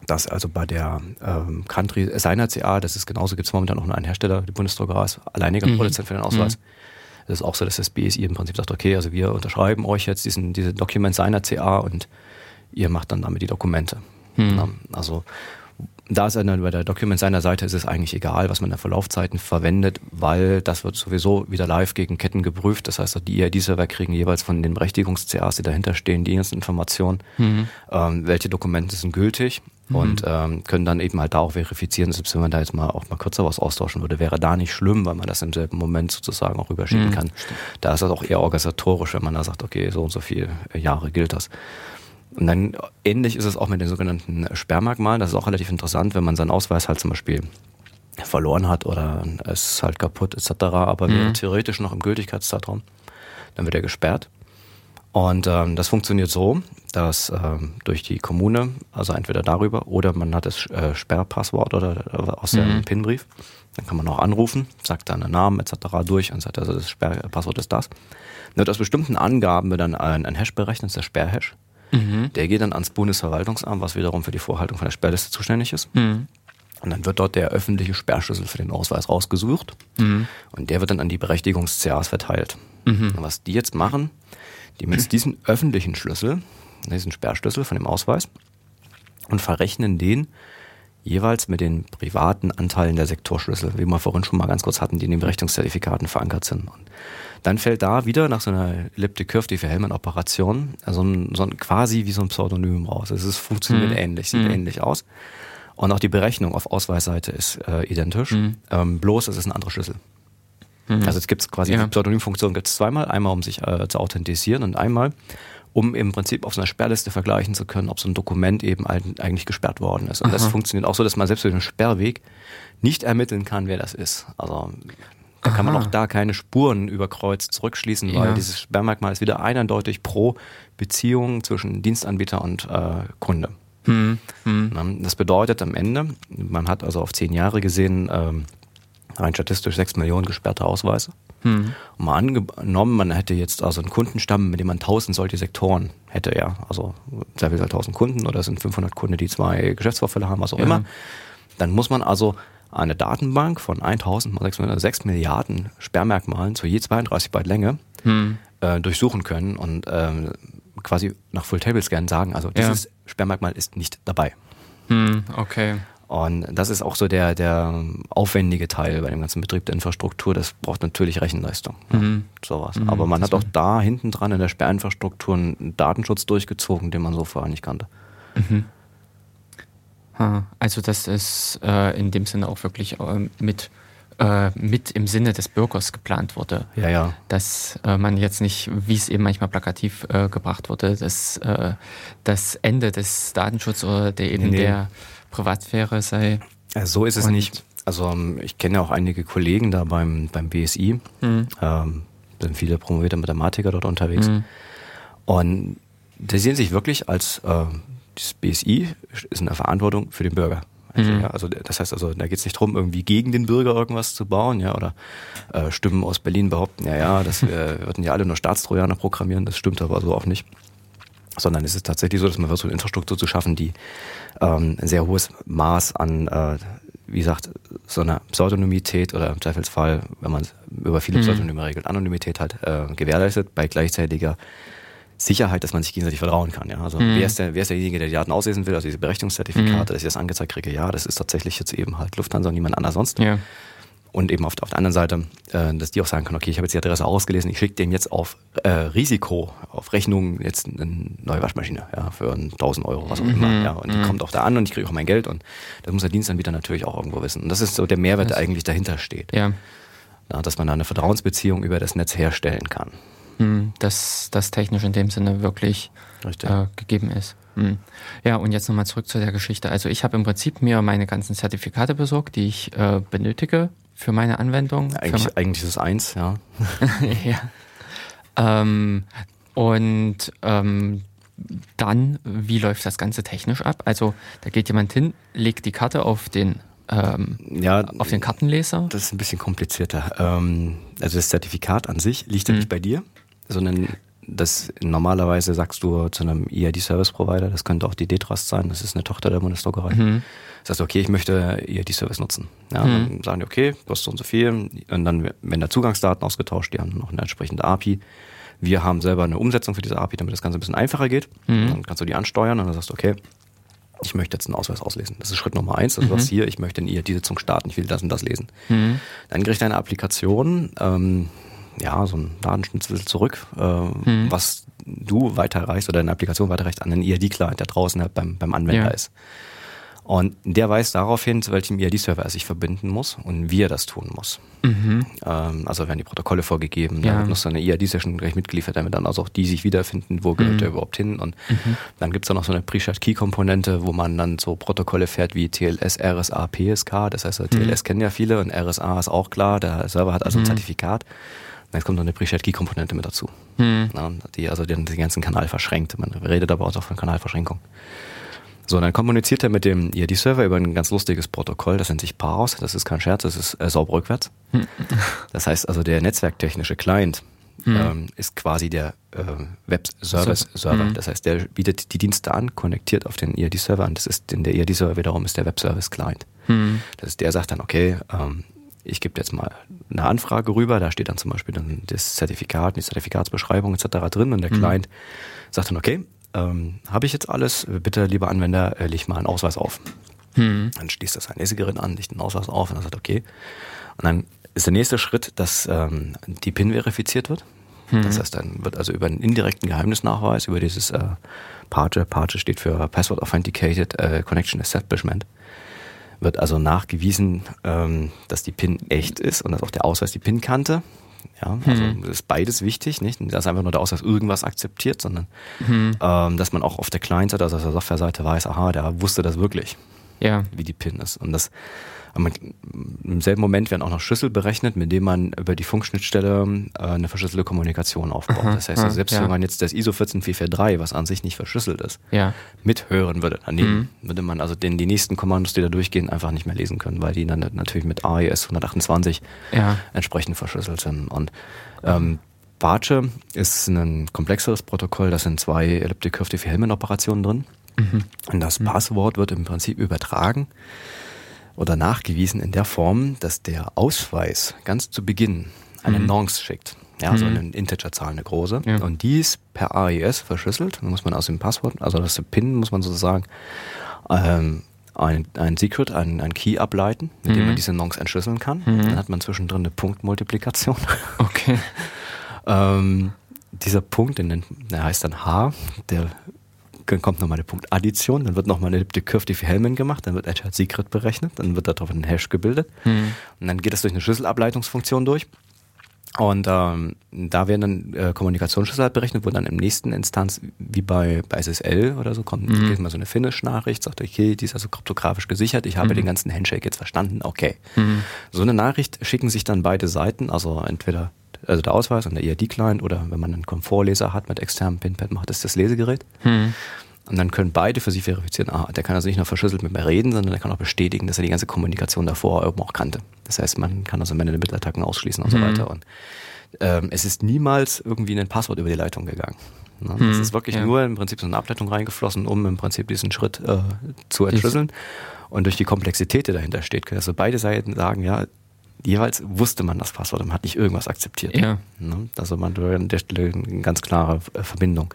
dass also bei der ähm, Country seiner CA, das ist genauso, gibt es momentan noch nur einen Hersteller, die Bundesdruckerei ist alleiniger mhm. Produzent für den Ausweis. Mhm. Es ist auch so, dass das BSI im Prinzip sagt, okay, also wir unterschreiben euch jetzt diesen, diese Dokument seiner CA und ihr macht dann damit die Dokumente. Mhm. Also da ist dann bei der Document seiner Seite ist es eigentlich egal, was man da für Laufzeiten verwendet, weil das wird sowieso wieder live gegen Ketten geprüft. Das heißt, die EID-Server kriegen jeweils von den Berechtigungs-CAs, die dahinter stehen, die ganzen Informationen, mhm. ähm, welche Dokumente sind gültig. Und ähm, können dann eben halt da auch verifizieren, selbst wenn man da jetzt mal auch mal kürzer was austauschen würde, wäre da nicht schlimm, weil man das im selben Moment sozusagen auch rüberschieben mhm. kann. Da ist das auch eher organisatorisch, wenn man da sagt, okay, so und so viele Jahre gilt das. Und dann ähnlich ist es auch mit den sogenannten Sperrmerkmalen. Das ist auch relativ interessant, wenn man seinen Ausweis halt zum Beispiel verloren hat oder es ist halt kaputt etc., aber mhm. wäre theoretisch noch im Gültigkeitszeitraum, dann wird er gesperrt. Und ähm, das funktioniert so, dass ähm, durch die Kommune, also entweder darüber oder man hat das äh, Sperrpasswort oder äh, aus mhm. dem PIN-Brief, dann kann man auch anrufen, sagt dann den Namen etc. durch und sagt, also das Sperrpasswort ist das. Dann wird aus bestimmten Angaben wird dann ein, ein Hash berechnet, das ist der Sperrhash. Mhm. Der geht dann ans Bundesverwaltungsamt, was wiederum für die Vorhaltung von der Sperrliste zuständig ist. Mhm. Und dann wird dort der öffentliche Sperrschlüssel für den Ausweis rausgesucht. Mhm. Und der wird dann an die Berechtigungs-CAs verteilt. Mhm. Und was die jetzt machen, die mit diesen öffentlichen Schlüssel, diesen Sperrschlüssel von dem Ausweis, und verrechnen den jeweils mit den privaten Anteilen der Sektorschlüssel, wie wir vorhin schon mal ganz kurz hatten, die in den Berechtigungszertifikaten verankert sind. Und dann fällt da wieder nach so einer Elliptic Curve, die Verhellmann-Operation, also ein, so ein, quasi wie so ein Pseudonym raus. Es ist, funktioniert mhm. ähnlich, sieht mhm. ähnlich aus. Und auch die Berechnung auf Ausweisseite ist äh, identisch, mhm. ähm, bloß es ist ein anderer Schlüssel. Mhm. Also es gibt quasi ja. die Pseudonymfunktion gibt es zweimal, einmal um sich äh, zu authentisieren und einmal um im Prinzip auf so einer Sperrliste vergleichen zu können, ob so ein Dokument eben eigentlich gesperrt worden ist. Und Aha. das funktioniert auch so, dass man selbst durch den Sperrweg nicht ermitteln kann, wer das ist. Also Da kann man auch da keine Spuren über Kreuz zurückschließen, weil ja. dieses Sperrmerkmal ist wieder eindeutig pro Beziehung zwischen Dienstanbieter und äh, Kunde. Hm. Hm. Das bedeutet am Ende, man hat also auf zehn Jahre gesehen, ähm, rein statistisch sechs Millionen gesperrte Ausweise. Hm. Und mal angenommen, man hätte jetzt also einen Kundenstamm, mit dem man tausend solche Sektoren hätte, ja. Also sehr viel tausend Kunden oder es sind 500 Kunden, die zwei Geschäftsvorfälle haben, was auch ja. immer. Dann muss man also eine Datenbank von 1000 mal 600, 6 Milliarden Sperrmerkmalen zu je 32 Byte Länge hm. äh, durchsuchen können und ähm, quasi nach Full Table Scan sagen, also dieses ja. Sperrmerkmal ist nicht dabei. Hm, okay. Und das ist auch so der, der aufwendige Teil bei dem ganzen Betrieb der Infrastruktur. Das braucht natürlich Rechenleistung. Mhm. sowas. Mhm, Aber man hat auch da hinten dran in der Sperrinfrastruktur einen Datenschutz durchgezogen, den man so vorher nicht kannte. Mhm. Also das ist äh, in dem Sinne auch wirklich äh, mit, äh, mit im Sinne des Bürgers geplant wurde. Ja, ja. Dass äh, man jetzt nicht, wie es eben manchmal plakativ äh, gebracht wurde, dass äh, das Ende des Datenschutzes oder der eben nee. der Privatsphäre sei. so ist es nicht. Also ähm, ich kenne ja auch einige Kollegen da beim, beim BSI. Mhm. Ähm, sind viele promovierte Mathematiker dort unterwegs. Mhm. Und die sehen sich wirklich als äh, das BSI ist in der Verantwortung für den Bürger. Also, mhm. ja, also das heißt also, da geht es nicht darum, irgendwie gegen den Bürger irgendwas zu bauen, ja, oder äh, Stimmen aus Berlin behaupten, ja, ja, das äh, würden ja alle nur Staatstrojaner programmieren, das stimmt aber so auch nicht. Sondern es ist tatsächlich so, dass man versucht, eine Infrastruktur zu schaffen, die ähm, ein sehr hohes Maß an, äh, wie gesagt, so einer Pseudonymität oder im Zweifelsfall, wenn man über viele mhm. Pseudonyme regelt, Anonymität halt äh, gewährleistet bei gleichzeitiger Sicherheit, dass man sich gegenseitig vertrauen kann. Ja? Also mhm. wer, ist der, wer ist derjenige, der die Daten auslesen will, also diese Berechtigungszertifikate, mhm. dass ich das angezeigt kriege, ja, das ist tatsächlich jetzt eben halt Lufthansa und niemand anders sonst. Ja. Und eben auf, auf der anderen Seite, äh, dass die auch sagen können, okay, ich habe jetzt die Adresse ausgelesen, ich schicke dem jetzt auf äh, Risiko, auf Rechnung jetzt eine neue Waschmaschine ja, für 1000 Euro, was auch immer. Mhm. Ja, und die mhm. kommt auch da an und ich kriege auch mein Geld und das muss der Dienstanbieter natürlich auch irgendwo wissen. Und das ist so der Mehrwert, der eigentlich dahinter steht. Ja. Ja, dass man da eine Vertrauensbeziehung über das Netz herstellen kann. Hm, dass das technisch in dem Sinne wirklich äh, gegeben ist. Hm. Ja, und jetzt nochmal zurück zu der Geschichte. Also ich habe im Prinzip mir meine ganzen Zertifikate besorgt, die ich äh, benötige für meine Anwendung. Eigentlich, für eigentlich ist es eins, ja. ja. Ähm, und ähm, dann, wie läuft das Ganze technisch ab? Also da geht jemand hin, legt die Karte auf den ähm, ja, auf den Kartenleser? Das ist ein bisschen komplizierter. Ähm, also das Zertifikat an sich liegt ja mhm. nicht bei dir, sondern das normalerweise sagst du zu einem EID-Service-Provider, das könnte auch die D-Trust sein, das ist eine Tochter der Bundesdruckerei. Mhm. Sagst du, okay, ich möchte EID-Service nutzen. Ja, mhm. Dann sagen die, okay, kostet so und so viel. Und dann werden da Zugangsdaten ausgetauscht, die haben noch eine entsprechende API. Wir haben selber eine Umsetzung für diese API, damit das Ganze ein bisschen einfacher geht. Mhm. Dann kannst du die ansteuern und dann sagst du, okay, ich möchte jetzt einen Ausweis auslesen. Das ist Schritt Nummer eins. Also mhm. was hier, ich möchte in ihr die Sitzung starten, ich will das und das lesen. Mhm. Dann kriegt eine Applikation, ähm, ja, so ein Datenschnitzel zurück, äh, mhm. was du weiterreichst oder eine Applikation weiterreicht an den ERD-Client, der draußen halt beim, beim Anwender ja. ist. Und der weiß daraufhin, zu welchem ERD-Server er sich verbinden muss und wie er das tun muss. Mhm. Ähm, also werden die Protokolle vorgegeben, ja. dann wird noch so eine ERD-Session gleich mitgeliefert, damit dann also auch die sich wiederfinden, wo gehört mhm. der überhaupt hin. Und mhm. dann gibt's da noch so eine Pre-Shared-Key-Komponente, wo man dann so Protokolle fährt wie TLS, RSA, PSK. Das heißt, TLS mhm. kennen ja viele und RSA ist auch klar. Der Server hat also ein mhm. Zertifikat. Jetzt kommt noch eine Pre-Shared-Key-Komponente mit dazu, mhm. ja, die also den, den ganzen Kanal verschränkt. Man redet aber auch von Kanalverschränkung. So, dann kommuniziert er mit dem ERD-Server über ein ganz lustiges Protokoll, das nennt sich Paros, das ist kein Scherz, das ist äh, sauber rückwärts. Hm. Das heißt also, der netzwerktechnische Client hm. ähm, ist quasi der äh, Web-Service-Server. Hm. Das heißt, der bietet die Dienste an, konnektiert auf den ERD-Server und das ist, in der ERD-Server wiederum ist der Web-Service-Client. Hm. Das ist, der sagt dann, okay, ähm, ich gebe jetzt mal eine Anfrage rüber, da steht dann zum Beispiel dann das Zertifikat, die Zertifikatsbeschreibung etc. drin und der hm. Client sagt dann, okay, ähm, habe ich jetzt alles, bitte lieber Anwender, äh, leg mal einen Ausweis auf. Hm. Dann schließt das ein Lesegerät an, legt einen Ausweis auf und dann sagt, okay. Und dann ist der nächste Schritt, dass ähm, die PIN verifiziert wird. Hm. Das heißt, dann wird also über einen indirekten Geheimnisnachweis, über dieses äh, PAGE, PAGE steht für Password Authenticated äh, Connection Establishment, wird also nachgewiesen, ähm, dass die PIN echt ist und dass auch der Ausweis die PIN kannte. Ja, also mhm. ist beides wichtig, nicht? Dass einfach nur der Ausweis irgendwas akzeptiert, sondern mhm. ähm, dass man auch auf der Client-Seite, also auf der Software-Seite weiß, aha, der wusste das wirklich. ja. wie die PIN ist. Und das man, im selben Moment werden auch noch Schlüssel berechnet, mit denen man über die Funkschnittstelle äh, eine verschlüsselte Kommunikation aufbaut. Aha, das heißt, also selbst ja. wenn man jetzt das ISO 14443, was an sich nicht verschlüsselt ist, ja. mithören würde, daneben mhm. würde man also den, die nächsten Kommandos, die da durchgehen, einfach nicht mehr lesen können, weil die dann natürlich mit AES 128 ja. entsprechend verschlüsselt sind. Und ähm, Barche ist ein komplexeres Protokoll, da sind zwei Elliptic Curve Diffie-Hellman-Operationen drin. Mhm. Und das mhm. Passwort wird im Prinzip übertragen oder nachgewiesen in der Form, dass der Ausweis ganz zu Beginn eine mhm. Nonce schickt. Ja, mhm. so eine Integerzahl, eine große. Ja. Und die ist per AES verschlüsselt. Dann muss man aus dem Passwort, also das PIN, muss man sozusagen ähm, ein, ein Secret, ein, ein Key ableiten, mit mhm. dem man mhm. diese Nonce entschlüsseln kann. Mhm. Dann hat man zwischendrin eine Punktmultiplikation. Okay. ähm, dieser Punkt, den, der heißt dann H, der dann kommt nochmal eine Punktaddition, dann wird nochmal eine elliptische Curve für Hellman gemacht, dann wird Edge Secret berechnet, dann wird darauf ein Hash gebildet mhm. und dann geht das durch eine Schlüsselableitungsfunktion durch. Und ähm, da werden dann äh, Kommunikationsschlüssel halt berechnet, wo dann im nächsten Instanz, wie bei, bei SSL oder so, kommt mhm. geht mal so eine Finish-Nachricht, sagt, okay, die ist also kryptografisch gesichert, ich habe mhm. den ganzen Handshake jetzt verstanden, okay. Mhm. So eine Nachricht schicken sich dann beide Seiten, also entweder also der Ausweis und der ERD-Client oder wenn man einen Komfortleser hat mit externem Pinpad, macht es das Lesegerät. Hm. Und dann können beide für sich verifizieren, ah, der kann also nicht nur verschlüsselt mit mir reden, sondern der kann auch bestätigen, dass er die ganze Kommunikation davor oben auch kannte. Das heißt, man kann also Männer Mittelattacken ausschließen und hm. so weiter. Und ähm, es ist niemals irgendwie ein Passwort über die Leitung gegangen. Ne? Hm. Es ist wirklich ja. nur im Prinzip so eine Ableitung reingeflossen, um im Prinzip diesen Schritt äh, zu entschlüsseln. Und durch die Komplexität, die dahinter steht, können also beide Seiten sagen, ja, jeweils wusste man das Passwort und man hat nicht irgendwas akzeptiert. Ja. Ne? Also man an der Stelle eine ganz klare äh, Verbindung.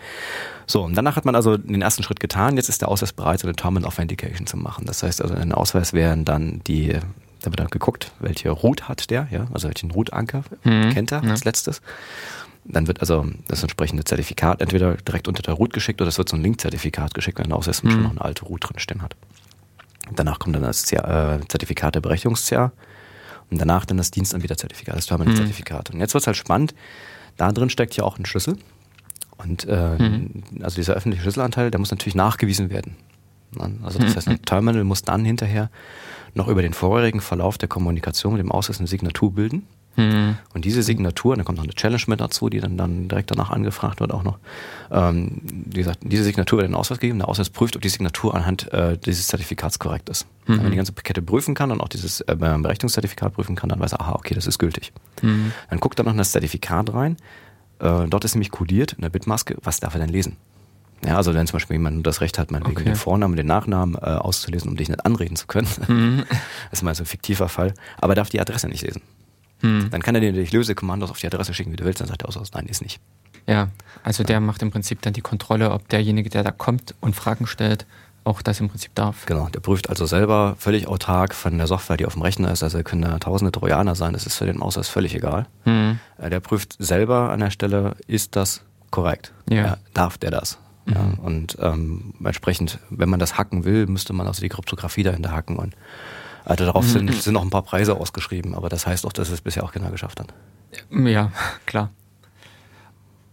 So, und danach hat man also den ersten Schritt getan. Jetzt ist der Ausweis bereit, so eine Terminal Authentication zu machen. Das heißt also, in den Ausweis wären dann die, da wird dann geguckt, welche Root hat der, ja, also welchen Root-Anker mhm. kennt er ja. als letztes. Dann wird also das entsprechende Zertifikat entweder direkt unter der Root geschickt oder es wird so ein Link-Zertifikat geschickt, wenn der Ausweis mhm. schon noch eine alte Root drinstehen hat. Danach kommt dann das äh, Zertifikat der Berechtigungsjahr und danach dann das Dienstanbieterzertifikat, das Terminal-Zertifikat. Mhm. Und jetzt wird es halt spannend. Da drin steckt ja auch ein Schlüssel. Und äh, mhm. also dieser öffentliche Schlüsselanteil, der muss natürlich nachgewiesen werden. Also das heißt, ein Terminal muss dann hinterher noch über den vorherigen Verlauf der Kommunikation mit dem Ausweis eine Signatur bilden. Mhm. Und diese Signatur, da kommt noch eine Challenge mit dazu, die dann, dann direkt danach angefragt wird auch noch. Ähm, wie gesagt, diese Signatur wird den Ausweis gegeben. Der Ausweis prüft, ob die Signatur anhand äh, dieses Zertifikats korrekt ist. Mhm. Wenn man die ganze Kette prüfen kann und auch dieses äh, Berechnungszertifikat prüfen kann, dann weiß er, aha, okay, das ist gültig. Mhm. Dann guckt er noch in das Zertifikat rein. Äh, dort ist nämlich kodiert in der Bitmaske, was darf er denn lesen? Ja, also wenn zum Beispiel jemand das Recht hat, meinetwegen okay. den Vornamen, den Nachnamen äh, auszulesen, um dich nicht anreden zu können. Mhm. Das ist mal so ein fiktiver Fall. Aber er darf die Adresse nicht lesen. Hm. Dann kann er dir natürlich Lösekommandos auf die Adresse schicken, wie du willst. Dann sagt er aus, nein, ist nicht. Ja, also der macht im Prinzip dann die Kontrolle, ob derjenige, der da kommt und Fragen stellt, auch das im Prinzip darf. Genau, der prüft also selber völlig autark von der Software, die auf dem Rechner ist. Also können da tausende Trojaner sein, das ist für den Ausweis völlig egal. Hm. Äh, der prüft selber an der Stelle, ist das korrekt? Ja. ja darf der das? Mhm. Ja, und ähm, entsprechend, wenn man das hacken will, müsste man also die Kryptographie dahinter hacken und also darauf sind, mhm. sind noch ein paar Preise ausgeschrieben, aber das heißt auch, dass es bisher auch keiner geschafft hat. Ja, klar.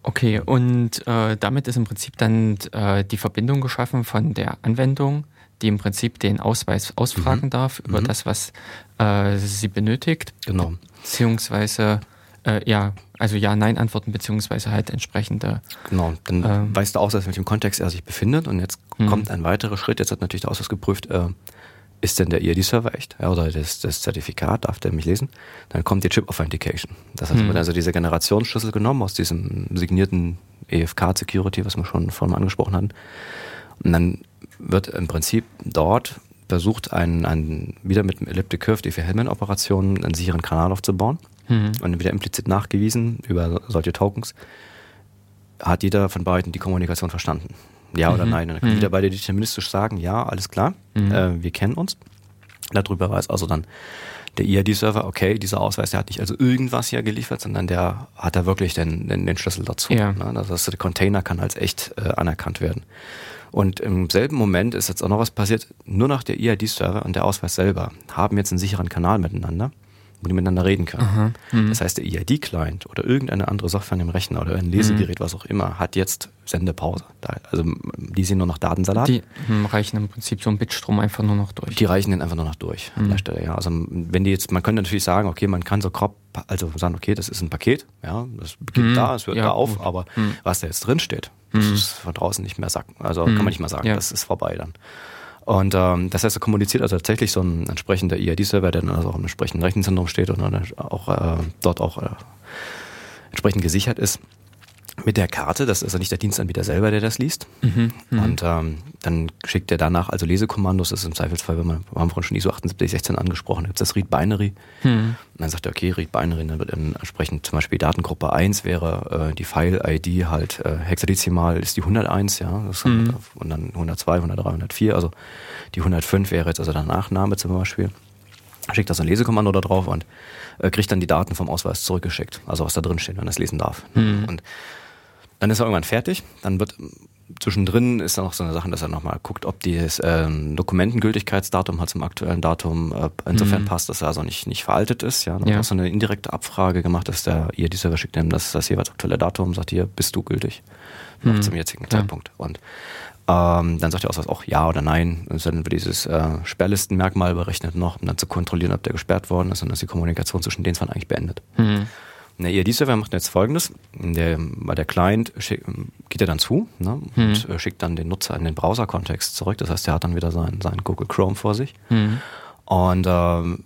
Okay, und äh, damit ist im Prinzip dann äh, die Verbindung geschaffen von der Anwendung, die im Prinzip den Ausweis ausfragen mhm. darf über mhm. das, was äh, sie benötigt. Genau. Beziehungsweise, äh, ja, also Ja-Nein-Antworten, beziehungsweise halt entsprechende. Genau, dann ähm, weiß der Ausweis, in welchem Kontext er sich befindet und jetzt mhm. kommt ein weiterer Schritt. Jetzt hat natürlich der Ausweis geprüft, äh, ist denn der EID-Server echt? Ja, oder das, das Zertifikat, darf der mich lesen? Dann kommt die Chip Authentication. Das heißt, mhm. wird also dieser Generationsschlüssel genommen aus diesem signierten EFK-Security, was wir schon vorhin angesprochen hatten. Und dann wird im Prinzip dort versucht, ein, ein, wieder mit dem Elliptic Curve, die Hellman-Operationen, einen sicheren Kanal aufzubauen. Mhm. Und wieder implizit nachgewiesen über solche Tokens, hat jeder von beiden die Kommunikation verstanden. Ja oder mhm. nein. dann können mhm. wieder beide deterministisch sagen, ja, alles klar, mhm. äh, wir kennen uns. Darüber weiß also dann der EID-Server, okay, dieser Ausweis, der hat nicht also irgendwas hier geliefert, sondern der hat da wirklich den, den, den Schlüssel dazu. Ja. Ne? Das heißt, der Container kann als echt äh, anerkannt werden. Und im selben Moment ist jetzt auch noch was passiert, nur noch der EID-Server und der Ausweis selber haben jetzt einen sicheren Kanal miteinander. Wo die miteinander reden können. Mhm. Das heißt, der EID-Client oder irgendeine andere Software an dem Rechner oder ein Lesegerät, mhm. was auch immer, hat jetzt Sendepause. Also die sehen nur noch Datensalat. Die hm, reichen im Prinzip so einen Bitstrom einfach nur noch durch. Die reichen den einfach nur noch durch an der mhm. Stelle, ja. Also wenn die jetzt, man könnte natürlich sagen, okay, man kann so grob, also sagen, okay, das ist ein Paket, ja, das beginnt mhm. da, es hört ja, da auf, gut. aber mhm. was da jetzt drin steht, das ist von draußen nicht mehr sagen. Also kann man nicht mehr sagen, ja. das ist vorbei dann. Und ähm, das heißt, er kommuniziert also tatsächlich so ein entsprechender EID-Server, der dann also auch im entsprechenden Rechenzentrum steht und dann auch äh, dort auch äh, entsprechend gesichert ist mit der Karte. Das ist also nicht der Dienstanbieter selber, der das liest. Mhm, mhm. und ähm, dann schickt er danach also Lesekommandos. Das ist im Zweifelsfall, wenn man, wir haben vorhin schon ISO 7816 angesprochen, gibt es das Read Binary. Mhm. Und dann sagt er, okay, Read Binary, dann wird dann entsprechend zum Beispiel Datengruppe 1 wäre äh, die File-ID halt äh, hexadezimal ist die 101, ja. Mhm. Und dann 102, 103, 104. Also die 105 wäre jetzt also der Nachname zum Beispiel. Schickt das ein Lesekommando da drauf und äh, kriegt dann die Daten vom Ausweis zurückgeschickt. Also was da drin steht, wenn er es lesen darf. Mhm. Und dann ist er irgendwann fertig. Dann wird zwischendrin ist da noch so eine Sache, dass er nochmal guckt, ob das ähm, Dokumentengültigkeitsdatum halt zum aktuellen Datum äh, insofern mhm. passt, dass er also nicht, nicht veraltet ist. Ja, dann ja. wird auch so eine indirekte Abfrage gemacht, dass der ihr die Server schickt ihm das, das jeweils aktuelle Datum, sagt hier, bist du gültig noch mhm. zum jetzigen ja. Zeitpunkt. Und ähm, dann sagt der Ausweis auch ja oder nein. Und dann wird dieses äh, Sperrlistenmerkmal berechnet noch, um dann zu kontrollieren, ob der gesperrt worden ist und dass die Kommunikation zwischen den zwei eigentlich beendet. Mhm. Der ERD-Server macht jetzt folgendes. Der, weil der Client schick, geht er dann zu ne, mhm. und äh, schickt dann den Nutzer in den Browser-Kontext zurück. Das heißt, er hat dann wieder sein, sein Google Chrome vor sich. Mhm. Und ähm,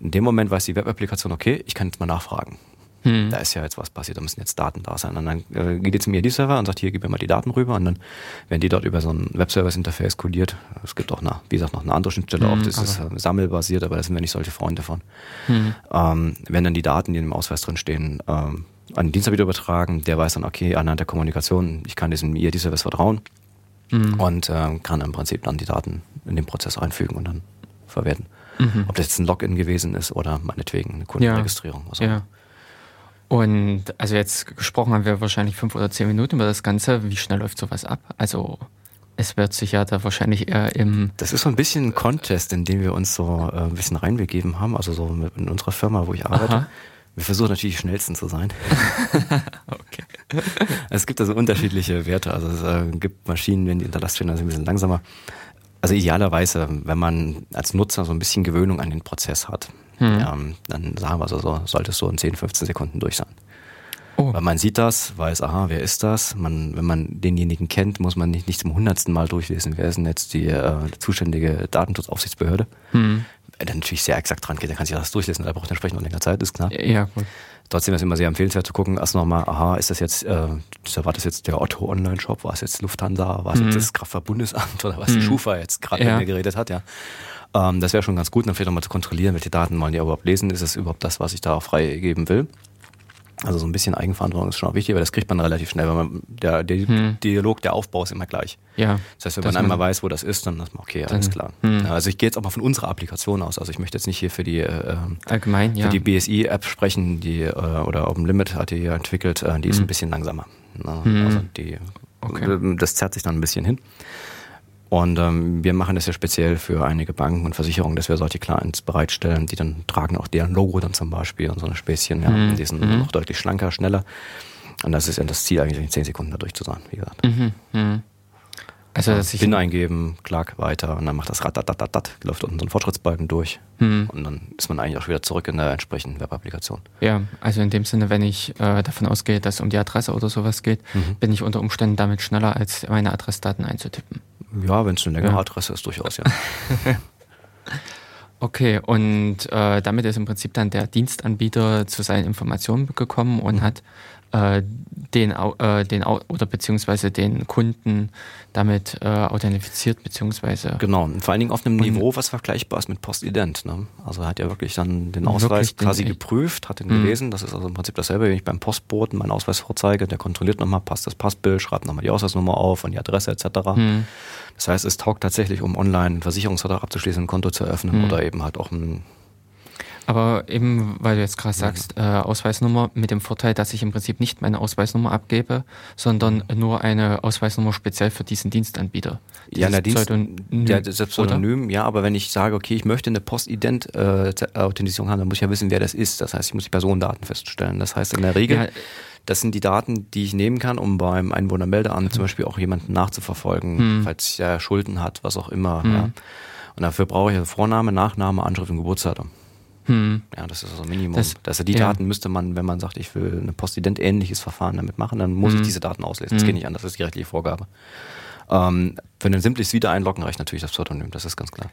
in dem Moment weiß die Web-Applikation, okay, ich kann jetzt mal nachfragen. Hm. Da ist ja jetzt was passiert, da müssen jetzt Daten da sein. Und dann äh, geht jetzt zum ERD-Server und sagt, hier, gib mir mal die Daten rüber. Und dann werden die dort über so ein Web-Service-Interface kodiert. Es gibt auch, eine, wie gesagt, noch eine andere Schnittstelle hm, das ist äh, sammelbasiert, aber da sind wir nicht solche Freunde von. Hm. Ähm, wenn dann die Daten, die in dem Ausweis drin stehen, ähm, an den Dienstanbieter übertragen, der weiß dann, okay, anhand der Kommunikation, ich kann diesem ERD-Service vertrauen hm. und äh, kann im Prinzip dann die Daten in den Prozess einfügen und dann verwerten. Mhm. Ob das jetzt ein Login gewesen ist oder meinetwegen eine Kundenregistrierung. Ja. Also. ja. Und also jetzt gesprochen haben wir wahrscheinlich fünf oder zehn Minuten über das Ganze. Wie schnell läuft sowas ab? Also es wird sich ja da wahrscheinlich eher im. Das ist so ein bisschen ein Contest, in dem wir uns so äh, ein bisschen reinbegeben haben. Also so in unserer Firma, wo ich arbeite. Aha. Wir versuchen natürlich die schnellsten zu sein. okay. Es gibt also unterschiedliche Werte. Also es äh, gibt Maschinen, wenn die unter Last stehen, also ein bisschen langsamer. Also idealerweise, wenn man als Nutzer so ein bisschen Gewöhnung an den Prozess hat, hm. Ähm, dann sagen wir so, so, sollte es so in 10, 15 Sekunden durch sein. Oh. Weil man sieht das, weiß, aha, wer ist das? Man, wenn man denjenigen kennt, muss man nicht, nicht zum hundertsten Mal durchlesen, wer ist denn jetzt die äh, zuständige Datenschutzaufsichtsbehörde. Hm. Wenn er natürlich sehr exakt dran geht, dann kann sich das durchlesen, da braucht entsprechend noch länger Zeit, ist klar. Ja, gut. Trotzdem ist es immer sehr empfehlenswert zu gucken, erst nochmal, aha, ist das jetzt, äh, war das jetzt der Otto Online-Shop, war es jetzt Lufthansa, war es mhm. jetzt das Kraftfahrtbundesamt oder was mhm. die Schufa jetzt gerade ja. mit mir geredet hat, ja. Ähm, das wäre schon ganz gut, dann vielleicht nochmal zu kontrollieren, welche Daten wollen die überhaupt lesen. Ist es überhaupt das, was ich da auch freigeben will? Also so ein bisschen Eigenverantwortung ist schon auch wichtig, aber das kriegt man relativ schnell, weil man, der, der hm. Dialog, der Aufbau ist immer gleich. Ja. Das heißt, wenn man einmal weiß, wo das ist, dann ist man, okay, alles klar. Hm. Also ich gehe jetzt auch mal von unserer Applikation aus. Also ich möchte jetzt nicht hier für die äh, allgemein, ja. für die BSI-App sprechen, die äh, oder Open Limit hat die hier entwickelt, äh, die ist hm. ein bisschen langsamer. Ne? Hm. Also die okay. das zerrt sich dann ein bisschen hin. Und ähm, wir machen das ja speziell für einige Banken und Versicherungen, dass wir solche Clients bereitstellen, die dann tragen auch deren Logo dann zum Beispiel und so eine Späßchen. Ja, mhm. Die sind mhm. noch deutlich schlanker, schneller. Und das ist ja das Ziel, eigentlich in zehn Sekunden da durch zu sein, wie gesagt. Mhm. Mhm. Also, dass ich PIN eingeben, klack, weiter und dann macht das Ratatatat, läuft unten so ein Fortschrittsbalken durch hm. und dann ist man eigentlich auch wieder zurück in der entsprechenden Webapplikation. Ja, also in dem Sinne, wenn ich äh, davon ausgehe, dass es um die Adresse oder sowas geht, mhm. bin ich unter Umständen damit schneller, als meine Adressdaten einzutippen. Ja, wenn es eine längere ja. Adresse ist, durchaus, ja. okay, und äh, damit ist im Prinzip dann der Dienstanbieter zu seinen Informationen gekommen und mhm. hat äh, den, äh, den oder beziehungsweise den Kunden damit äh, authentifiziert beziehungsweise genau vor allen Dingen auf einem Niveau was vergleichbar ist mit Postident ne? also er hat ja wirklich dann den Ausweis quasi den geprüft hat ihn mhm. gelesen das ist also im Prinzip dasselbe wenn ich beim Postboten meinen Ausweis vorzeige der kontrolliert nochmal passt das Passbild schreibt nochmal die Ausweisnummer auf und die Adresse etc mhm. das heißt es taugt tatsächlich um online einen Versicherungsvertrag abzuschließen ein Konto zu eröffnen mhm. oder eben halt auch ein Aber eben, weil du jetzt gerade sagst, äh, Ausweisnummer mit dem Vorteil, dass ich im Prinzip nicht meine Ausweisnummer abgebe, sondern nur eine Ausweisnummer speziell für diesen Dienstanbieter. Ja, na, Dienst, Pseudonym, ja, das Pseudonym, ja, aber wenn ich sage, okay, ich möchte eine Postident-Authentisierung äh, haben, dann muss ich ja wissen, wer das ist. Das heißt, ich muss die Personendaten feststellen. Das heißt, in der Regel, ja, das sind die Daten, die ich nehmen kann, um beim Einwohnermeldeamt mhm. zum Beispiel auch jemanden nachzuverfolgen, mhm. falls er Schulden hat, was auch immer. Mhm. Ja. Und dafür brauche ich also Vorname, Nachname, Anschrift und Geburtsdatum. Hm. Ja, das ist also Minimum. Das, also die ja. Daten müsste man, wenn man sagt, ich will ein Postident-ähnliches Verfahren damit machen, dann muss hm. ich diese Daten auslesen. Das hm. geht nicht an, das ist die rechtliche Vorgabe. Ähm, für ein simples Wieder-Einloggen reicht natürlich das Pseudonym, das ist ganz klar.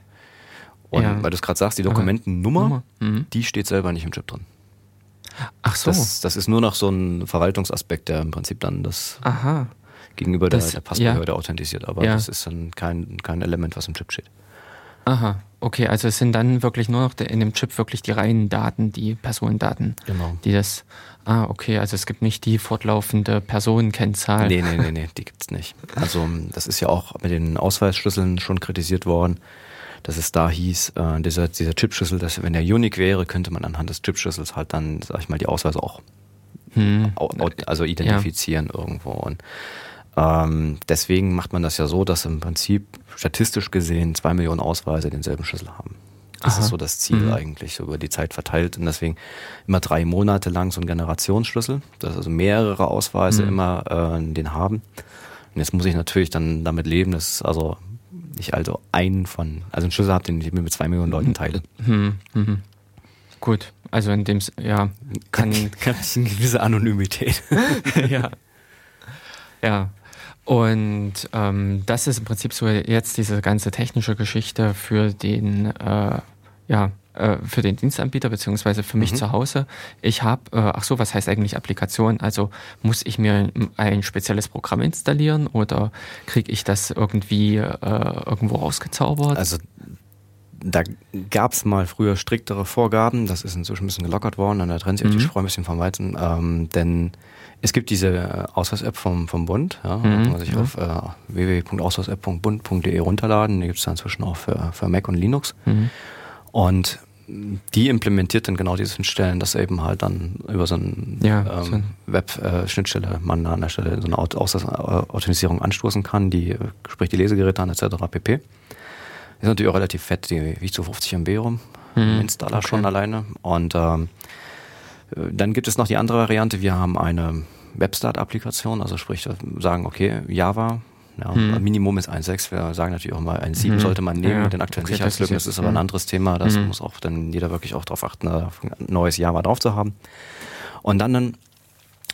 Und ja. weil du es gerade sagst, die Dokumentennummer, mhm. die steht selber nicht im Chip drin. Ach so. Das, das, ist nur noch so ein Verwaltungsaspekt, der im Prinzip dann das Aha. gegenüber das, der, der Passbehörde ja. authentisiert. Aber ja. das ist dann kein, kein Element, was im Chip steht. Aha, okay, also es sind dann wirklich nur noch in dem Chip wirklich die reinen Daten, die Personendaten, genau. die das. Ah, okay, also es gibt nicht die fortlaufende Personenkennzahl. Nee, nee, nee, nee, die gibt es nicht. Also das ist ja auch mit den Ausweisschlüsseln schon kritisiert worden, dass es da hieß, äh, dieser, dieser Chipschlüssel, dass wenn der unique wäre, könnte man anhand des Chipschlüssels halt dann, sag ich mal, die Ausweise auch hm. also identifizieren ja. irgendwo. Und ähm, deswegen macht man das ja so, dass im Prinzip statistisch gesehen zwei Millionen Ausweise denselben Schlüssel haben. Das Aha. ist so das Ziel mhm. eigentlich, so über die Zeit verteilt. Und deswegen immer drei Monate lang so ein Generationsschlüssel, dass also mehrere Ausweise mhm. immer äh, den haben. Und jetzt muss ich natürlich dann damit leben, dass also ich also einen von, also einen Schlüssel habe, den ich mit zwei Millionen Leuten teile. Mhm. mhm. Gut, also in dem, ja, kann, kann eine gewisse Anonymität. ja. Ja, und ähm, das ist im Prinzip so jetzt diese ganze technische Geschichte für den, äh, ja, äh, für den Dienstanbieter beziehungsweise für mich mhm. zu Hause. Ich habe, äh, ach so, was heißt eigentlich Applikation? Also muss ich mir ein spezielles Programm installieren oder kriege ich das irgendwie äh, irgendwo rausgezaubert? Also da gab es mal früher striktere Vorgaben, das ist inzwischen ein bisschen gelockert worden, an der trennt sich mhm. die Spreu ein bisschen vom Weizen, ähm, denn es gibt diese äh, Ausweis-App vom, vom Bund, ja, mhm. kann man sich ja. auf äh, www.ausweisapp.bund.de runterladen. Die gibt es da inzwischen auch für, für Mac und Linux. Mhm. Und die implementiert dann genau diese Schnittstellen, dass eben halt dann über so eine ja, ähm, Web-Schnittstelle äh, man an der Stelle so eine Authentisierung anstoßen kann, die sprich die Lesegeräte an etc. pp. Ist natürlich auch relativ fett, die wiegt so 50 MB rum, mhm. Installer okay. schon alleine. Und ähm, dann gibt es noch die andere Variante. Wir haben eine Webstart-Applikation, also sprich, sagen, okay, Java, ja, hm. Minimum ist 1.6. Wir sagen natürlich auch mal 1.7 hm. sollte man nehmen ja. mit den aktuellen okay, Sicherheitslücken. Das ist, das ist aber ein anderes Thema. Das hm. muss auch dann jeder wirklich auch darauf achten, ein neues Java drauf zu haben. Und dann, dann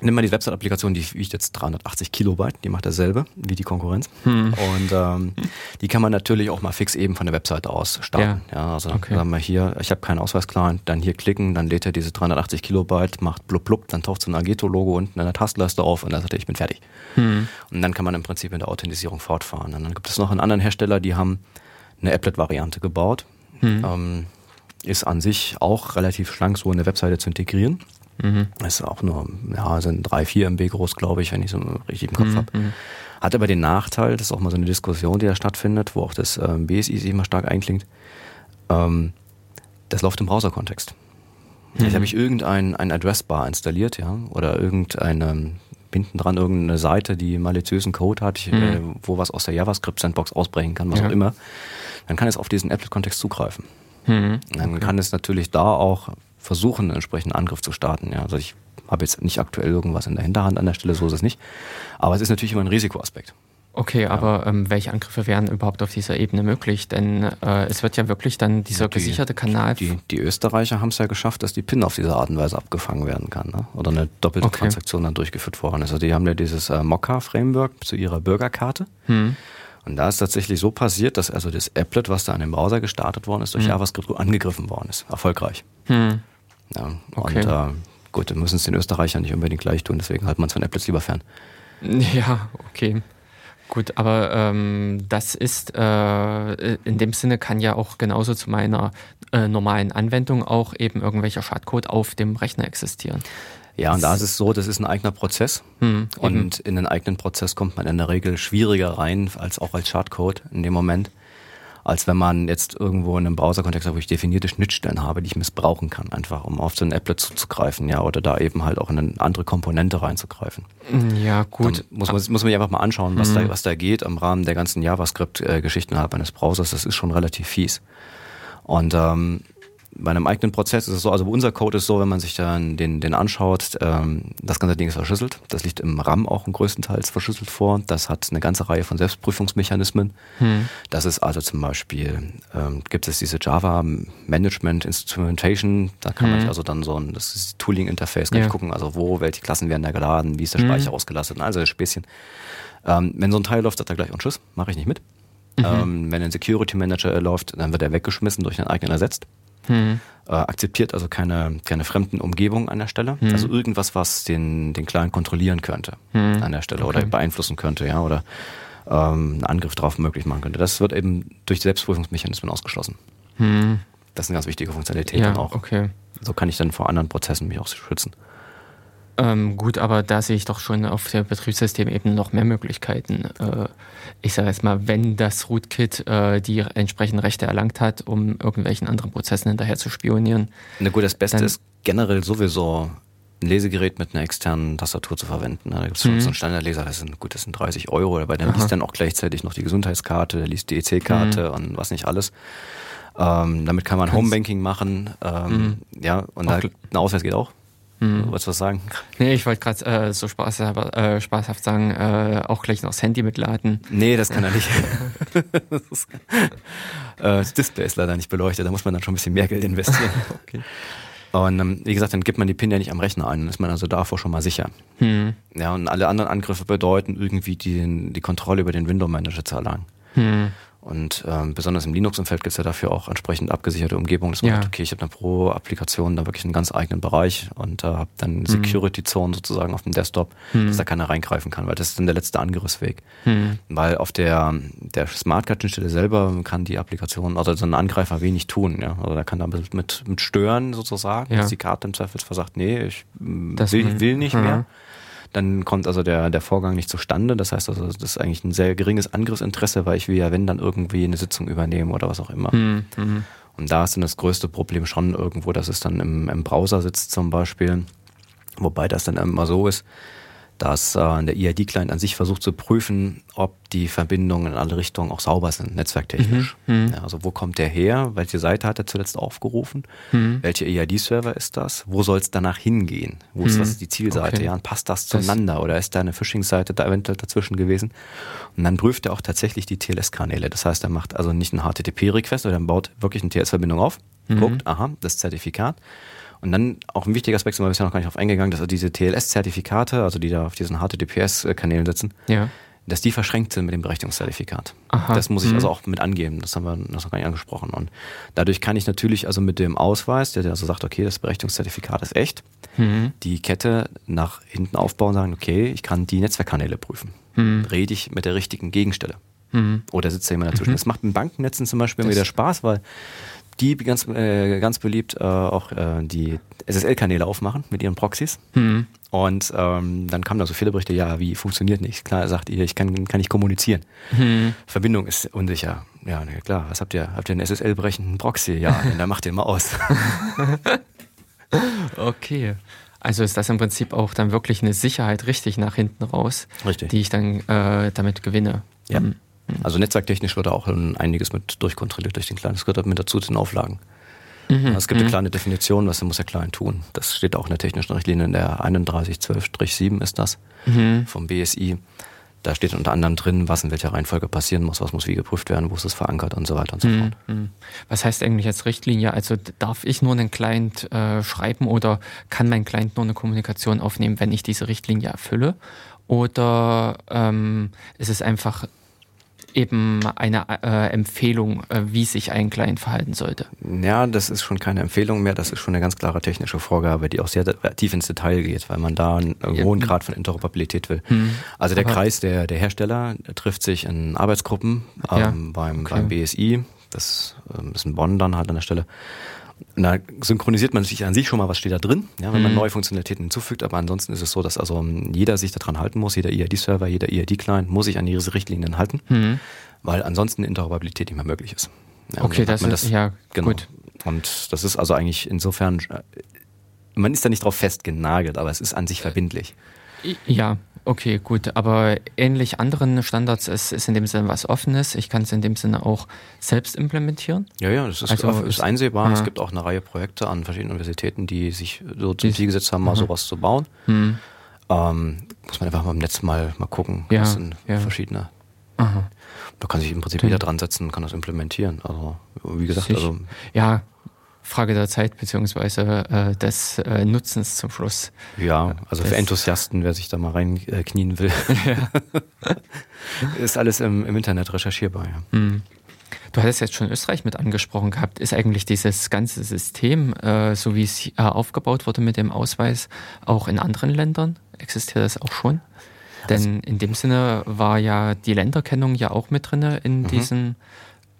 Nimm mal die Website-Applikation, die wiegt jetzt 380 Kilobyte, die macht dasselbe wie die Konkurrenz. Hm. Und ähm, die kann man natürlich auch mal fix eben von der Webseite aus starten. Ja, ja also okay. sagen wir hier, ich habe keinen Ausweisclient, dann hier klicken, dann lädt er diese 380 Kilobyte, macht blub blub, dann taucht so ein Ageto-Logo unten in der Taskleiste auf und dann sagt er, ich bin fertig. Hm. Und dann kann man im Prinzip in der Authentisierung fortfahren. Und dann gibt es noch einen anderen Hersteller, die haben eine Applet-Variante gebaut. Hm. Ähm, ist an sich auch relativ schlank, so eine Webseite zu integrieren. Mhm. Ist auch nur, ja, sind drei, vier MB groß, glaube ich, wenn ich so richtig im Kopf mhm. habe. Mhm. Hat aber den Nachteil, das ist auch mal so eine Diskussion, die da stattfindet, wo auch das ähm, BSI sich immer stark einklingt. Ähm, das läuft im Browser-Kontext. Mhm. Jetzt habe ich irgendein ein Addressbar installiert, ja, oder irgendeine hinten dran irgendeine Seite, die maliziösen Code hat, mhm. äh, wo was aus der JavaScript-Sandbox ausbrechen kann, was ja. auch immer. Dann kann es auf diesen Applet-Kontext zugreifen. Mhm. Dann okay. kann es natürlich da auch versuchen, einen entsprechenden Angriff zu starten. Ja, also ich habe jetzt nicht aktuell irgendwas in der Hinterhand an der Stelle, so ist es nicht. Aber es ist natürlich immer ein Risikoaspekt. Okay, ja. aber ähm, welche Angriffe wären überhaupt auf dieser Ebene möglich? Denn äh, es wird ja wirklich dann dieser die, gesicherte Kanal. Die, die Österreicher haben es ja geschafft, dass die PIN auf diese Art und Weise abgefangen werden kann. Ne? Oder eine doppelte okay. Transaktion dann durchgeführt worden ist. Also die haben ja dieses äh, Mokka-Framework zu ihrer Bürgerkarte. Hm. Und da ist tatsächlich so passiert, dass also das Applet, was da an dem Browser gestartet worden ist, durch hm. JavaScript angegriffen worden ist. Erfolgreich. Hm. Ja, okay. Und äh, gut, dann müssen es den Österreichern nicht unbedingt gleich tun, deswegen halten man es von Applets lieber fern. Ja, okay. Gut, aber ähm, das ist äh, in dem Sinne kann ja auch genauso zu meiner äh, normalen Anwendung auch eben irgendwelcher Schadcode auf dem Rechner existieren. Ja, und da ist es so, das ist ein eigener Prozess. Hm, und in den eigenen Prozess kommt man in der Regel schwieriger rein, als auch als Schadcode in dem Moment. Als wenn man jetzt irgendwo in einem Browser-Kontext wo ich definierte Schnittstellen habe, die ich missbrauchen kann, einfach um auf so ein Applet zuzugreifen, ja, oder da eben halt auch in eine andere Komponente reinzugreifen. Ja, gut. Dann muss man, muss man sich einfach mal anschauen, was, mhm. da, was da geht im Rahmen der ganzen JavaScript-Geschichten innerhalb eines Browsers. Das ist schon relativ fies. Und ähm, bei einem eigenen Prozess ist es so, also unser Code ist so, wenn man sich dann den, den anschaut, ähm, das ganze Ding ist verschlüsselt. Das liegt im RAM auch größtenteils verschlüsselt vor. Das hat eine ganze Reihe von Selbstprüfungsmechanismen. Hm. Das ist also zum Beispiel, ähm, gibt es diese Java Management Instrumentation, da kann hm. man also dann so ein das Tooling-Interface ja. gucken, also wo, welche Klassen werden da geladen, wie ist der hm. Speicher ausgelastet, also das Späßchen. Ähm, wenn so ein Teil läuft, sagt er gleich, und Schuss, mache ich nicht mit. Mhm. Ähm, wenn ein Security Manager läuft, dann wird er weggeschmissen, durch einen eigenen ersetzt. Hm. Äh, akzeptiert also keine, keine fremden Umgebungen an der Stelle. Hm. Also irgendwas, was den, den Client kontrollieren könnte hm. an der Stelle okay. oder beeinflussen könnte, ja, oder ähm, einen Angriff drauf möglich machen könnte. Das wird eben durch Selbstprüfungsmechanismen ausgeschlossen. Hm. Das ist eine ganz wichtige Funktionalität ja, dann auch. Okay. So kann ich dann vor anderen Prozessen mich auch schützen. Ähm, gut, aber da sehe ich doch schon auf der Betriebssystemebene noch mehr Möglichkeiten. Äh, ich sage jetzt mal, wenn das Rootkit äh, die entsprechenden Rechte erlangt hat, um irgendwelchen anderen Prozessen hinterher zu spionieren. Na gut, das Beste ist generell sowieso ein Lesegerät mit einer externen Tastatur zu verwenden. Da gibt es mhm. so einen Standardleser, das sind gut, das sind 30 Euro, aber der liest dann auch gleichzeitig noch die Gesundheitskarte, der liest die EC-Karte mhm. und was nicht alles. Ähm, damit kann man Homebanking machen. Ähm, mhm. Ja, und da, ein Ausweis geht auch. Hm. Wolltest du was sagen? Nee, ich wollte gerade äh, so spaßhaft, äh, spaßhaft sagen, äh, auch gleich noch das Handy mitladen. Nee, das kann er nicht. das, ist, äh, das Display ist leider nicht beleuchtet, da muss man dann schon ein bisschen mehr Geld investieren. okay. Und ähm, wie gesagt, dann gibt man die PIN ja nicht am Rechner ein, dann ist man also davor schon mal sicher. Hm. Ja, und alle anderen Angriffe bedeuten irgendwie die, die Kontrolle über den Window Manager zu erlangen. Hm. Und ähm, besonders im Linux-Umfeld gibt es ja dafür auch entsprechend abgesicherte Umgebungen, dass man ja. sagt, okay, ich habe dann pro Applikation da wirklich einen ganz eigenen Bereich und da äh, habe dann mhm. Security-Zone sozusagen auf dem Desktop, mhm. dass da keiner reingreifen kann, weil das ist dann der letzte Angriffsweg. Mhm. Weil auf der, der Smartcard-Schnittstelle selber kann die Applikation, also so ein Angreifer wenig tun. Ja? Also da kann da mit, mit stören sozusagen, ja. dass die Karte im Zweifelsfall sagt, nee, ich das will, will nicht mehr dann kommt also der, der Vorgang nicht zustande. Das heißt also, das ist eigentlich ein sehr geringes Angriffsinteresse, weil ich will ja, wenn, dann irgendwie eine Sitzung übernehmen oder was auch immer. Mhm. Und da ist dann das größte Problem schon irgendwo, dass es dann im, im Browser sitzt zum Beispiel. Wobei das dann immer so ist, dass äh, der EID-Client an sich versucht zu prüfen, ob die Verbindungen in alle Richtungen auch sauber sind, netzwerktechnisch. Mhm. mhm. Ja, also wo kommt der her? Welche Seite hat er zuletzt aufgerufen? Mhm. Welche EID-Server ist das? Wo soll es danach hingehen? Wo mhm. ist das die Zielseite? Okay. Ja, und passt das zueinander? Das Oder ist da eine Phishing-Seite da eventuell dazwischen gewesen? Und dann prüft er auch tatsächlich die TLS-Kanäle. Das heißt, er macht also nicht einen HTTP-Request, sondern baut wirklich eine TLS-Verbindung auf, mhm. guckt, aha, das Zertifikat und dann auch ein wichtiger Aspekt, sind wir bisher noch gar nicht auf eingegangen, dass diese TLS-Zertifikate, also die da auf diesen HTTPS-Kanälen sitzen, ja. dass die verschränkt sind mit dem Berechtigungszertifikat. Aha. Das muss ich mhm. also auch mit angeben. Das haben wir das noch gar nicht angesprochen. Und dadurch kann ich natürlich also mit dem Ausweis, der also sagt, okay, das Berechtigungszertifikat ist echt, mhm. die Kette nach hinten aufbauen und sagen, okay, ich kann die Netzwerkkanäle prüfen. Mhm. Rede ich mit der richtigen Gegenstelle. Mhm. Oder sitzt da jemand dazwischen? Mhm. Das macht in Bankennetzen zum Beispiel wieder Spaß, weil die ganz, äh, ganz beliebt äh, auch äh, die SSL-Kanäle aufmachen mit ihren Proxys. Mhm. Und ähm, dann kamen da so viele Berichte, ja, wie funktioniert nicht? Klar, sagt ihr, ich kann, kann nicht kommunizieren. Mhm. Verbindung ist unsicher. Ja, na klar, was habt ihr? Habt ihr einen SSL-brechenden Proxy? Ja, dann macht den mal aus. okay. Also ist das im Prinzip auch dann wirklich eine Sicherheit richtig nach hinten raus, richtig. die ich dann äh, damit gewinne. Ja. Mhm. Also netzwerktechnisch wird da auch einiges mit durchkontrolliert durch den Client. Das gehört mit dazu zu den Auflagen. Mhm. Es gibt eine mhm. kleine Definition, was muss der Client tun. Das steht auch in der technischen Richtlinie, in der 3112-7 ist das mhm. vom BSI. Da steht unter anderem drin, was in welcher Reihenfolge passieren muss, was muss wie geprüft werden, wo ist es verankert und so weiter und so mhm. fort. Mhm. Was heißt eigentlich jetzt Richtlinie? Also darf ich nur einen Client äh, schreiben oder kann mein Client nur eine Kommunikation aufnehmen, wenn ich diese Richtlinie erfülle? Oder ähm, ist es einfach eben eine äh, Empfehlung, äh, wie sich ein Client verhalten sollte. Ja, das ist schon keine Empfehlung mehr, das ist schon eine ganz klare technische Vorgabe, die auch sehr tief ins Detail geht, weil man da einen ja. hohen Grad von Interoperabilität will. Hm. Also der Aber Kreis der, der Hersteller der trifft sich in Arbeitsgruppen ähm, ja. beim, okay. beim BSI, das ähm, ist in Bonn dann halt an der Stelle. Da synchronisiert man sich an sich schon mal, was steht da drin, ja, wenn man neue Funktionalitäten hinzufügt. Aber ansonsten ist es so, dass also jeder sich daran halten muss, jeder EID-Server, jeder EID-Client muss sich an diese Richtlinien halten, Mhm. weil ansonsten Interoperabilität nicht mehr möglich ist. Ja, Okay, das ist- ja, genau. gut. Und das ist also eigentlich insofern, äh, man ist da nicht drauf festgenagelt, aber es ist an sich verbindlich. Ja, okay, gut. Aber ähnlich anderen Standards ist, ist in dem Sinne was Offenes. Ich kann es in dem Sinne auch selbst implementieren. Ja, ja, das ist, Also ist ist- einsehbar. ja. Es gibt auch eine Reihe Projekte an verschiedenen Universitäten, die sich so zum Die- Ziel gesetzt haben, mal sowas zu bauen. Hm. Ähm, muss man einfach mal im Netz mal, mal gucken. Ja, das sind ja. verschiedene. Aha. Da kann sich im Prinzip jeder dran setzen und kann das implementieren. Also, wie gesagt, Sich- also, Ja, Frage der Zeit beziehungsweise äh, des äh, Nutzens zum Schluss. ja, also für das- Enthusiasten, wer sich da mal reinknien äh, will, ist alles im, im Internet recherchierbar. Ja. Hm. Du hattest jetzt schon Österreich mit angesprochen gehabt. Ist eigentlich dieses ganze System, äh, so wie es äh, aufgebaut wurde mit dem Ausweis, auch in anderen Ländern? Existiert das auch schon? Denn in dem Sinne war ja die Länderkennung ja auch mit drin in diesem,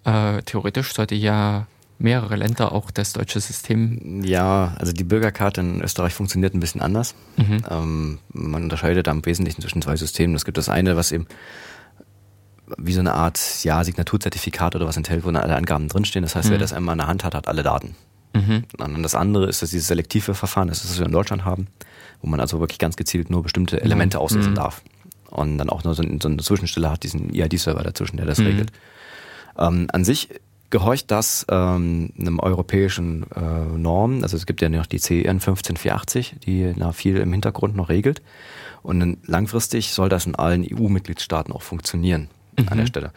äh, theoretisch sollte ja mehrere Länder auch das deutsche System. Ja, also die Bürgerkarte in Österreich funktioniert ein bisschen anders. Mhm. Ähm, man unterscheidet da im Wesentlichen zwischen zwei Systemen. Es gibt das eine, was eben wie so eine Art ja, Signaturzertifikat oder was enthält, wo dann alle Angaben drinstehen. Das heißt, wer Mhm. das einmal in der Hand hat, hat alle Daten. Mhm. Und das andere ist, dass dieses selektive Verfahren, das ist, was wir in Deutschland haben, wo man also wirklich ganz gezielt nur bestimmte Elemente auslesen Mhm. darf. Und dann auch nur so, so eine Zwischenstelle hat, diesen EID-Server dazwischen, der das Mhm. regelt. Ähm, an sich gehorcht das ähm, einem europäischen äh, Norm. Also es gibt ja noch die CEN 15480, die na, viel im Hintergrund noch regelt. Und langfristig soll das in allen EU-Mitgliedstaaten auch funktionieren an der Stelle.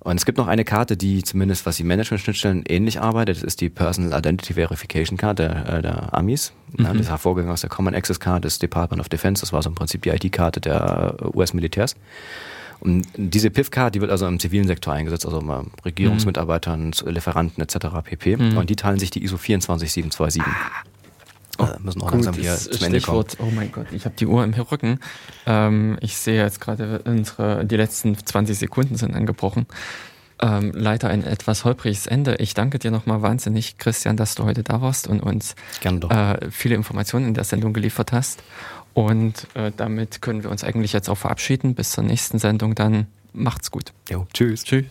Und es gibt noch eine Karte, die zumindest was die Management-Schnittstellen ähnlich arbeitet. Das ist die Personal Identity Verification Card der, äh, der Amis. Ja, das ist hervorgegangen aus der Common Access Card des Department of Defense. Das war so im Prinzip die ID-Karte der äh, US-Militärs. Und diese PIF-Card, die wird also im zivilen Sektor eingesetzt, also mal Regierungsmitarbeitern, Lieferanten etc. pp. Und die teilen sich die ISO 24727. Oh, äh, müssen auch langsam hier zum Ende kommen. Oh mein Gott, ich habe die Uhr im Rücken. Ähm, ich sehe jetzt gerade, unsere, die letzten 20 Sekunden sind angebrochen. Ähm, leider ein etwas holpriges Ende. Ich danke dir nochmal wahnsinnig, Christian, dass du heute da warst und uns äh, viele Informationen in der Sendung geliefert hast. Und äh, damit können wir uns eigentlich jetzt auch verabschieden. Bis zur nächsten Sendung dann. Macht's gut. Jo, tschüss. Tschüss.